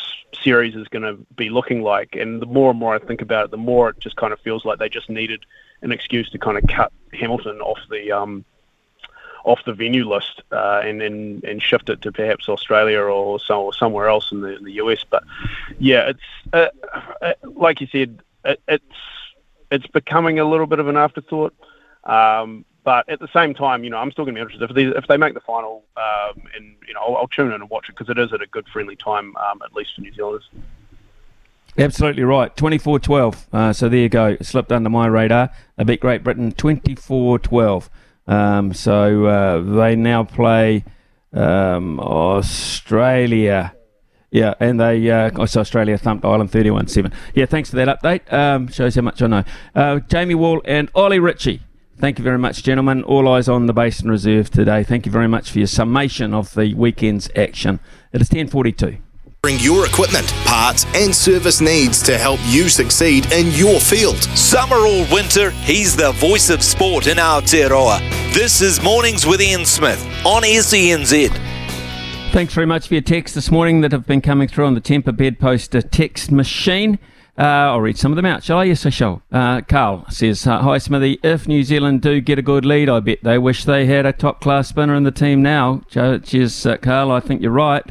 series is going to be looking like. And the more and more I think about it, the more it just kind of feels like they just needed an excuse to kind of cut Hamilton off the um, off the venue list uh, and, and and shift it to perhaps Australia or, so, or somewhere else in the, in the US. But yeah, it's uh, uh, like you said, it, it's it's becoming a little bit of an afterthought. Um, but at the same time, you know, I'm still going to be interested if they if they make the final, um, and you know, I'll, I'll, tune in and watch it because it is at a good friendly time, um, at least for New Zealanders. Absolutely right. 24 12. Uh, so there you go. It slipped under my radar. They beat Great Britain 24 12. Um, so uh, they now play um, Australia. Yeah, and they, uh, oh, so Australia thumped Ireland 31 7. Yeah, thanks for that update. Um, shows how much I know. Uh, Jamie Wall and Ollie Ritchie Thank you very much, gentlemen. All eyes on the Basin Reserve today. Thank you very much for your summation of the weekend's action. It is 10:42. Bring your equipment, parts, and service needs to help you succeed in your field. Summer or winter, he's the voice of sport in Aotearoa. This is Mornings with Ian Smith on SENZ. Thanks very much for your texts this morning that have been coming through on the Temper Bedposter text machine. Uh, I'll read some of them out, shall I? Yes, I shall. Uh, Carl says, uh, Hi, Smithy. If New Zealand do get a good lead, I bet they wish they had a top class spinner in the team now. Cheers, uh, Carl. I think you're right.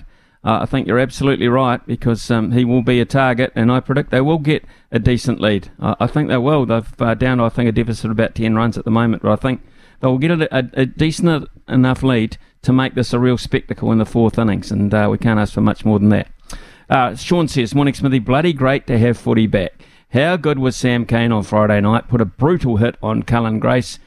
Uh, I think you're absolutely right because um, he will be a target, and I predict they will get a decent lead. I think they will. They've uh, down I think, a deficit of about 10 runs at the moment, but I think they'll get a, a, a decent enough lead to make this a real spectacle in the fourth innings, and we can't ask for much more than that. Uh, Sean says, Morning Smithy, bloody great to have footy back. How good was Sam Cane on Friday night? Put a brutal hit on Cullen Grace.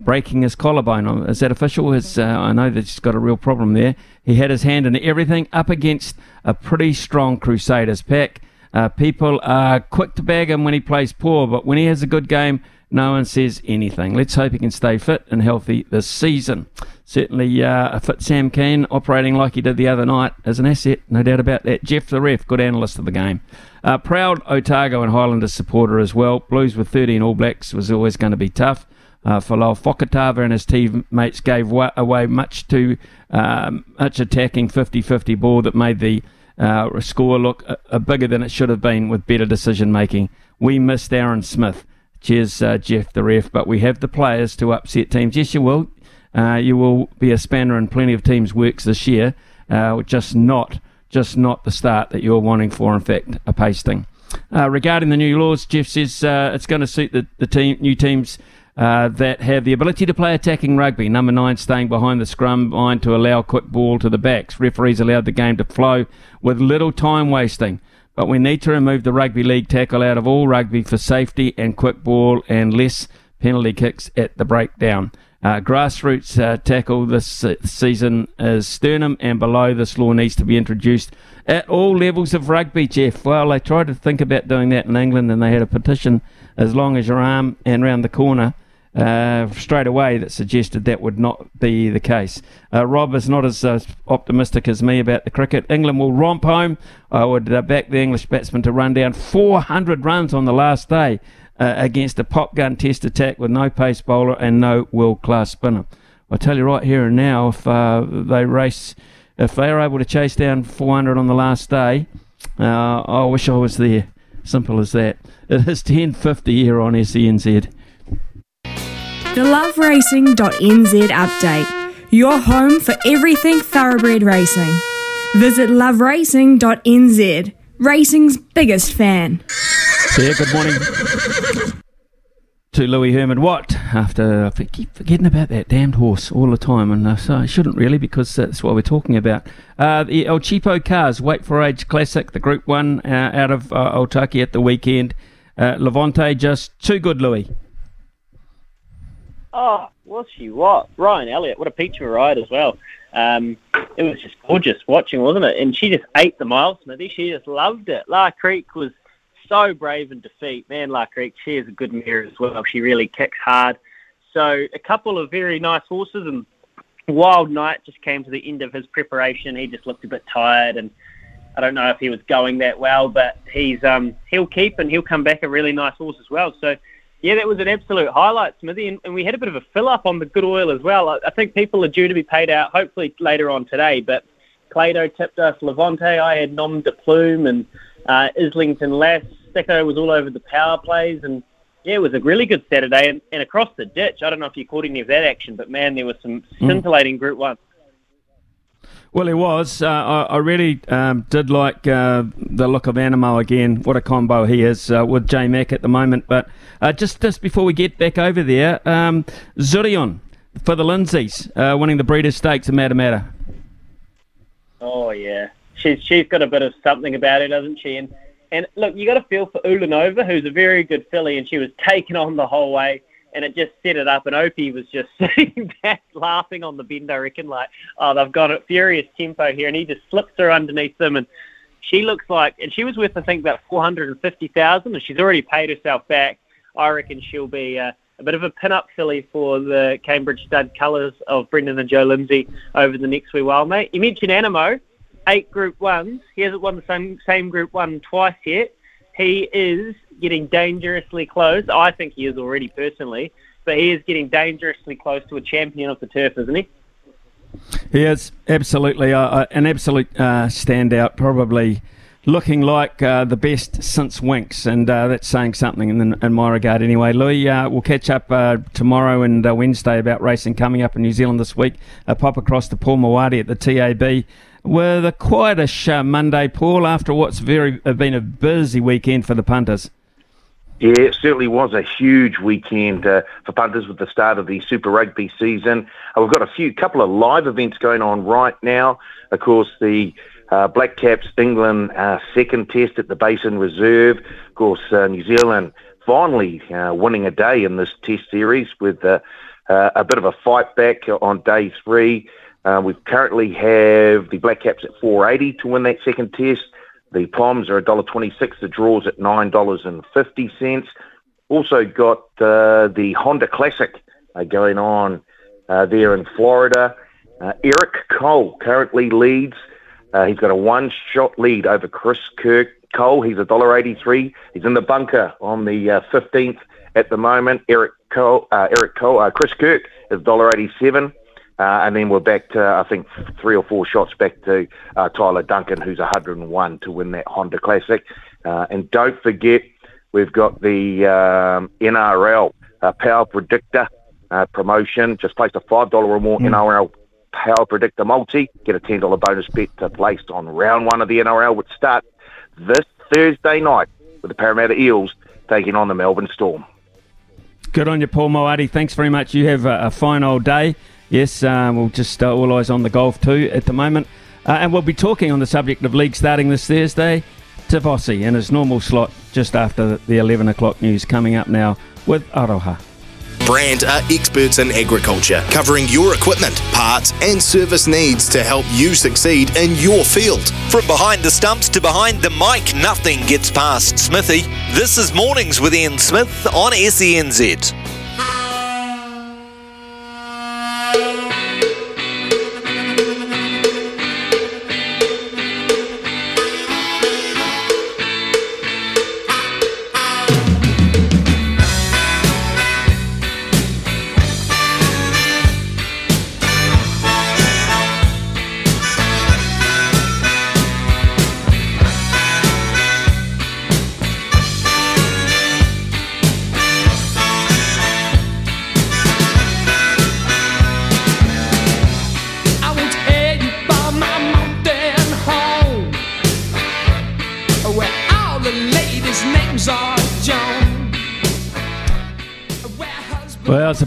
breaking his collarbone. Um, Is that official? His, uh, I know that he's got a real problem there. He had his hand in everything up against a pretty strong Crusaders pack. Uh, people are quick to bag him when he plays poor, but when he has a good game, no one says anything. Let's hope he can stay fit and healthy this season. Certainly, uh, a fit Sam Cane operating like he did the other night is an asset, no doubt about that. Jeff the ref, good analyst of the game. Uh, proud Otago and Highlanders supporter as well. Blues with 13 All Blacks was always going to be tough. Uh, Folau Fakatava and his teammates gave wa- away much too um, much attacking 50-50 ball that made the uh, score look uh, uh, bigger than it should have been with better decision making. We missed Aaron Smith. Cheers, uh, Jeff the ref. But we have the players to upset teams. Yes, you will. Uh, you will be a spanner in plenty of teams' works this year. Uh, just not, just not the start that you're wanting for. In fact, a pasting. Uh, regarding the new laws, Jeff says uh, it's going to suit the, the team, new teams uh, that have the ability to play attacking rugby. Number nine staying behind the scrum line to allow quick ball to the backs. Referees allowed the game to flow with little time wasting. But we need to remove the rugby league tackle out of all rugby for safety and quick ball and less penalty kicks at the breakdown. Uh, grassroots uh, tackle this uh, season is sternum and below. This law needs to be introduced at all levels of rugby, Jeff. Well, they tried to think about doing that in England and they had a petition as long as your arm and round the corner uh, straight away that suggested that would not be the case. Uh, Rob is not as uh, optimistic as me about the cricket. England will romp home. I would uh, back the English batsman to run down 400 runs on the last day uh, against a pop gun test attack with no pace bowler and no world class spinner. I tell you right here and now, if uh, they race, if they are able to chase down 400 on the last day, I wish I was there. Simple as that. It is 10:50 here on SENZ. The loveracing.nz update, your home for everything thoroughbred racing. Visit loveracing.nz, racing's biggest fan. Yeah, good morning to Louis Herman Watt after I keep forgetting about that damned horse all the time, and so I shouldn't really because that's what we're talking about. Uh, the El Cheapo Cars Weight for Age Classic, the Group One uh, out of uh, Otaki at the weekend. Uh, Levante just too good, Louis. Oh, was she what? Ryan Elliott, what a a ride as well. Um, it was just gorgeous watching, wasn't it? And she just ate the mile, Smithy. She just loved it. La Crique was so brave in defeat. Man, La Crique, she is a good mare as well. She really kicks hard. So a couple of very nice horses and Wild Knight just came to the end of his preparation. He just looked a bit tired and I don't know if he was going that well, but he's um, he'll keep and he'll come back a really nice horse as well. So yeah, that was an absolute highlight, Smithy, and, and we had a bit of a fill up on the good oil as well. I, I think people are due to be paid out hopefully later on today, but Clado tipped us Levante. I had Nom de Plume and uh, Islington Lass. Sticko was all over the power plays, and yeah, it was a really good Saturday. And, and across the ditch, I don't know if you caught any of that action, but man, there was some scintillating Group One. Well, he was. Uh, I, I, really um, did like uh, the look of Animo again. What a combo he is uh, with J Mac at the moment. But uh, just just before we get back over there, um, Zurion for the Lindsays uh, winning the Breeders' Stakes in Matamata. Oh yeah, she's she's got a bit of something about her, doesn't she? And and look, you got to feel for Ulanova, who's a very good filly, and she was taken on the whole way and it just set it up. And Opie was just sitting back laughing on the bend, I reckon, like, oh, they've got a furious tempo here. And he just slips her underneath them. And she looks like, and she was worth, I think, about 450000 and she's already paid herself back. I reckon she'll be uh, a bit of a pin-up filly for the Cambridge stud colours of Brendan and Joe Lindsay over the next wee while, mate. You mentioned Animo, eight Group 1s. He hasn't won the same, same Group 1 twice yet. He is getting dangerously close. I think he is already personally, but he is getting dangerously close to a champion of the turf, isn't he? He is absolutely uh, an absolute uh, standout, probably looking like uh, the best since Winks, and uh, that's saying something in, in, my regard anyway. Louis, uh, we'll catch up uh, tomorrow and Wednesday about racing coming up in New Zealand this week. A pop across to Paul Mawadi at the TAB with a quietish Monday, Paul, after what's very been a busy weekend for the punters. Yeah, it certainly was a huge weekend uh, for punters with the start of the Super Rugby season. Uh, we've got a few couple of live events going on right now. Of course, the uh, Black Caps England uh, second test at the Basin Reserve. Of course, uh, New Zealand finally uh, winning a day in this test series with a bit of a fight back on day three. We currently have the Black Caps at 480 to win that second test. The Poms are $1.26. The draws at $9.50. Also got uh, the Honda Classic uh, going on uh, there in Florida. Uh, Eric Cole currently leads. Uh, he's got a one-shot lead over Chris Kirk. Cole, he's $1.83. He's in the bunker on the uh, 15th at the moment. Eric Cole, Eric Cole, Chris Kirk is $1.87. Uh, and then we're back to, I think, three or four shots back to uh, Tyler Duncan, who's 101 to win that Honda Classic. Uh, and don't forget, we've got the um, NRL uh, Power Predictor uh, promotion. Just place a $5 or more mm. NRL Power Predictor multi. Get a $10 bonus bet placed on round one of the NRL, which starts this Thursday night with the Parramatta Eels taking on the Melbourne Storm. Good on you, Paul Moati. Thanks very much. You have a, a fine old day. Yes, um, we'll just all eyes on the golf too at the moment. Uh, and we'll be talking on the subject of league starting this Thursday to Vossi in his normal slot just after the 11 o'clock news coming up now with Aroha. Brand are experts in agriculture, covering your equipment, parts, and service needs to help you succeed in your field. From behind the stumps to behind the mic, nothing gets past Smithy. This is Mornings with Ian Smith on SENZ.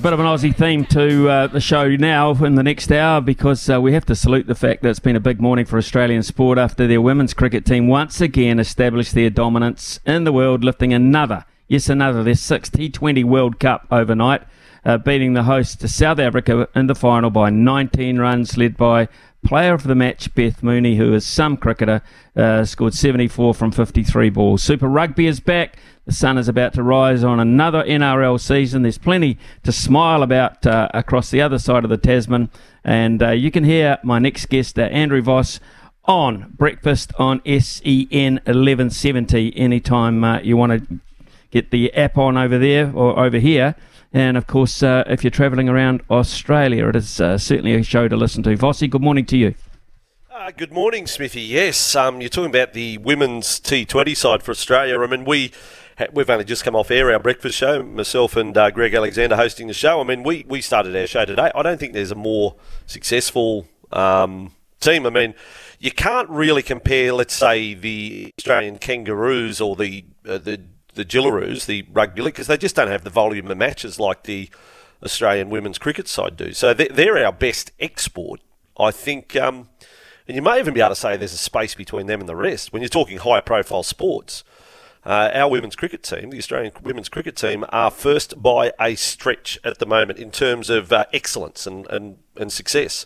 Bit of an Aussie theme to uh, the show now in the next hour because uh, we have to salute the fact that it's been a big morning for Australian sport after their women's cricket team once again established their dominance in the world, lifting another, yes, another, their sixth T20 World Cup overnight, uh, beating the host South Africa in the final by 19 runs, led by player of the match Beth Mooney, who is some cricketer, uh, scored 74 from 53 balls. Super Rugby is back. The sun is about to rise on another NRL season. There's plenty to smile about uh, across the other side of the Tasman. And uh, you can hear my next guest, uh, Andrew Voss, on breakfast on SEN 1170 anytime uh, you want to get the app on over there or over here. And of course, uh, if you're travelling around Australia, it is uh, certainly a show to listen to. Vossi, good morning to you. Uh, good morning, Smithy. Yes, um, you're talking about the women's T20 side for Australia. I mean, we we've only just come off air our breakfast show. Myself and uh, Greg Alexander hosting the show. I mean, we we started our show today. I don't think there's a more successful um, team. I mean, you can't really compare, let's say, the Australian Kangaroos or the uh, the the Jillaroos, the rugby league, because they just don't have the volume of matches like the Australian women's cricket side do. So they're our best export, I think. Um, and you may even be able to say there's a space between them and the rest when you're talking high profile sports. Uh, our women's cricket team, the Australian women's cricket team, are first by a stretch at the moment in terms of uh, excellence and, and, and success.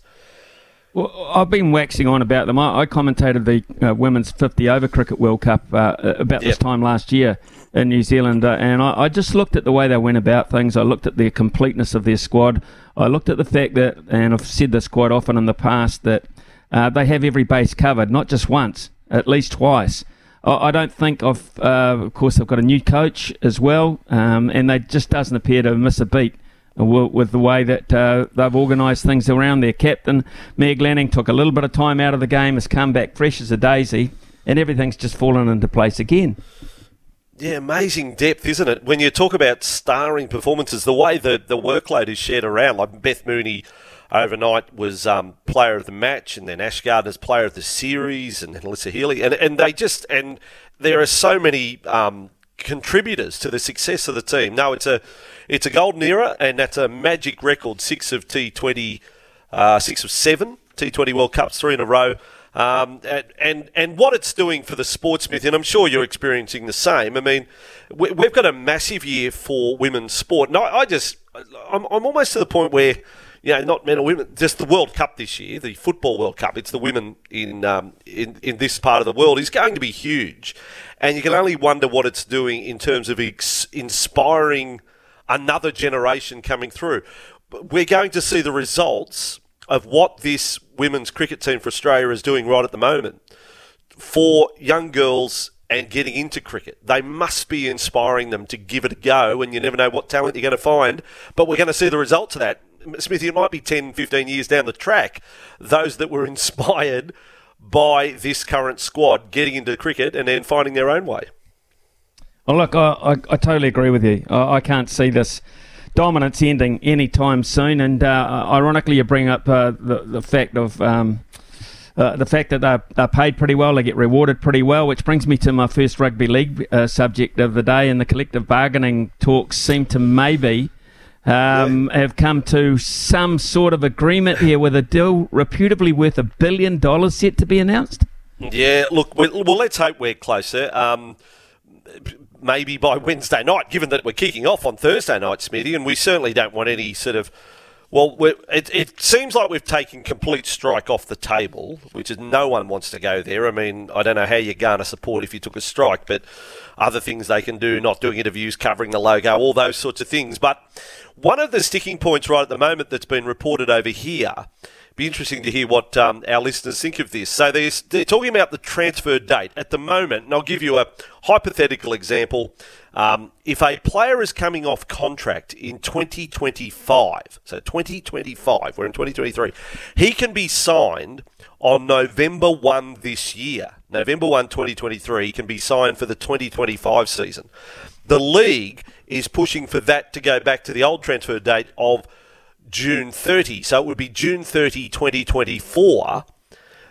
Well, I've been waxing on about them. I, I commentated the uh, Women's 50 Over Cricket World Cup uh, about yep. this time last year in New Zealand, uh, and I, I, just looked at the way they went about things. I looked at the completeness of their squad. I looked at the fact that, and I've said this quite often in the past, that uh, they have every base covered, not just once, at least twice. I don't think of. Uh, of course, they've got a new coach as well, um, and they just doesn't appear to miss a beat with the way that uh, they've organised things around their captain. Meg Lanning took a little bit of time out of the game, has come back fresh as a daisy, and everything's just fallen into place again. Yeah, amazing depth, isn't it? When you talk about starring performances, the way that the workload is shared around, like Beth Mooney overnight was um, player of the match, and then Ash Gardner's player of the series, and then Alyssa Healy, and and they just and there are so many um, contributors to the success of the team. No, it's a it's a golden era, and that's a magic record: six of T Twenty, uh, six of seven T Twenty World Cups, three in a row. Um, and, and and what it's doing for the sportsmith, and I'm sure you're experiencing the same. I mean, we, have got a massive year for women's sport, and I, I just I'm, I'm almost to the point where, you know, not men or women, just the World Cup this year, the Football World Cup, it's the women in, um, in, in this part of the world, is going to be huge. And you can only wonder what it's doing in terms of ex- inspiring another generation coming through. We're going to see the results of what this women's cricket team for Australia is doing right at the moment for young girls and getting into cricket. They must be inspiring them to give it a go, and you never know what talent you're going to find. But we're going to see the results of that. Smithy, it might be 10, 15 years down the track, those that were inspired by this current squad getting into cricket and then finding their own way. Well, look, I, I, I totally agree with you. I, I, can't see this dominance ending anytime soon. And uh, ironically, you bring up uh, the, the fact of. Um, uh, the fact that they're, they're paid pretty well, they get rewarded pretty well, which brings me to my first rugby league uh, subject of the day. And the collective bargaining talks seem to maybe um, yeah. have come to some sort of agreement here with a deal reputably worth a billion dollars set to be announced. Yeah, look, well, let's hope we're closer. Um, maybe by Wednesday night, given that we're kicking off on Thursday night, Smithy, and we certainly don't want any sort of well, it, it seems like we've taken complete strike off the table, which is no one wants to go there. I mean, I don't know how you garner support if you took a strike, but other things they can do, not doing interviews, covering the logo, all those sorts of things. But one of the sticking points right at the moment that's been reported over here be interesting to hear what um, our listeners think of this. So they're, they're, talking about the transfer date at the moment, and I'll give you a hypothetical example. Um, if a player is coming off contract in 2025, so 2025, we're in 2023, he can be signed on November 1 this year. November 1, 2023, he can be signed for the 2025 season. The league is pushing for that to go back to the old transfer date of June 30. So it would be June 30, 2024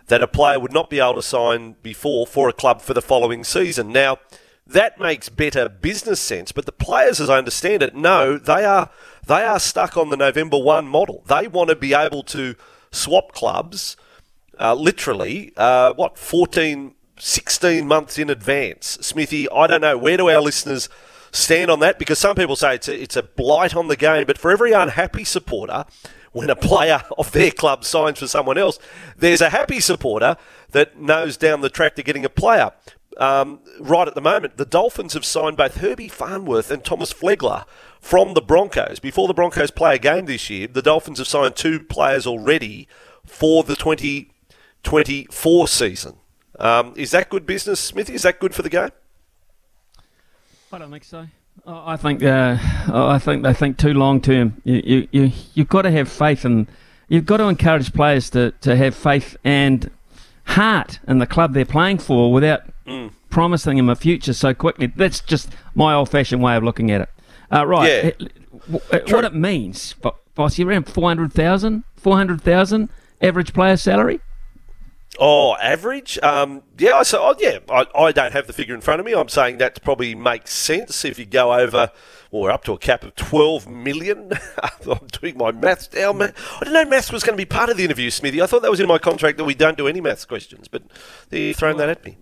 that a player would not be able to sign before for a club for the following season. Now, that makes better business sense, but the players, as I understand it, no, they are they are stuck on the November one model. They want to be able to swap clubs, uh, literally, uh, what 14, 16 months in advance. Smithy, I don't know where do our listeners stand on that? Because some people say it's a, it's a blight on the game, but for every unhappy supporter, when a player of their club signs for someone else, there's a happy supporter that knows down the track they're getting a player. Um, right at the moment, the Dolphins have signed both Herbie Farnworth and Thomas Flegler from the Broncos. Before the Broncos play a game this year, the Dolphins have signed two players already for the 2024 season. Um, is that good business, Smithy? Is that good for the game? I don't think so. I think uh, I think they think too long term. You, you, you, you've got to have faith and you've got to encourage players to, to have faith and heart in the club they're playing for without mm. promising them a future so quickly. That's just my old fashioned way of looking at it. Uh, right. Yeah. What it means, Vossi, around 400,000, 400,000 average player salary? Oh, average? Um, yeah, so oh, yeah, I, I, don't have the figure in front of me. I'm saying that probably makes sense if you go over. Well, we're up to a cap of 12 million. I'm doing my maths now. I didn't know maths was going to be part of the interview, Smithy. I thought that was in my contract that we don't do any maths questions, but they're throwing that at me.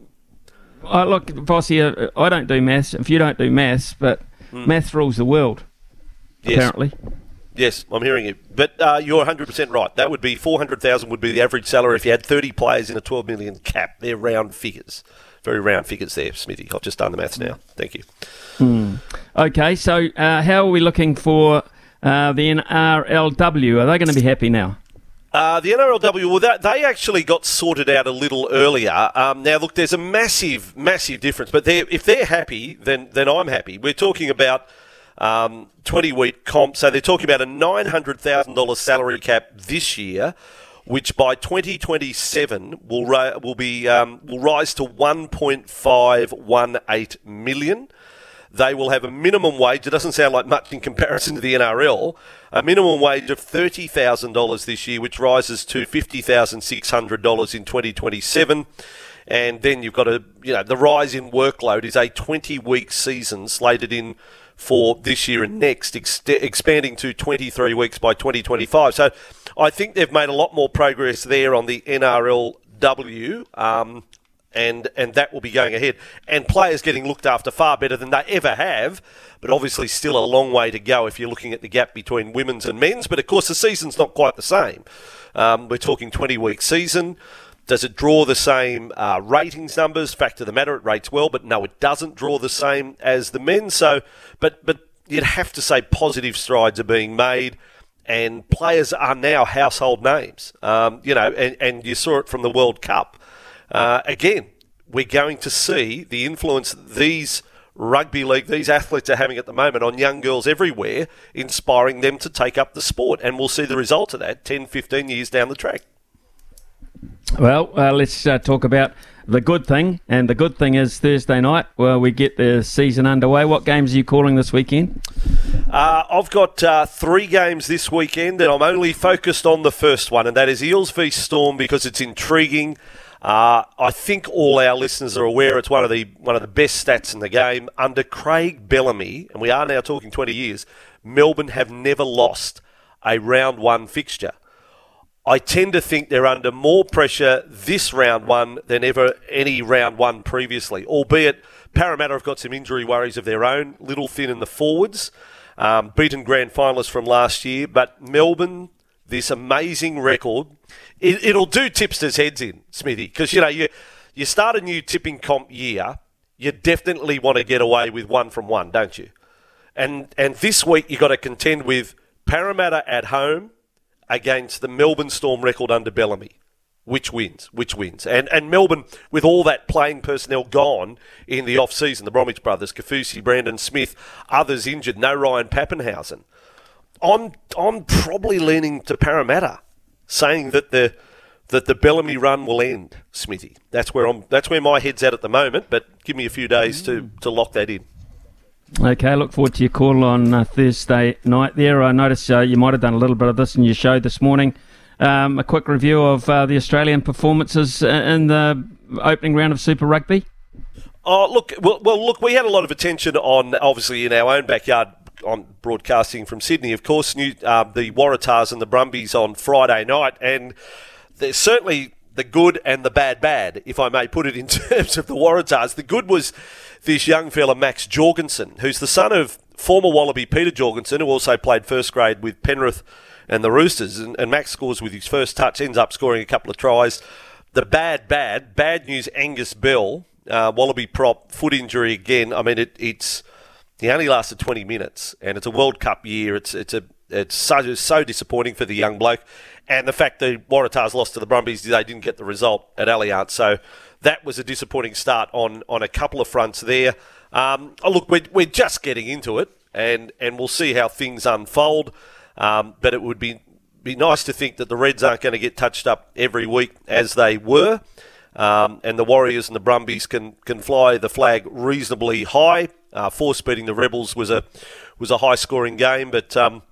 Look, Vossi, uh, I don't do maths. If you don't do maths, but mm. maths rules the world, yes. apparently. Yes, I'm hearing you. But uh, you're 100% right. That would be 400,000 would be the average salary if you had 30 players in a 12 million cap. They're round figures. Very round figures there, Smithy. I've just done the maths now. Thank you. Hmm. Okay, so uh, how are we looking for uh, the NRLW? Are they going to be happy now? Uh, the NRLW, well, that, they actually got sorted out a little earlier. Um, now, look, there's a massive, massive difference, but they're, if they're happy, then then I'm happy. We're talking about um, 20 week comp. So they're talking about a $900,000 salary cap this year, which by 2027 will ra- will be um, will rise to 1.518 million. They will have a minimum wage. It doesn't sound like much in comparison to the NRL. A minimum wage of thirty thousand dollars this year, which rises to fifty thousand six hundred dollars in 2027 and then you've got a you know the rise in workload is a 20 week season slated in for this year and next, ex- expanding to 23 weeks by 2025. So I think they've made a lot more progress there on the NRLW. Um, and and that will be going ahead. And players getting looked after far better than they ever have, but obviously still a long way to go if you're looking at the gap between women's and men's. But of course, the season's not quite the same. Um, we're talking 20 week season. Does it draw the same uh, ratings numbers? Fact of the matter, it rates well, but no, it doesn't draw the same as the men. So, but but you'd have to say positive strides are being made, and players are now household names. Um, you know, and, and you saw it from the World Cup. Uh, again, we're going to see the influence these rugby league, these athletes are having at the moment on young girls everywhere, inspiring them to take up the sport. And we'll see the result of that 10, 15 years down the track. Well, uh, let's uh, talk about the good thing. And the good thing is Thursday night, well, we get the season underway. What games are you calling this weekend? Uh, I've got uh, three games this weekend, and I'm only focused on the first one, and that is Eels v Storm because it's intriguing. Uh, I think all our listeners are aware it's one of the one of the best stats in the game. Under Craig Bellamy, and we are now talking 20 years, Melbourne have never lost a round one fixture. I tend to think they're under more pressure this round one than ever any round one previously, albeit Parramatta have got some injury worries of their own, little thin in the forwards, um, beaten grand finalists from last year, but Melbourne, this amazing record, it, will do tipsters' heads in, Smithy, because you know you you start a new tipping comp year, you definitely want to get away with one from one, don't you? And and this week you've got to contend with Parramatta at home against the Melbourne Storm record under Bellamy. Which wins? Which wins? And and Melbourne, with all that playing personnel gone in the off season, the Bromwich brothers, Kaufusi, Brandon Smith, others injured, no Ryan Papenhuyzen. I'm I'm probably leaning to Parramatta, saying that the that the Bellamy run will end, Smithy. That's where I'm. That's where my head's at at the moment. But give me a few days mm. to to lock that in. Okay, look forward to your call on uh, Thursday night there. I noticed uh, you might have done a little bit of this in your show this morning. Um, a quick review of uh, the Australian performances in the opening round of Super Rugby. Oh, look, well, well, look, we had a lot of attention on, obviously, in our own backyard on broadcasting from Sydney, of course, new, uh, the Waratahs and the Brumbies on Friday night, and there's certainly the good and the bad bad, if I may put it in terms of the Waratahs. The good was this young fella, Max Jorgensen, who's the son of former Wallaby Peter Jorgensen, who also played first grade with Penrith and the Roosters. And, and Max scores with his first touch, ends up scoring a couple of tries. The bad, bad, bad news Angus Bell, uh, Wallaby prop, foot injury again. I mean, it, it's. He only lasted 20 minutes, and it's a World Cup year. It's it's a it's so so disappointing for the young bloke, and the fact that Waratahs lost to the Brumbies, they didn't get the result at Allianz. So that was a disappointing start on, on a couple of fronts there. Um, oh, look, we're, we're just getting into it, and, and we'll see how things unfold. Um, but it would be be nice to think that the Reds aren't going to get touched up every week as they were, um, and the Warriors and the Brumbies can can fly the flag reasonably high. Uh, force beating the Rebels was a was a high scoring game, but um,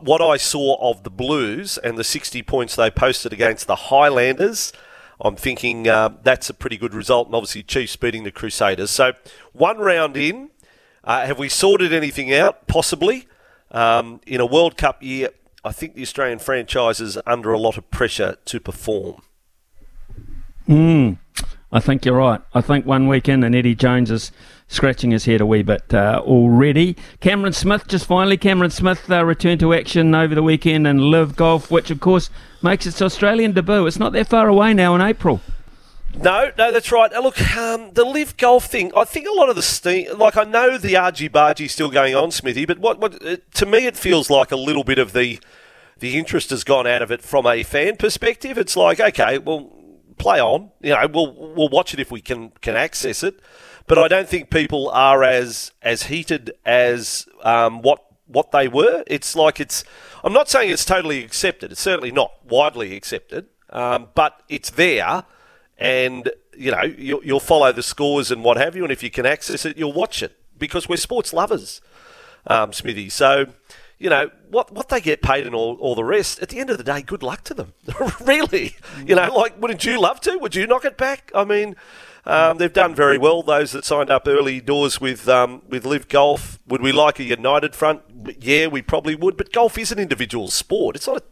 what I saw of the Blues and the 60 points they posted against the Highlanders. I'm thinking uh, that's a pretty good result, and obviously Chiefs beating the Crusaders. So one round in, uh, have we sorted anything out? Possibly. Um, in a World Cup year, I think the Australian franchise is under a lot of pressure to perform. Mm, I think you're right. I think one weekend and Eddie Jones is scratching his head a wee bit uh, already. Cameron Smith, just finally, Cameron Smith uh, returned to action over the weekend in Live Golf, which of course makes its Australian debut. It's not that far away now in April. No, no, that's right. Now, look, um, the live Golf thing. I think a lot of the steam, like I know the argy bargy still going on, Smithy, but what, what uh, to me it feels like a little bit of the the interest has gone out of it from a fan perspective. It's like, okay, well, play on. You know, we'll we'll watch it if we can can access it. But I don't think people are as as heated as um, what what they were. It's like it's. I'm not saying it's totally accepted. It's certainly not widely accepted, um, but it's there, and you know you'll, you'll follow the scores and what have you. And if you can access it, you'll watch it because we're sports lovers, um, Smithy. So you know what what they get paid and all, all the rest. At the end of the day, good luck to them. really, you know, like wouldn't you love to? Would you knock it back? I mean, um, they've done very well. Those that signed up early doors with um, with LIV Golf. Would we like a united front? Yeah, we probably would. But golf is an individual sport. It's not a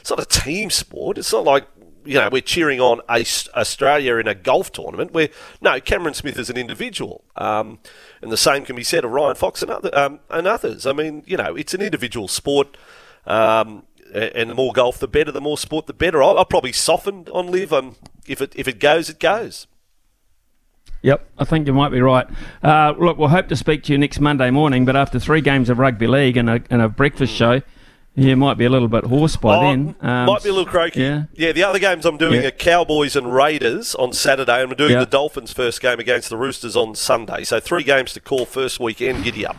it's not a team sport. It's not like you know, we're cheering on a, Australia in a golf tournament. Where no, Cameron Smith is an individual, um, and the same can be said of Ryan Fox and, other, um, and others. I mean, you know, it's an individual sport. Um, and the more golf, the better. The more sport, the better. I'll, I'll probably soften on live. Um, if it if it goes, it goes. Yep, I think you might be right. Uh, look, we'll hope to speak to you next Monday morning, but after three games of rugby league and a, and a breakfast show, you might be a little bit hoarse by oh, then. Um, might be a little croaky. Yeah. Yeah, the other games I'm doing Yeah. are Cowboys and Raiders on Saturday, and we're doing Yeah. the Dolphins' first game against the Roosters on Sunday. So three games to call first weekend. Giddy up.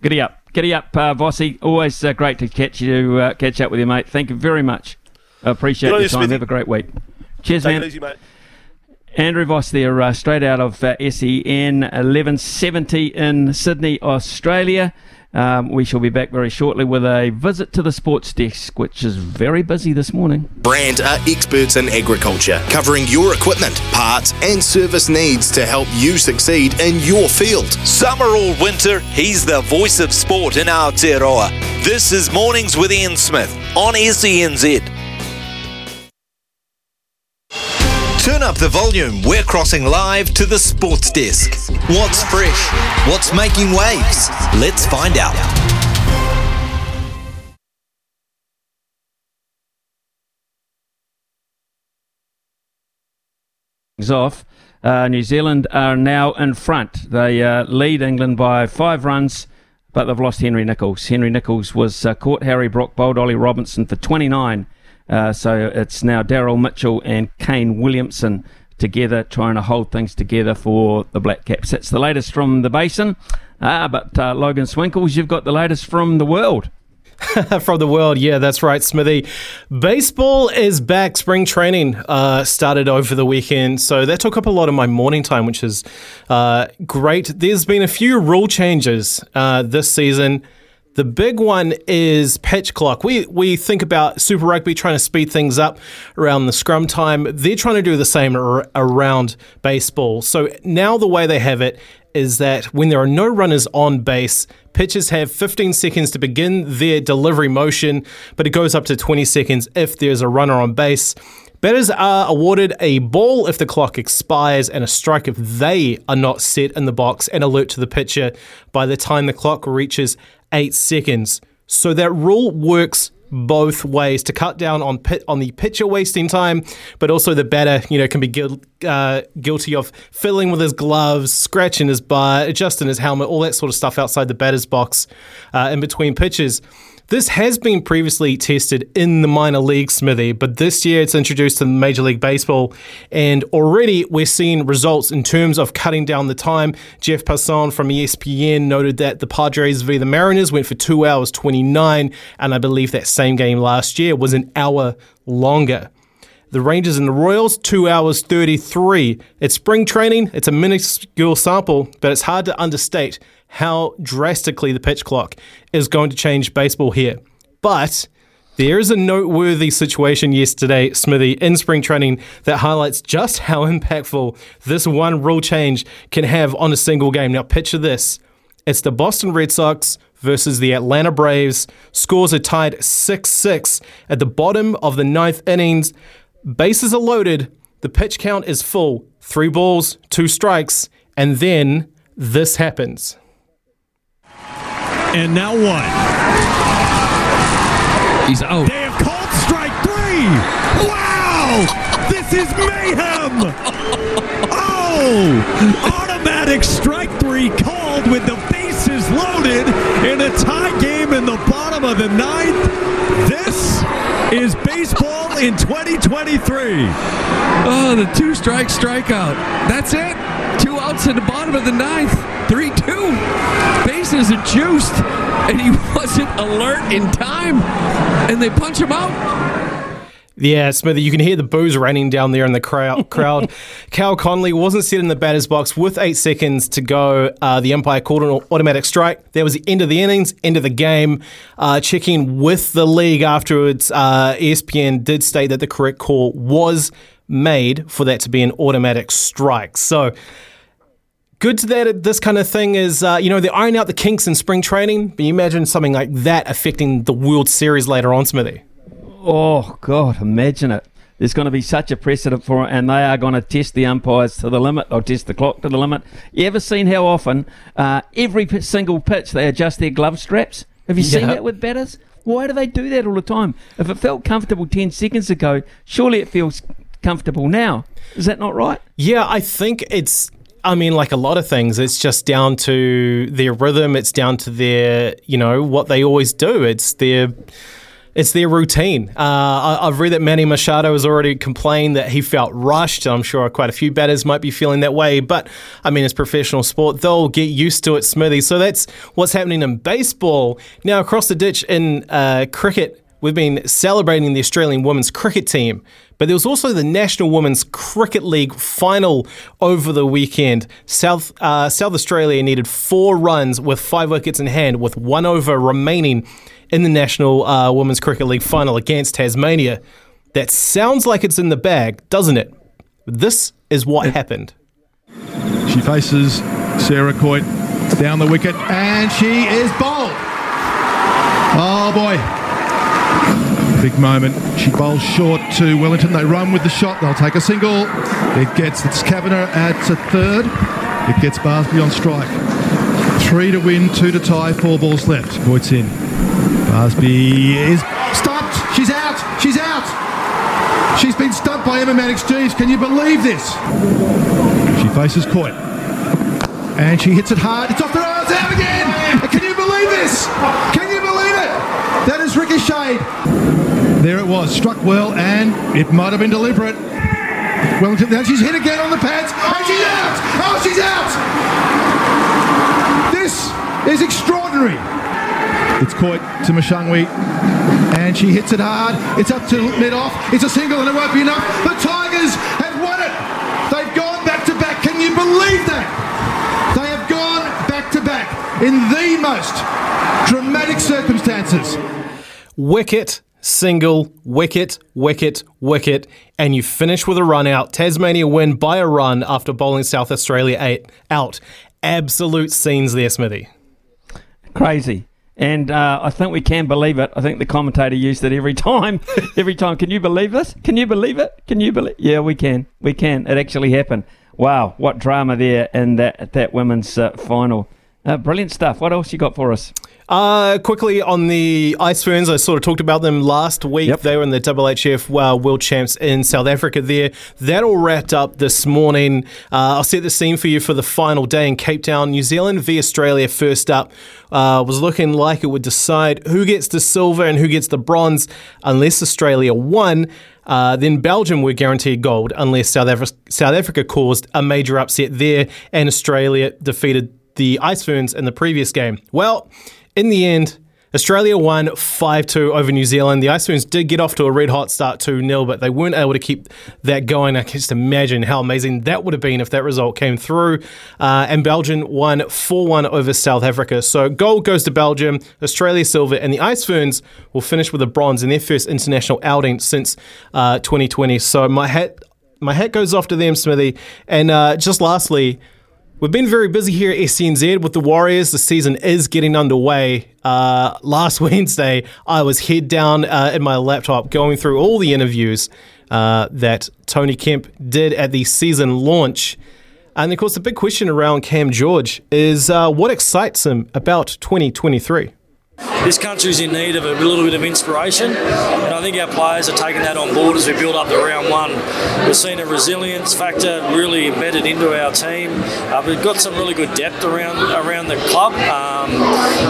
Giddy up, giddy up, uh, Vossi. Always uh, great to catch you, uh, catch up with you, mate. Thank you very much. I appreciate Good your time. Smithy. Have a great week. Cheers, Take man. it easy, mate. Andrew Voss there, uh, straight out of uh, SEN 1170 in Sydney, Australia. Um, we shall be back very shortly with a visit to the sports desk, which is very busy this morning. Brand are experts in agriculture, covering your equipment, parts, and service needs to help you succeed in your field. Summer or winter, he's the voice of sport in Aotearoa. This is Mornings with Ian Smith on SENZ. Turn up the volume. We're crossing live to the sports desk. What's fresh? What's making waves? Let's find out. off. Uh, New Zealand are now in front. They uh, lead England by five runs, but they've lost Henry Nicholls. Henry Nicholls was uh, caught Harry Brook bowled Ollie Robinson for 29. Uh, so it's now Daryl Mitchell and Kane Williamson together trying to hold things together for the Black Caps. That's the latest from the basin. Ah, but uh, Logan Swinkles, you've got the latest from the world. from the world. Yeah, that's right, Smithy. Baseball is back. Spring training uh, started over the weekend, so that took up a lot of my morning time, which is uh, great. There's been a few rule changes uh, this season. The big one is pitch clock. We we think about Super Rugby trying to speed things up around the scrum time. They're trying to do the same ar- around baseball. So now the way they have it is that when there are no runners on base, pitchers have 15 seconds to begin their delivery motion, but it goes up to 20 seconds if there's a runner on base. Batters are awarded a ball if the clock expires and a strike if they are not set in the box and alert to the pitcher by the time the clock reaches eight seconds. So that rule works both ways to cut down on pit, on the pitcher wasting time, but also the batter, you know, can be uh, guilty of fiddling with his gloves, scratching his butt, adjusting his helmet, all that sort of stuff outside the batter's box uh, in between pitches. This has been previously tested in the minor league, Smithy, but this year it's introduced to Major League Baseball, and already we're seeing results in terms of cutting down the time. Jeff Passan from ESPN noted that the Padres v. the Mariners went for 2 hours 29, and I believe that same game last year was an hour longer. The Rangers and the Royals, 2 hours 33. It's spring training, it's a minuscule sample, but it's hard to understate how drastically the pitch clock is going to change baseball here. But there is a noteworthy situation yesterday, Smithy, in spring training that highlights just how impactful this one rule change can have on a single game. Now, picture this it's the Boston Red Sox versus the Atlanta Braves. Scores are tied 6 6 at the bottom of the ninth innings. Bases are loaded. The pitch count is full. Three balls, two strikes, and then this happens. And now what? He's out. They have called strike three. Wow! This is mayhem. Oh! Automatic strike three called with the bases loaded in a tie game in the bottom of the ninth. This is baseball in 2023. Oh, the two strike strikeout. That's it. Two outs in the bottom of the ninth. 3 2. Bases are juiced, and he wasn't alert in time, and they punch him out. Yeah, Smithy, you can hear the boos raining down there in the crowd. crowd. Cal Conley wasn't set in the batter's box with eight seconds to go. Uh, the umpire called an automatic strike. That was the end of the innings, end of the game. Uh, checking with the league afterwards, uh, ESPN did state that the correct call was made for that to be an automatic strike. So good to that this kind of thing is uh, you know they iron out the kinks in spring training but you imagine something like that affecting the world series later on smithy Oh God, imagine it. there's going to be such a precedent for it, and they are going to test the umpires to the limit. They'll test the clock to the limit. You ever seen how often uh, every single pitch they adjust their glove straps? Have you seen that with batters? Why do they do that all the time? If it felt comfortable 10 seconds ago, surely it feels comfortable now. Is that not right? Yeah, I think it's. I mean, like a lot of things, it's just down to their rhythm. It's down to their, you know, what they always do. It's their, it's their routine. Uh, I, I've read that Manny Machado has already complained that he felt rushed. I'm sure quite a few batters might be feeling that way. But I mean, it's professional sport; they'll get used to it, Smithy. So that's what's happening in baseball now. Across the ditch in uh, cricket, we've been celebrating the Australian women's cricket team. But there was also the National Women's Cricket League final over the weekend. South uh, South Australia needed four runs with five wickets in hand, with one over remaining in the National uh, Women's Cricket League final against Tasmania. That sounds like it's in the bag, doesn't it? This is what happened. She faces Sarah Coyte down the wicket and she is bowled. Oh boy. Big moment. She bowls short to Wellington. They run with the shot. They'll take a single. It gets it's Kavanagh at a third. It gets Barsby on strike. Three to win, two to tie, four balls left. Coyte's in. Barsby is stopped. She's out. She's out. She's been stumped by Emma Manix-Geeves. Can you believe this? She faces Coyte. And she hits it hard. It's off the rails. Out again. Can you believe this? Can you believe it? That is ricocheted. There it was. Struck well, and it might have been deliberate. Wellington. Now she's hit again on the pads. And she's out. Oh, she's out. This is extraordinary. It's Coyte to Mashangwi. And she hits it hard. It's up to mid-off. It's a single and it won't be enough. The Tigers have won it. They've gone back to back. Can you believe that? They have gone back to back in the most dramatic circumstances. Wicket, single, wicket, wicket, wicket, and you finish with a run out. Tasmania win by a run after bowling South Australia eight out. Absolute scenes there, Smithy. Crazy. And uh, I think we can believe it. I think the commentator used it every time. every time. Can you believe this? Can you believe it? Can you believe? Yeah, we can. We can. It actually happened. Wow, what drama there in that that women's uh, final. Uh, brilliant stuff. What else you got for us? Uh, quickly on the Ice Ferns, I sort of talked about them last week. They were in the WHF uh, World Champs in South Africa there. That all wrapped up this morning. Uh, I'll set the scene for you for the final day in Cape Town. New Zealand v Australia first up uh, was looking like it would decide who gets the silver and who gets the bronze unless Australia won. Uh, then Belgium were guaranteed gold unless South, Af- South Africa caused a major upset there and Australia defeated the Ice Ferns in the previous game. Well, in the end, Australia won 5 2 over New Zealand. The Ice Ferns did get off to a red hot start 2 0, but they weren't able to keep that going. I can just imagine how amazing that would have been if that result came through. Uh, and Belgium won 4 1 over South Africa. So gold goes to Belgium, Australia silver, and the Ice Ferns will finish with a bronze in their first international outing since uh, 2020. So my hat. My hat goes off to them, Smithy. And uh, just lastly, We've been very busy here at SENZ with the Warriors. The season is getting underway. Uh, last Wednesday, I was head down uh, in my laptop going through all the interviews uh, that Tony Kemp did at the season launch. And of course, the big question around Cam George is uh, what excites him about 2023? This country's in need of a little bit of inspiration, and I think our players are taking that on board as we build up to round one. We've seen a resilience factor really embedded into our team. Uh, we've got some really good depth around around the club, um,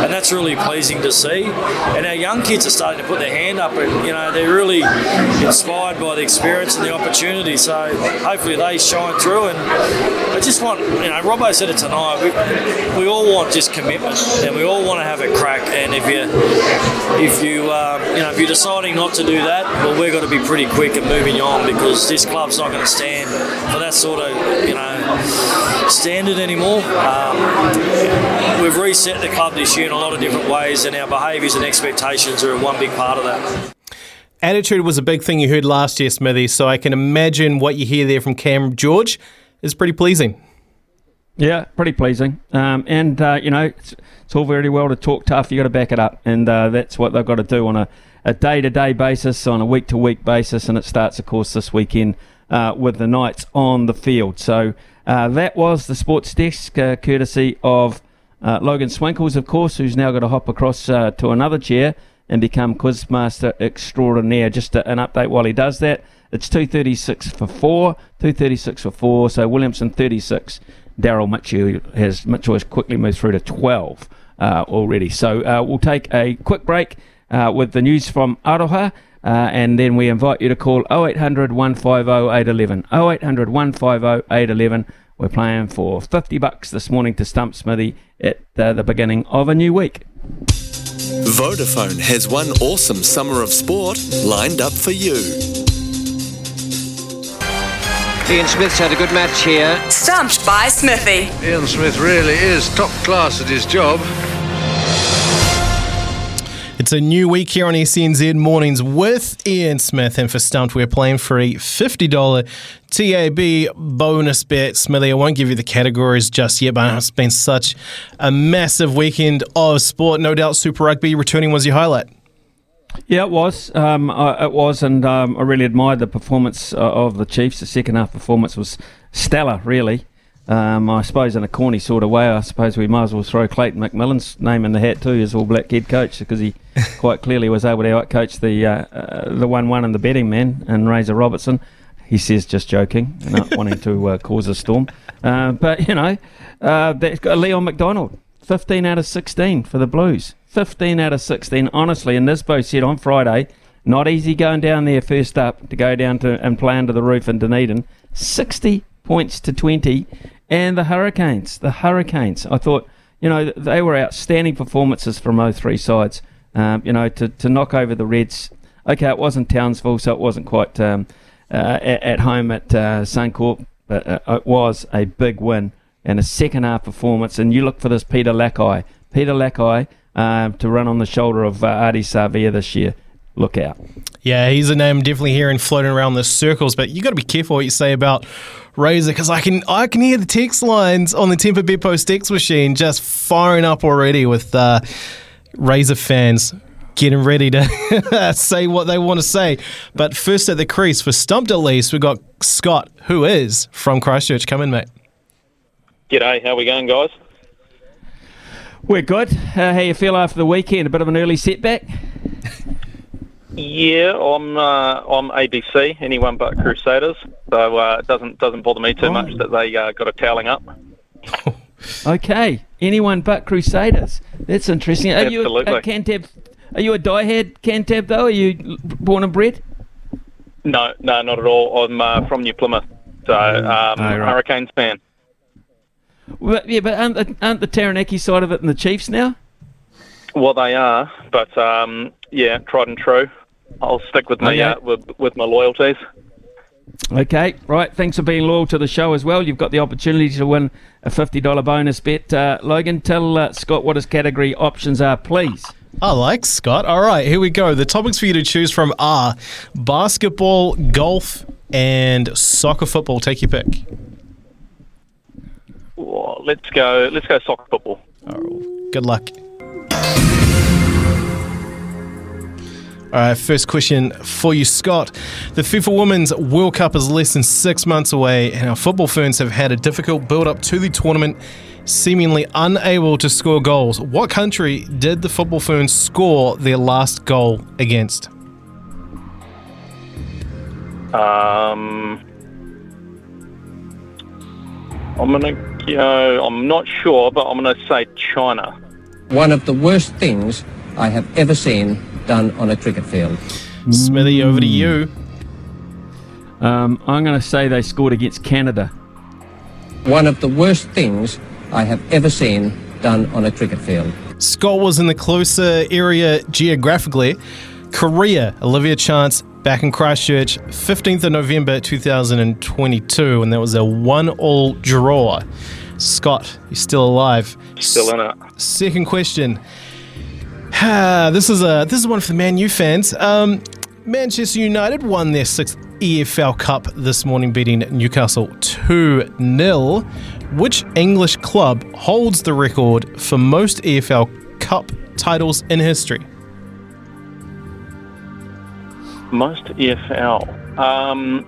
and that's really pleasing to see. And our young kids are starting to put their hand up, and you know they're really inspired by the experience and the opportunity. So hopefully they shine through. And I just want, you know, Robbo said it tonight. We, we all want just commitment, and we all want to have a crack. And if you if you um, you know if you're deciding not to do that, well, we've got to be pretty quick and moving on because this club's not going to stand for that sort of you know standard anymore. Um, we've reset the club this year in a lot of different ways, and our behaviours and expectations are one big part of that. Attitude was a big thing you heard last year, Smithy, so I can imagine what you hear there from Cam George is pretty pleasing. Yeah, pretty pleasing. Um, and, uh, you know, it's, all very well to talk tough. You've got to back it up. And uh, that's what they've got to do on a, a day-to-day basis, on a week-to-week basis. And it starts, of course, this weekend uh, with the Knights on the field. So uh, that was the sports desk, uh, courtesy of uh, Logan Swinkles, of course, who's now got to hop across to another chair and become Quizmaster extraordinaire. Just an update while he does that. It's 236 for four, 236 for four. So Williamson 36. Daryl Mitchell has Mitchell has quickly moved through to 12 uh, already. So uh, we'll take a quick break uh, with the news from Aroha. Uh, and then we invite you to call 0800 150 811. 0800 150 811. We're playing for 50 bucks this morning to Stump Smithy at uh, the beginning of a new week. Vodafone has one awesome summer of sport lined up for you. Ian Smith's had a good match here. Stumped by Smithy. Ian Smith really is top class at his job. It's a new week here on SENZ Mornings with Ian Smith, and for Stumped, we're playing for a $50 TAB bonus bet. Smithy, I won't give you the categories just yet, but it's been such a massive weekend of sport. No doubt Super Rugby returning was your highlight. Yeah, it was. Um, it was, and um, I really admired the performance uh, of the Chiefs. The second half performance was stellar, really. Um, I suppose in a corny sort of way, I suppose we might as well throw Clayton McMillan's name in the hat too as All Black head coach because he quite clearly was able to outcoach the uh, uh, the one one and the betting man and Razor Robertson. He says just joking, not wanting to uh, cause a storm. Uh, but you know, uh, that's got Leon MacDonald, fifteen out of sixteen for the Blues. 15 out of 16. Honestly, and Nisbo said on Friday, not easy going down there first up to go down to and play under the roof in Dunedin. 60 points to 20. And the Hurricanes, the Hurricanes, I thought, you know, they were outstanding performances from those three sides. Um, you know, to, to knock over the Reds. Okay, it wasn't Townsville, so it wasn't quite um, uh, at, at, home at uh, Suncorp, but uh, it was a big win and a second half performance. And you look for this Peter Lakai. Peter Lakai uh, to run on the shoulder of uh, Ardie Savea this year. Look out. Yeah, he's a name definitely hearing floating around the circles, but you got to be careful what you say about Razor because I can I can hear the text lines on the Temper Bedpost text machine just firing up already with uh, Razor fans getting ready to say what they want to say. But first at the crease for Stumped at least, we've got Scott, who is from Christchurch. Come in, mate. G'day, how we going, guys? We're good. Uh, how you feel after the weekend? A bit of an early setback. Yeah, I'm uh, I'm ABC. Anyone but Crusaders. So uh, it doesn't doesn't bother me too oh. much that they uh, got a toweling up. okay, anyone but Crusaders. That's interesting. Are Absolutely. you a, a Cantab? Are you a diehard Cantab though? Are you born and bred? No, no, not at all. I'm uh, from New Plymouth, so um, oh, right. Hurricanes fan. Well, yeah, but aren't the, aren't the Taranaki side of it and the Chiefs now? Well, they are, but um, yeah, tried and true. I'll stick with my okay. uh, with, with my loyalties. Okay, right. Thanks for being loyal to the show as well. You've got the opportunity to win a fifty dollar bonus bet. Uh, Logan, tell uh, Scott what his category options are, please. I like Scott. All right, here we go. The topics for you to choose from are basketball, golf, and soccer football. Take your pick let's go. Let's go soccer football. good luck. All right, first question for you, Scott. The FIFA Women's World Cup is less than six months away, and our football fans have had a difficult build up to the tournament, seemingly unable to score goals. What country did the football ferns score their last goal against? Um, I'm going to go, I'm not sure, but I'm going to say China. One of the worst things I have ever seen done on a cricket field. Smithy, over to you. Um, I'm going to say they scored against Canada. One of the worst things I have ever seen done on a cricket field. Scott was in the closer area geographically. Korea, Olivia Chance back in Christchurch, 15th of November 2022, and that was a one-all draw. Scott, you're still alive. Still in it. Second question. this is a this is one for the Man U fans. Um, Manchester United won their sixth EFL Cup this morning, beating Newcastle 2 0. Which English club holds the record for most EFL Cup titles in history? Most EFL. Um,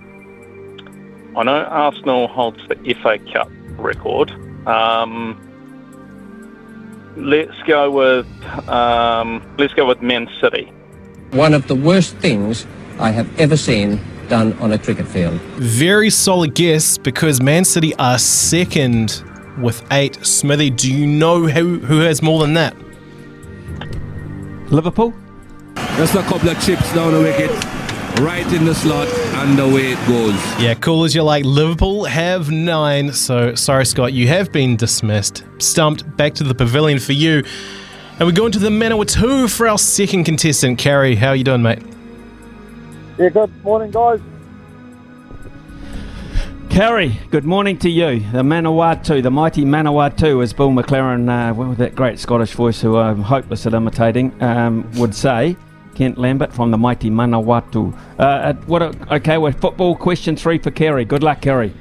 I know Arsenal holds the FA Cup record. Um, let's go with um, let's go with Man City. One of the worst things I have ever seen done on a cricket field. Very solid guess because Man City are second with eight. Smithy, do you know who, who has more than that? Liverpool? Just a couple of chips down the wicket, right in the slot, and away it goes. Yeah, cool as you like. Liverpool have nine. So sorry, Scott, you have been dismissed. Stumped back to the pavilion for you. And we go into the Manawatu for our second contestant, Kerry. How are you doing, mate? Yeah, good morning, guys. Kerry, good morning to you. The Manawatu, the mighty Manawatu, as Bill McLaren, uh, with that great Scottish voice who I'm hopeless at imitating, um, would say. Kent Lambert from the mighty Manawatu. Uh, what? A, okay, we're football. Question three for Kerry. Good luck, Kerry.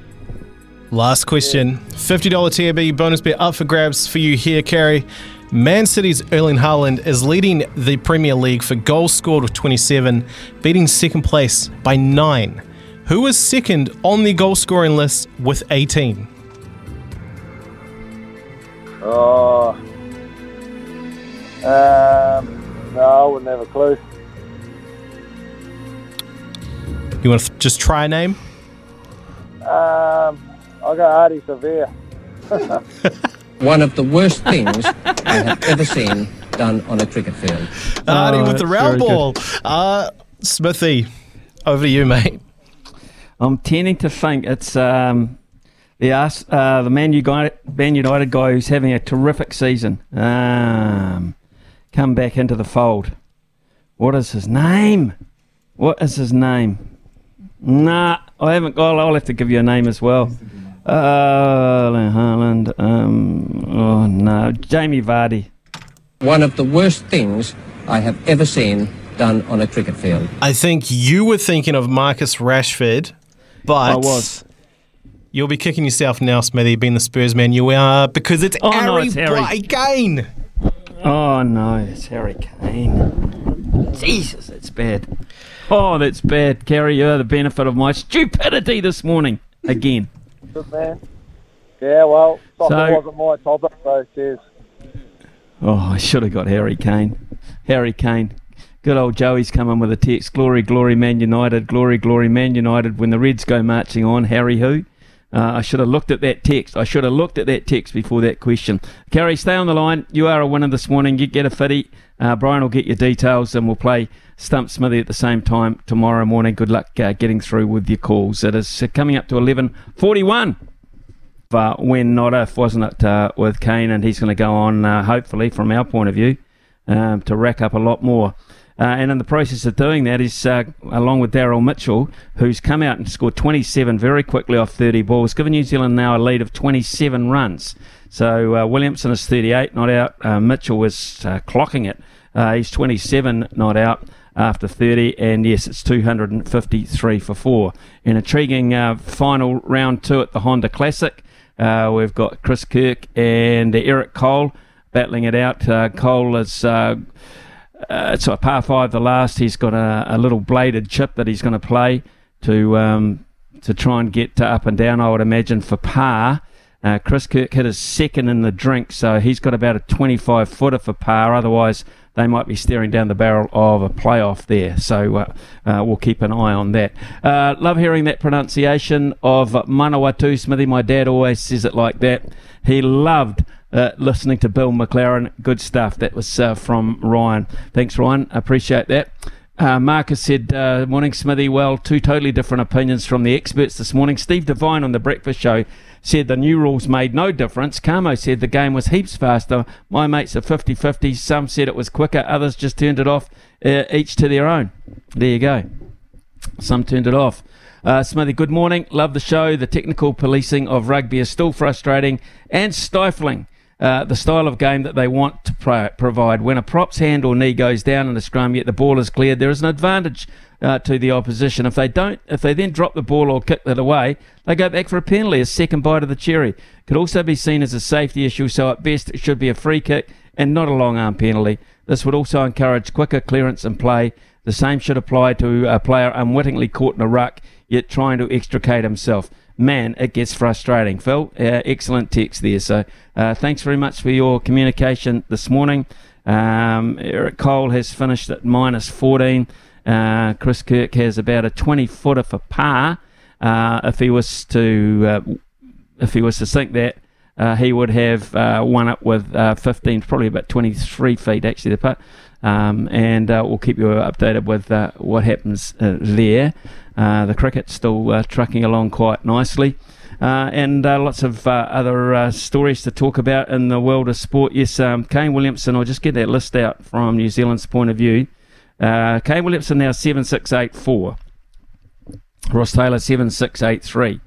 Last question. $50 TAB bonus bet up for grabs for you here, Kerry. Man City's Erling Haaland is leading the Premier League for goals scored with 27, beating second place by 9. Who is second on the goal scoring list with 18? Oh. Um, no, I wouldn't have a clue. You want to th- just try a name? Um, I'll go Ardie Savea. One of the worst things I have ever seen done on a cricket field. Artie with the round ball. Uh, Smithy, over to you, mate. I'm tending to think it's um, the Ars- uh, the Man United, Man United guy who's having a terrific season. Um, come back into the fold. What is his name? What is his name? Nah, I haven't got. I'll have to give you a name as well. Uh, Haaland. Um, oh no, Jamie Vardy. One of the worst things I have ever seen done on a cricket field. I think you were thinking of Marcus Rashford, but I was. You'll be kicking yourself now, Smithy, being the Spurs man you are, because it's Oh, no, it's Harry. Kane. Oh no, it's Harry Kane. Jesus, that's bad. Oh, that's bad. Kerry, you are the benefit of my stupidity this morning. Again. Good man. Yeah, well, soccer So- wasn't my topic, so cheers. Oh, I should have got Harry Kane. Harry Kane. Good old Joey's coming with a text. Glory, glory, Man United. Glory, glory, Man United. When the Reds go marching on, Harry who? Uh, I should have looked at that text. I should have looked at that text before that question. Kerry, stay on the line. You are a winner this morning. You get a fitty. Uh, Brian will get your details and we'll play Stump Smithy at the same time tomorrow morning. Good luck uh, getting through with your calls. It is uh, coming up to 11.41 uh, when not if, wasn't it, uh, with Kane? And he's going to go on, hopefully, from our point of view, um, to rack up a lot more. Uh, and in the process of doing that is uh, along with Daryl Mitchell, who's come out and scored 27 very quickly off 30 balls, giving New Zealand now a lead of 27 runs. So uh, Williamson is 38, not out. Uh, Mitchell was uh, clocking it. Uh, he's 27, not out after 30, and yes, it's 253 for four. An intriguing final round two at the Honda Classic. We've got Chris Kirk and Eric Cole battling it out. Cole is. Uh, it's a par five, the last. He's got a, a little bladed chip that he's going to play to um, to try and get uh, up and down. I would imagine for par. Uh, Chris Kirk hit his second in the drink, so he's got about a 25 footer for par. Otherwise, they might be staring down the barrel of a playoff there. So uh, uh, we'll keep an eye on that. Uh, love hearing that pronunciation of Manawatu Smithy. My dad always says it like that. He loved uh, listening to Bill McLaren. Good stuff. That was uh, from Ryan. Thanks, Ryan. Appreciate that. Uh, Marcus said, uh, Morning, Smithy. Well, two totally different opinions from the experts this morning. Steve Devine on The Breakfast Show said the new rules made no difference. Kamo said the game was heaps faster. My mates are 50 50. Some said it was quicker, others just turned it off, uh, each to their own. There you go. Some turned it off. Uh, Smithy, good morning. Love the show. The technical policing of rugby is still frustrating and stifling. Uh, the style of game that they want to pro- provide. When a prop's hand or knee goes down in the scrum, yet the ball is cleared, there is an advantage uh, to the opposition. If they don't, if they then drop the ball or kick it away, they go back for a penalty, a second bite of the cherry. Could also be seen as a safety issue, so at best it should be a free kick and not a long arm penalty. This would also encourage quicker clearance and play. The same should apply to a player unwittingly caught in a ruck, yet trying to extricate himself. Man, it gets frustrating. Phil, uh, excellent text there. So uh, thanks very much for your communication this morning. Um, Eric Cole has finished at minus 14. Uh, Chris Kirk has about a 20 footer for par. Uh, if he was to uh, if he was to sink that, uh, he would have won it with uh, 15, probably about 23 feet actually the putt. Um, and we'll keep you updated with what happens there. The cricket's still trucking along quite nicely. Uh, and uh, lots of uh, other stories to talk about in the world of sport. Yes, um, Kane Williamson, I'll just get that list out from New Zealand's point of view. Kane Williamson now 7684. Ross Taylor 7683.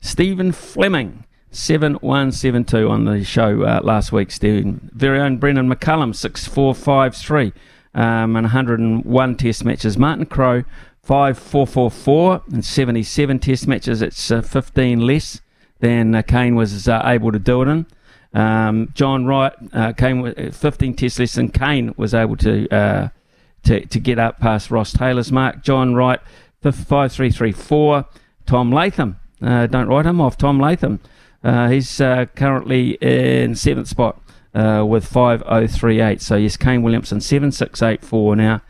Stephen Fleming 7172 on the show uh, last week, Stephen. Very own Brendon McCullum, 6453 um, and 101 test matches. Martin Crowe, 5444 and 77 test matches. It's uh, 15 less than uh, Kane was uh, able to do it in. Um, John Wright, uh, Kane, uh, 15 test less than Kane was able to, to, to get up past Ross Taylor's mark. John Wright, 5334. Tom Latham, don't write him off. Tom Latham. Uh, he's uh, currently in seventh spot uh, with 5038. So, yes, Kane Williamson, 7684 now.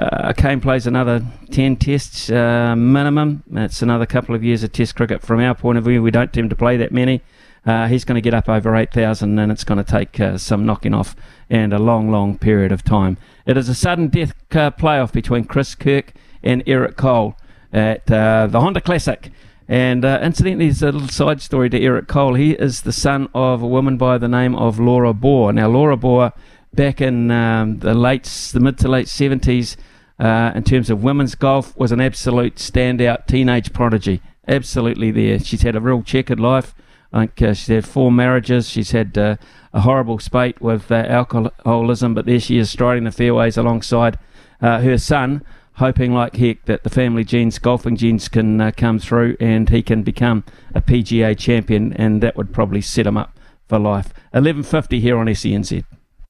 Uh, Kane plays another 10 tests uh, minimum. It's another couple of years of test cricket from our point of view. We don't tend to play that many. Uh, he's going to get up over 8,000 and it's going to take some knocking off and a long, long period of time. It is a sudden death playoff between Chris Kirk and Eric Cole at the Honda Classic. And uh, incidentally, there's a little side story to Eric Cole. He is the son of a woman by the name of Laura Baugh. Now, Laura Baugh, back in um, the late, the mid to late 70s, uh, in terms of women's golf, was an absolute standout teenage prodigy. Absolutely there. She's had a real checkered life. I think uh, she's had four marriages. She's had uh, a horrible spate with uh, alcoholism, but there she is striding the fairways alongside uh, her son hoping like heck that the family genes, golfing genes, can uh, come through and he can become a PGA champion, and that would probably set him up for life. 11:50 here on SENZ.